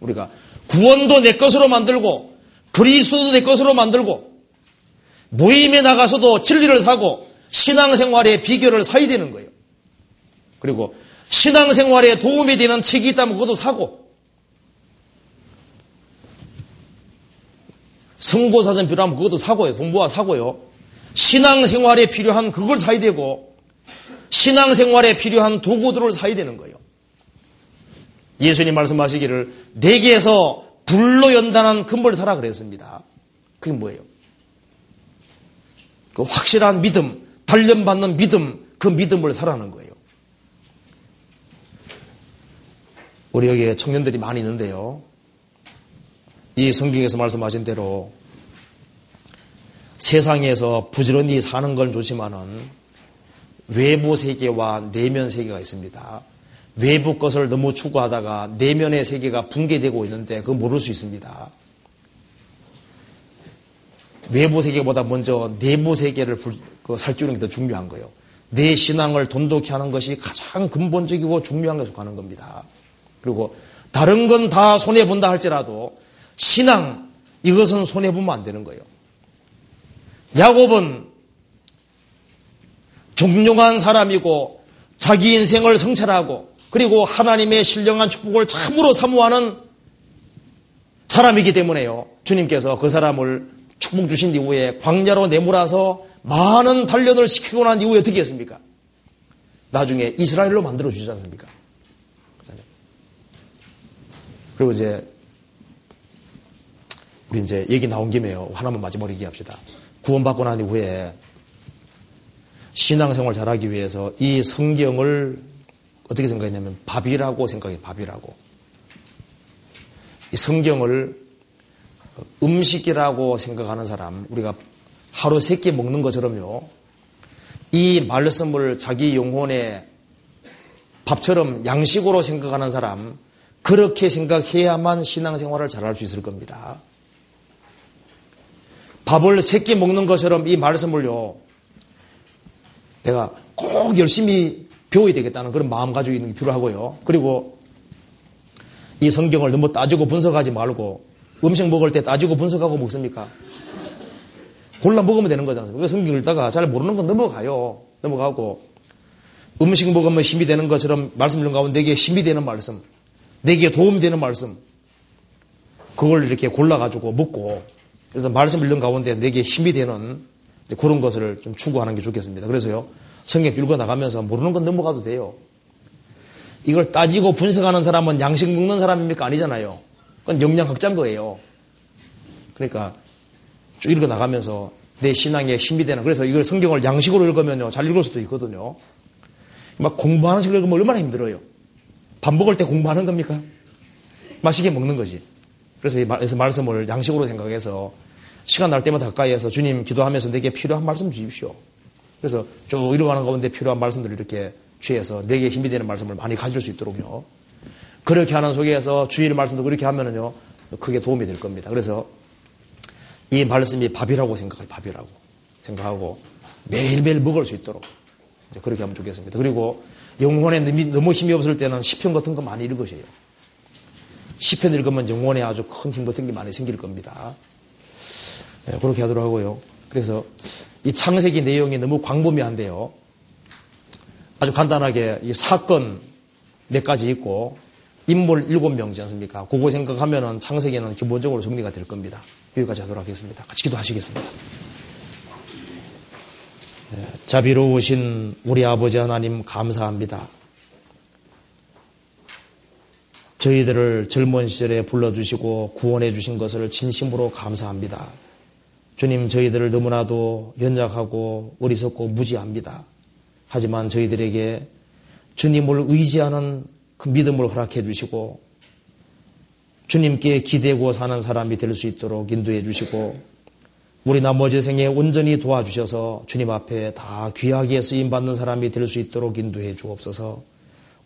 우리가 구원도 내 것으로 만들고 그리스도도 내 것으로 만들고 모임에 나가서도 진리를 사고 신앙생활의 비결을 사야 되는 거예요. 그리고 신앙생활에 도움이 되는 책이 있다면 그것도 사고 성고사전 필요하면 그것도 사고요. 공부와 사고요. 신앙생활에 필요한 그걸 사야 되고 신앙생활에 필요한 도구들을 사야 되는 거예요. 예수님 말씀하시기를 내게에서 불로 연단한 금을 사라 그랬습니다. 그게 뭐예요? 그 확실한 믿음, 단련받는 믿음, 그 믿음을 사라는 거예요. 우리 여기에 청년들이 많이 있는데요. 이 성경에서 말씀하신 대로 세상에서 부지런히 사는 건 좋지만은 외부 세계와 내면 세계가 있습니다. 외부 것을 너무 추구하다가 내면의 세계가 붕괴되고 있는데 그거 모를 수 있습니다. 외부 세계보다 먼저 내부 세계를 그 살찌우는 게 더 중요한 거예요. 내 신앙을 돈독히 하는 것이 가장 근본적이고 중요한 것으로 가는 겁니다. 그리고 다른 건 다 손해본다 할지라도 신앙, 이것은 손해보면 안 되는 거예요. 야곱은 종용한 사람이고 자기 인생을 성찰하고 그리고 하나님의 신령한 축복을 참으로 사모하는 사람이기 때문에요. 주님께서 그 사람을 축복 주신 이후에 광야로 내몰아서 많은 단련을 시키고 난 이후에 어떻게 했습니까? 나중에 이스라엘로 만들어 주지 않습니까? 그리고 이제 우리 이제 얘기 나온 김에요. 하나만 마지막으로 얘기합시다. 구원받고 난 이후에 신앙생활 잘하기 위해서 이 성경을 어떻게 생각했냐면 밥이라고 생각해 밥이라고. 이 성경을 음식이라고 생각하는 사람, 우리가 하루 세 끼 먹는 것처럼요. 이 말씀을 자기 영혼의 밥처럼 양식으로 생각하는 사람, 그렇게 생각해야만 신앙생활을 잘할 수 있을 겁니다. 밥을 세 끼 먹는 것처럼 이 말씀을요, 내가 꼭 열심히 배워야 되겠다는 그런 마음 가지고 있는 게 필요하고요. 그리고 이 성경을 너무 따지고 분석하지 말고 음식 먹을 때 따지고 분석하고 먹습니까? 골라 먹으면 되는 거잖아요. 성경 읽다가 잘 모르는 건 넘어가요. 넘어가고 음식 먹으면 힘이 되는 것처럼 말씀 읽는 가운데 내게 힘이 되는 말씀, 내게 도움이 되는 말씀, 그걸 이렇게 골라가지고 먹고 그래서 말씀 읽는 가운데 내게 힘이 되는 그런 것을 좀 추구하는 게 좋겠습니다. 그래서요, 성경 읽어 나가면서 모르는 건 넘어가도 돼요. 이걸 따지고 분석하는 사람은 양식 먹는 사람입니까? 아니잖아요. 그건 영양학자인 거예요. 그러니까 쭉 읽어 나가면서 내 신앙에 힘이 되는 그래서 이걸 성경을 양식으로 읽으면요 잘 읽을 수도 있거든요. 막 공부하는 식으로 읽으면 얼마나 힘들어요. 밥 먹을 때 공부하는 겁니까? 맛있게 먹는 거지. 그래서 이 말씀을 양식으로 생각해서 시간 날 때마다 가까이에서 주님 기도하면서 내게 필요한 말씀 주십시오. 그래서 쭉 이루어가는 가운데 필요한 말씀들을 이렇게 취해서 내게 힘이 되는 말씀을 많이 가질 수 있도록요. 그렇게 하는 속에서 주일 말씀도 그렇게 하면은요, 크게 도움이 될 겁니다. 그래서 이 말씀이 밥이라고 생각해요. 밥이라고 생각하고 매일매일 먹을 수 있도록 그렇게 하면 좋겠습니다. 그리고 영혼에 너무 힘이 없을 때는 시편 같은 거 많이 읽으세요. 시편 읽으면 영혼에 아주 큰힘 같은 게 많이 생길 겁니다. 네, 그렇게 하도록 하고요. 그래서 이 창세기 내용이 너무 광범위한데요. 아주 간단하게 이 사건 몇 가지 있고 인물 일곱 명이지 않습니까? 그거 생각하면은 창세기는 기본적으로 정리가 될 겁니다. 여기까지 하도록 하겠습니다. 같이 기도하시겠습니다. 네, 자비로우신 우리 아버지 하나님 감사합니다. 저희들을 젊은 시절에 불러주시고 구원해 주신 것을 진심으로 감사합니다. 주님, 저희들을 너무나도 연약하고 어리석고 무지합니다. 하지만 저희들에게 주님을 의지하는 그 믿음을 허락해 주시고 주님께 기대고 사는 사람이 될 수 있도록 인도해 주시고 우리 나머지 생에 온전히 도와주셔서 주님 앞에 다 귀하게 쓰임 받는 사람이 될 수 있도록 인도해 주옵소서.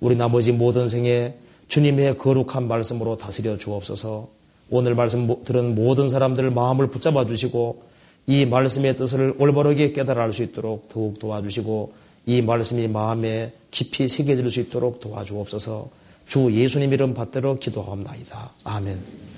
우리 나머지 모든 생에 주님의 거룩한 말씀으로 다스려 주옵소서. 오늘 말씀 들은 모든 사람들 마음을 붙잡아 주시고 이 말씀의 뜻을 올바르게 깨달아 알 수 있도록 더욱 도와주시고 이 말씀이 마음에 깊이 새겨질 수 있도록 도와주옵소서. 주 예수님 이름 받들어 기도하옵나이다. 아멘.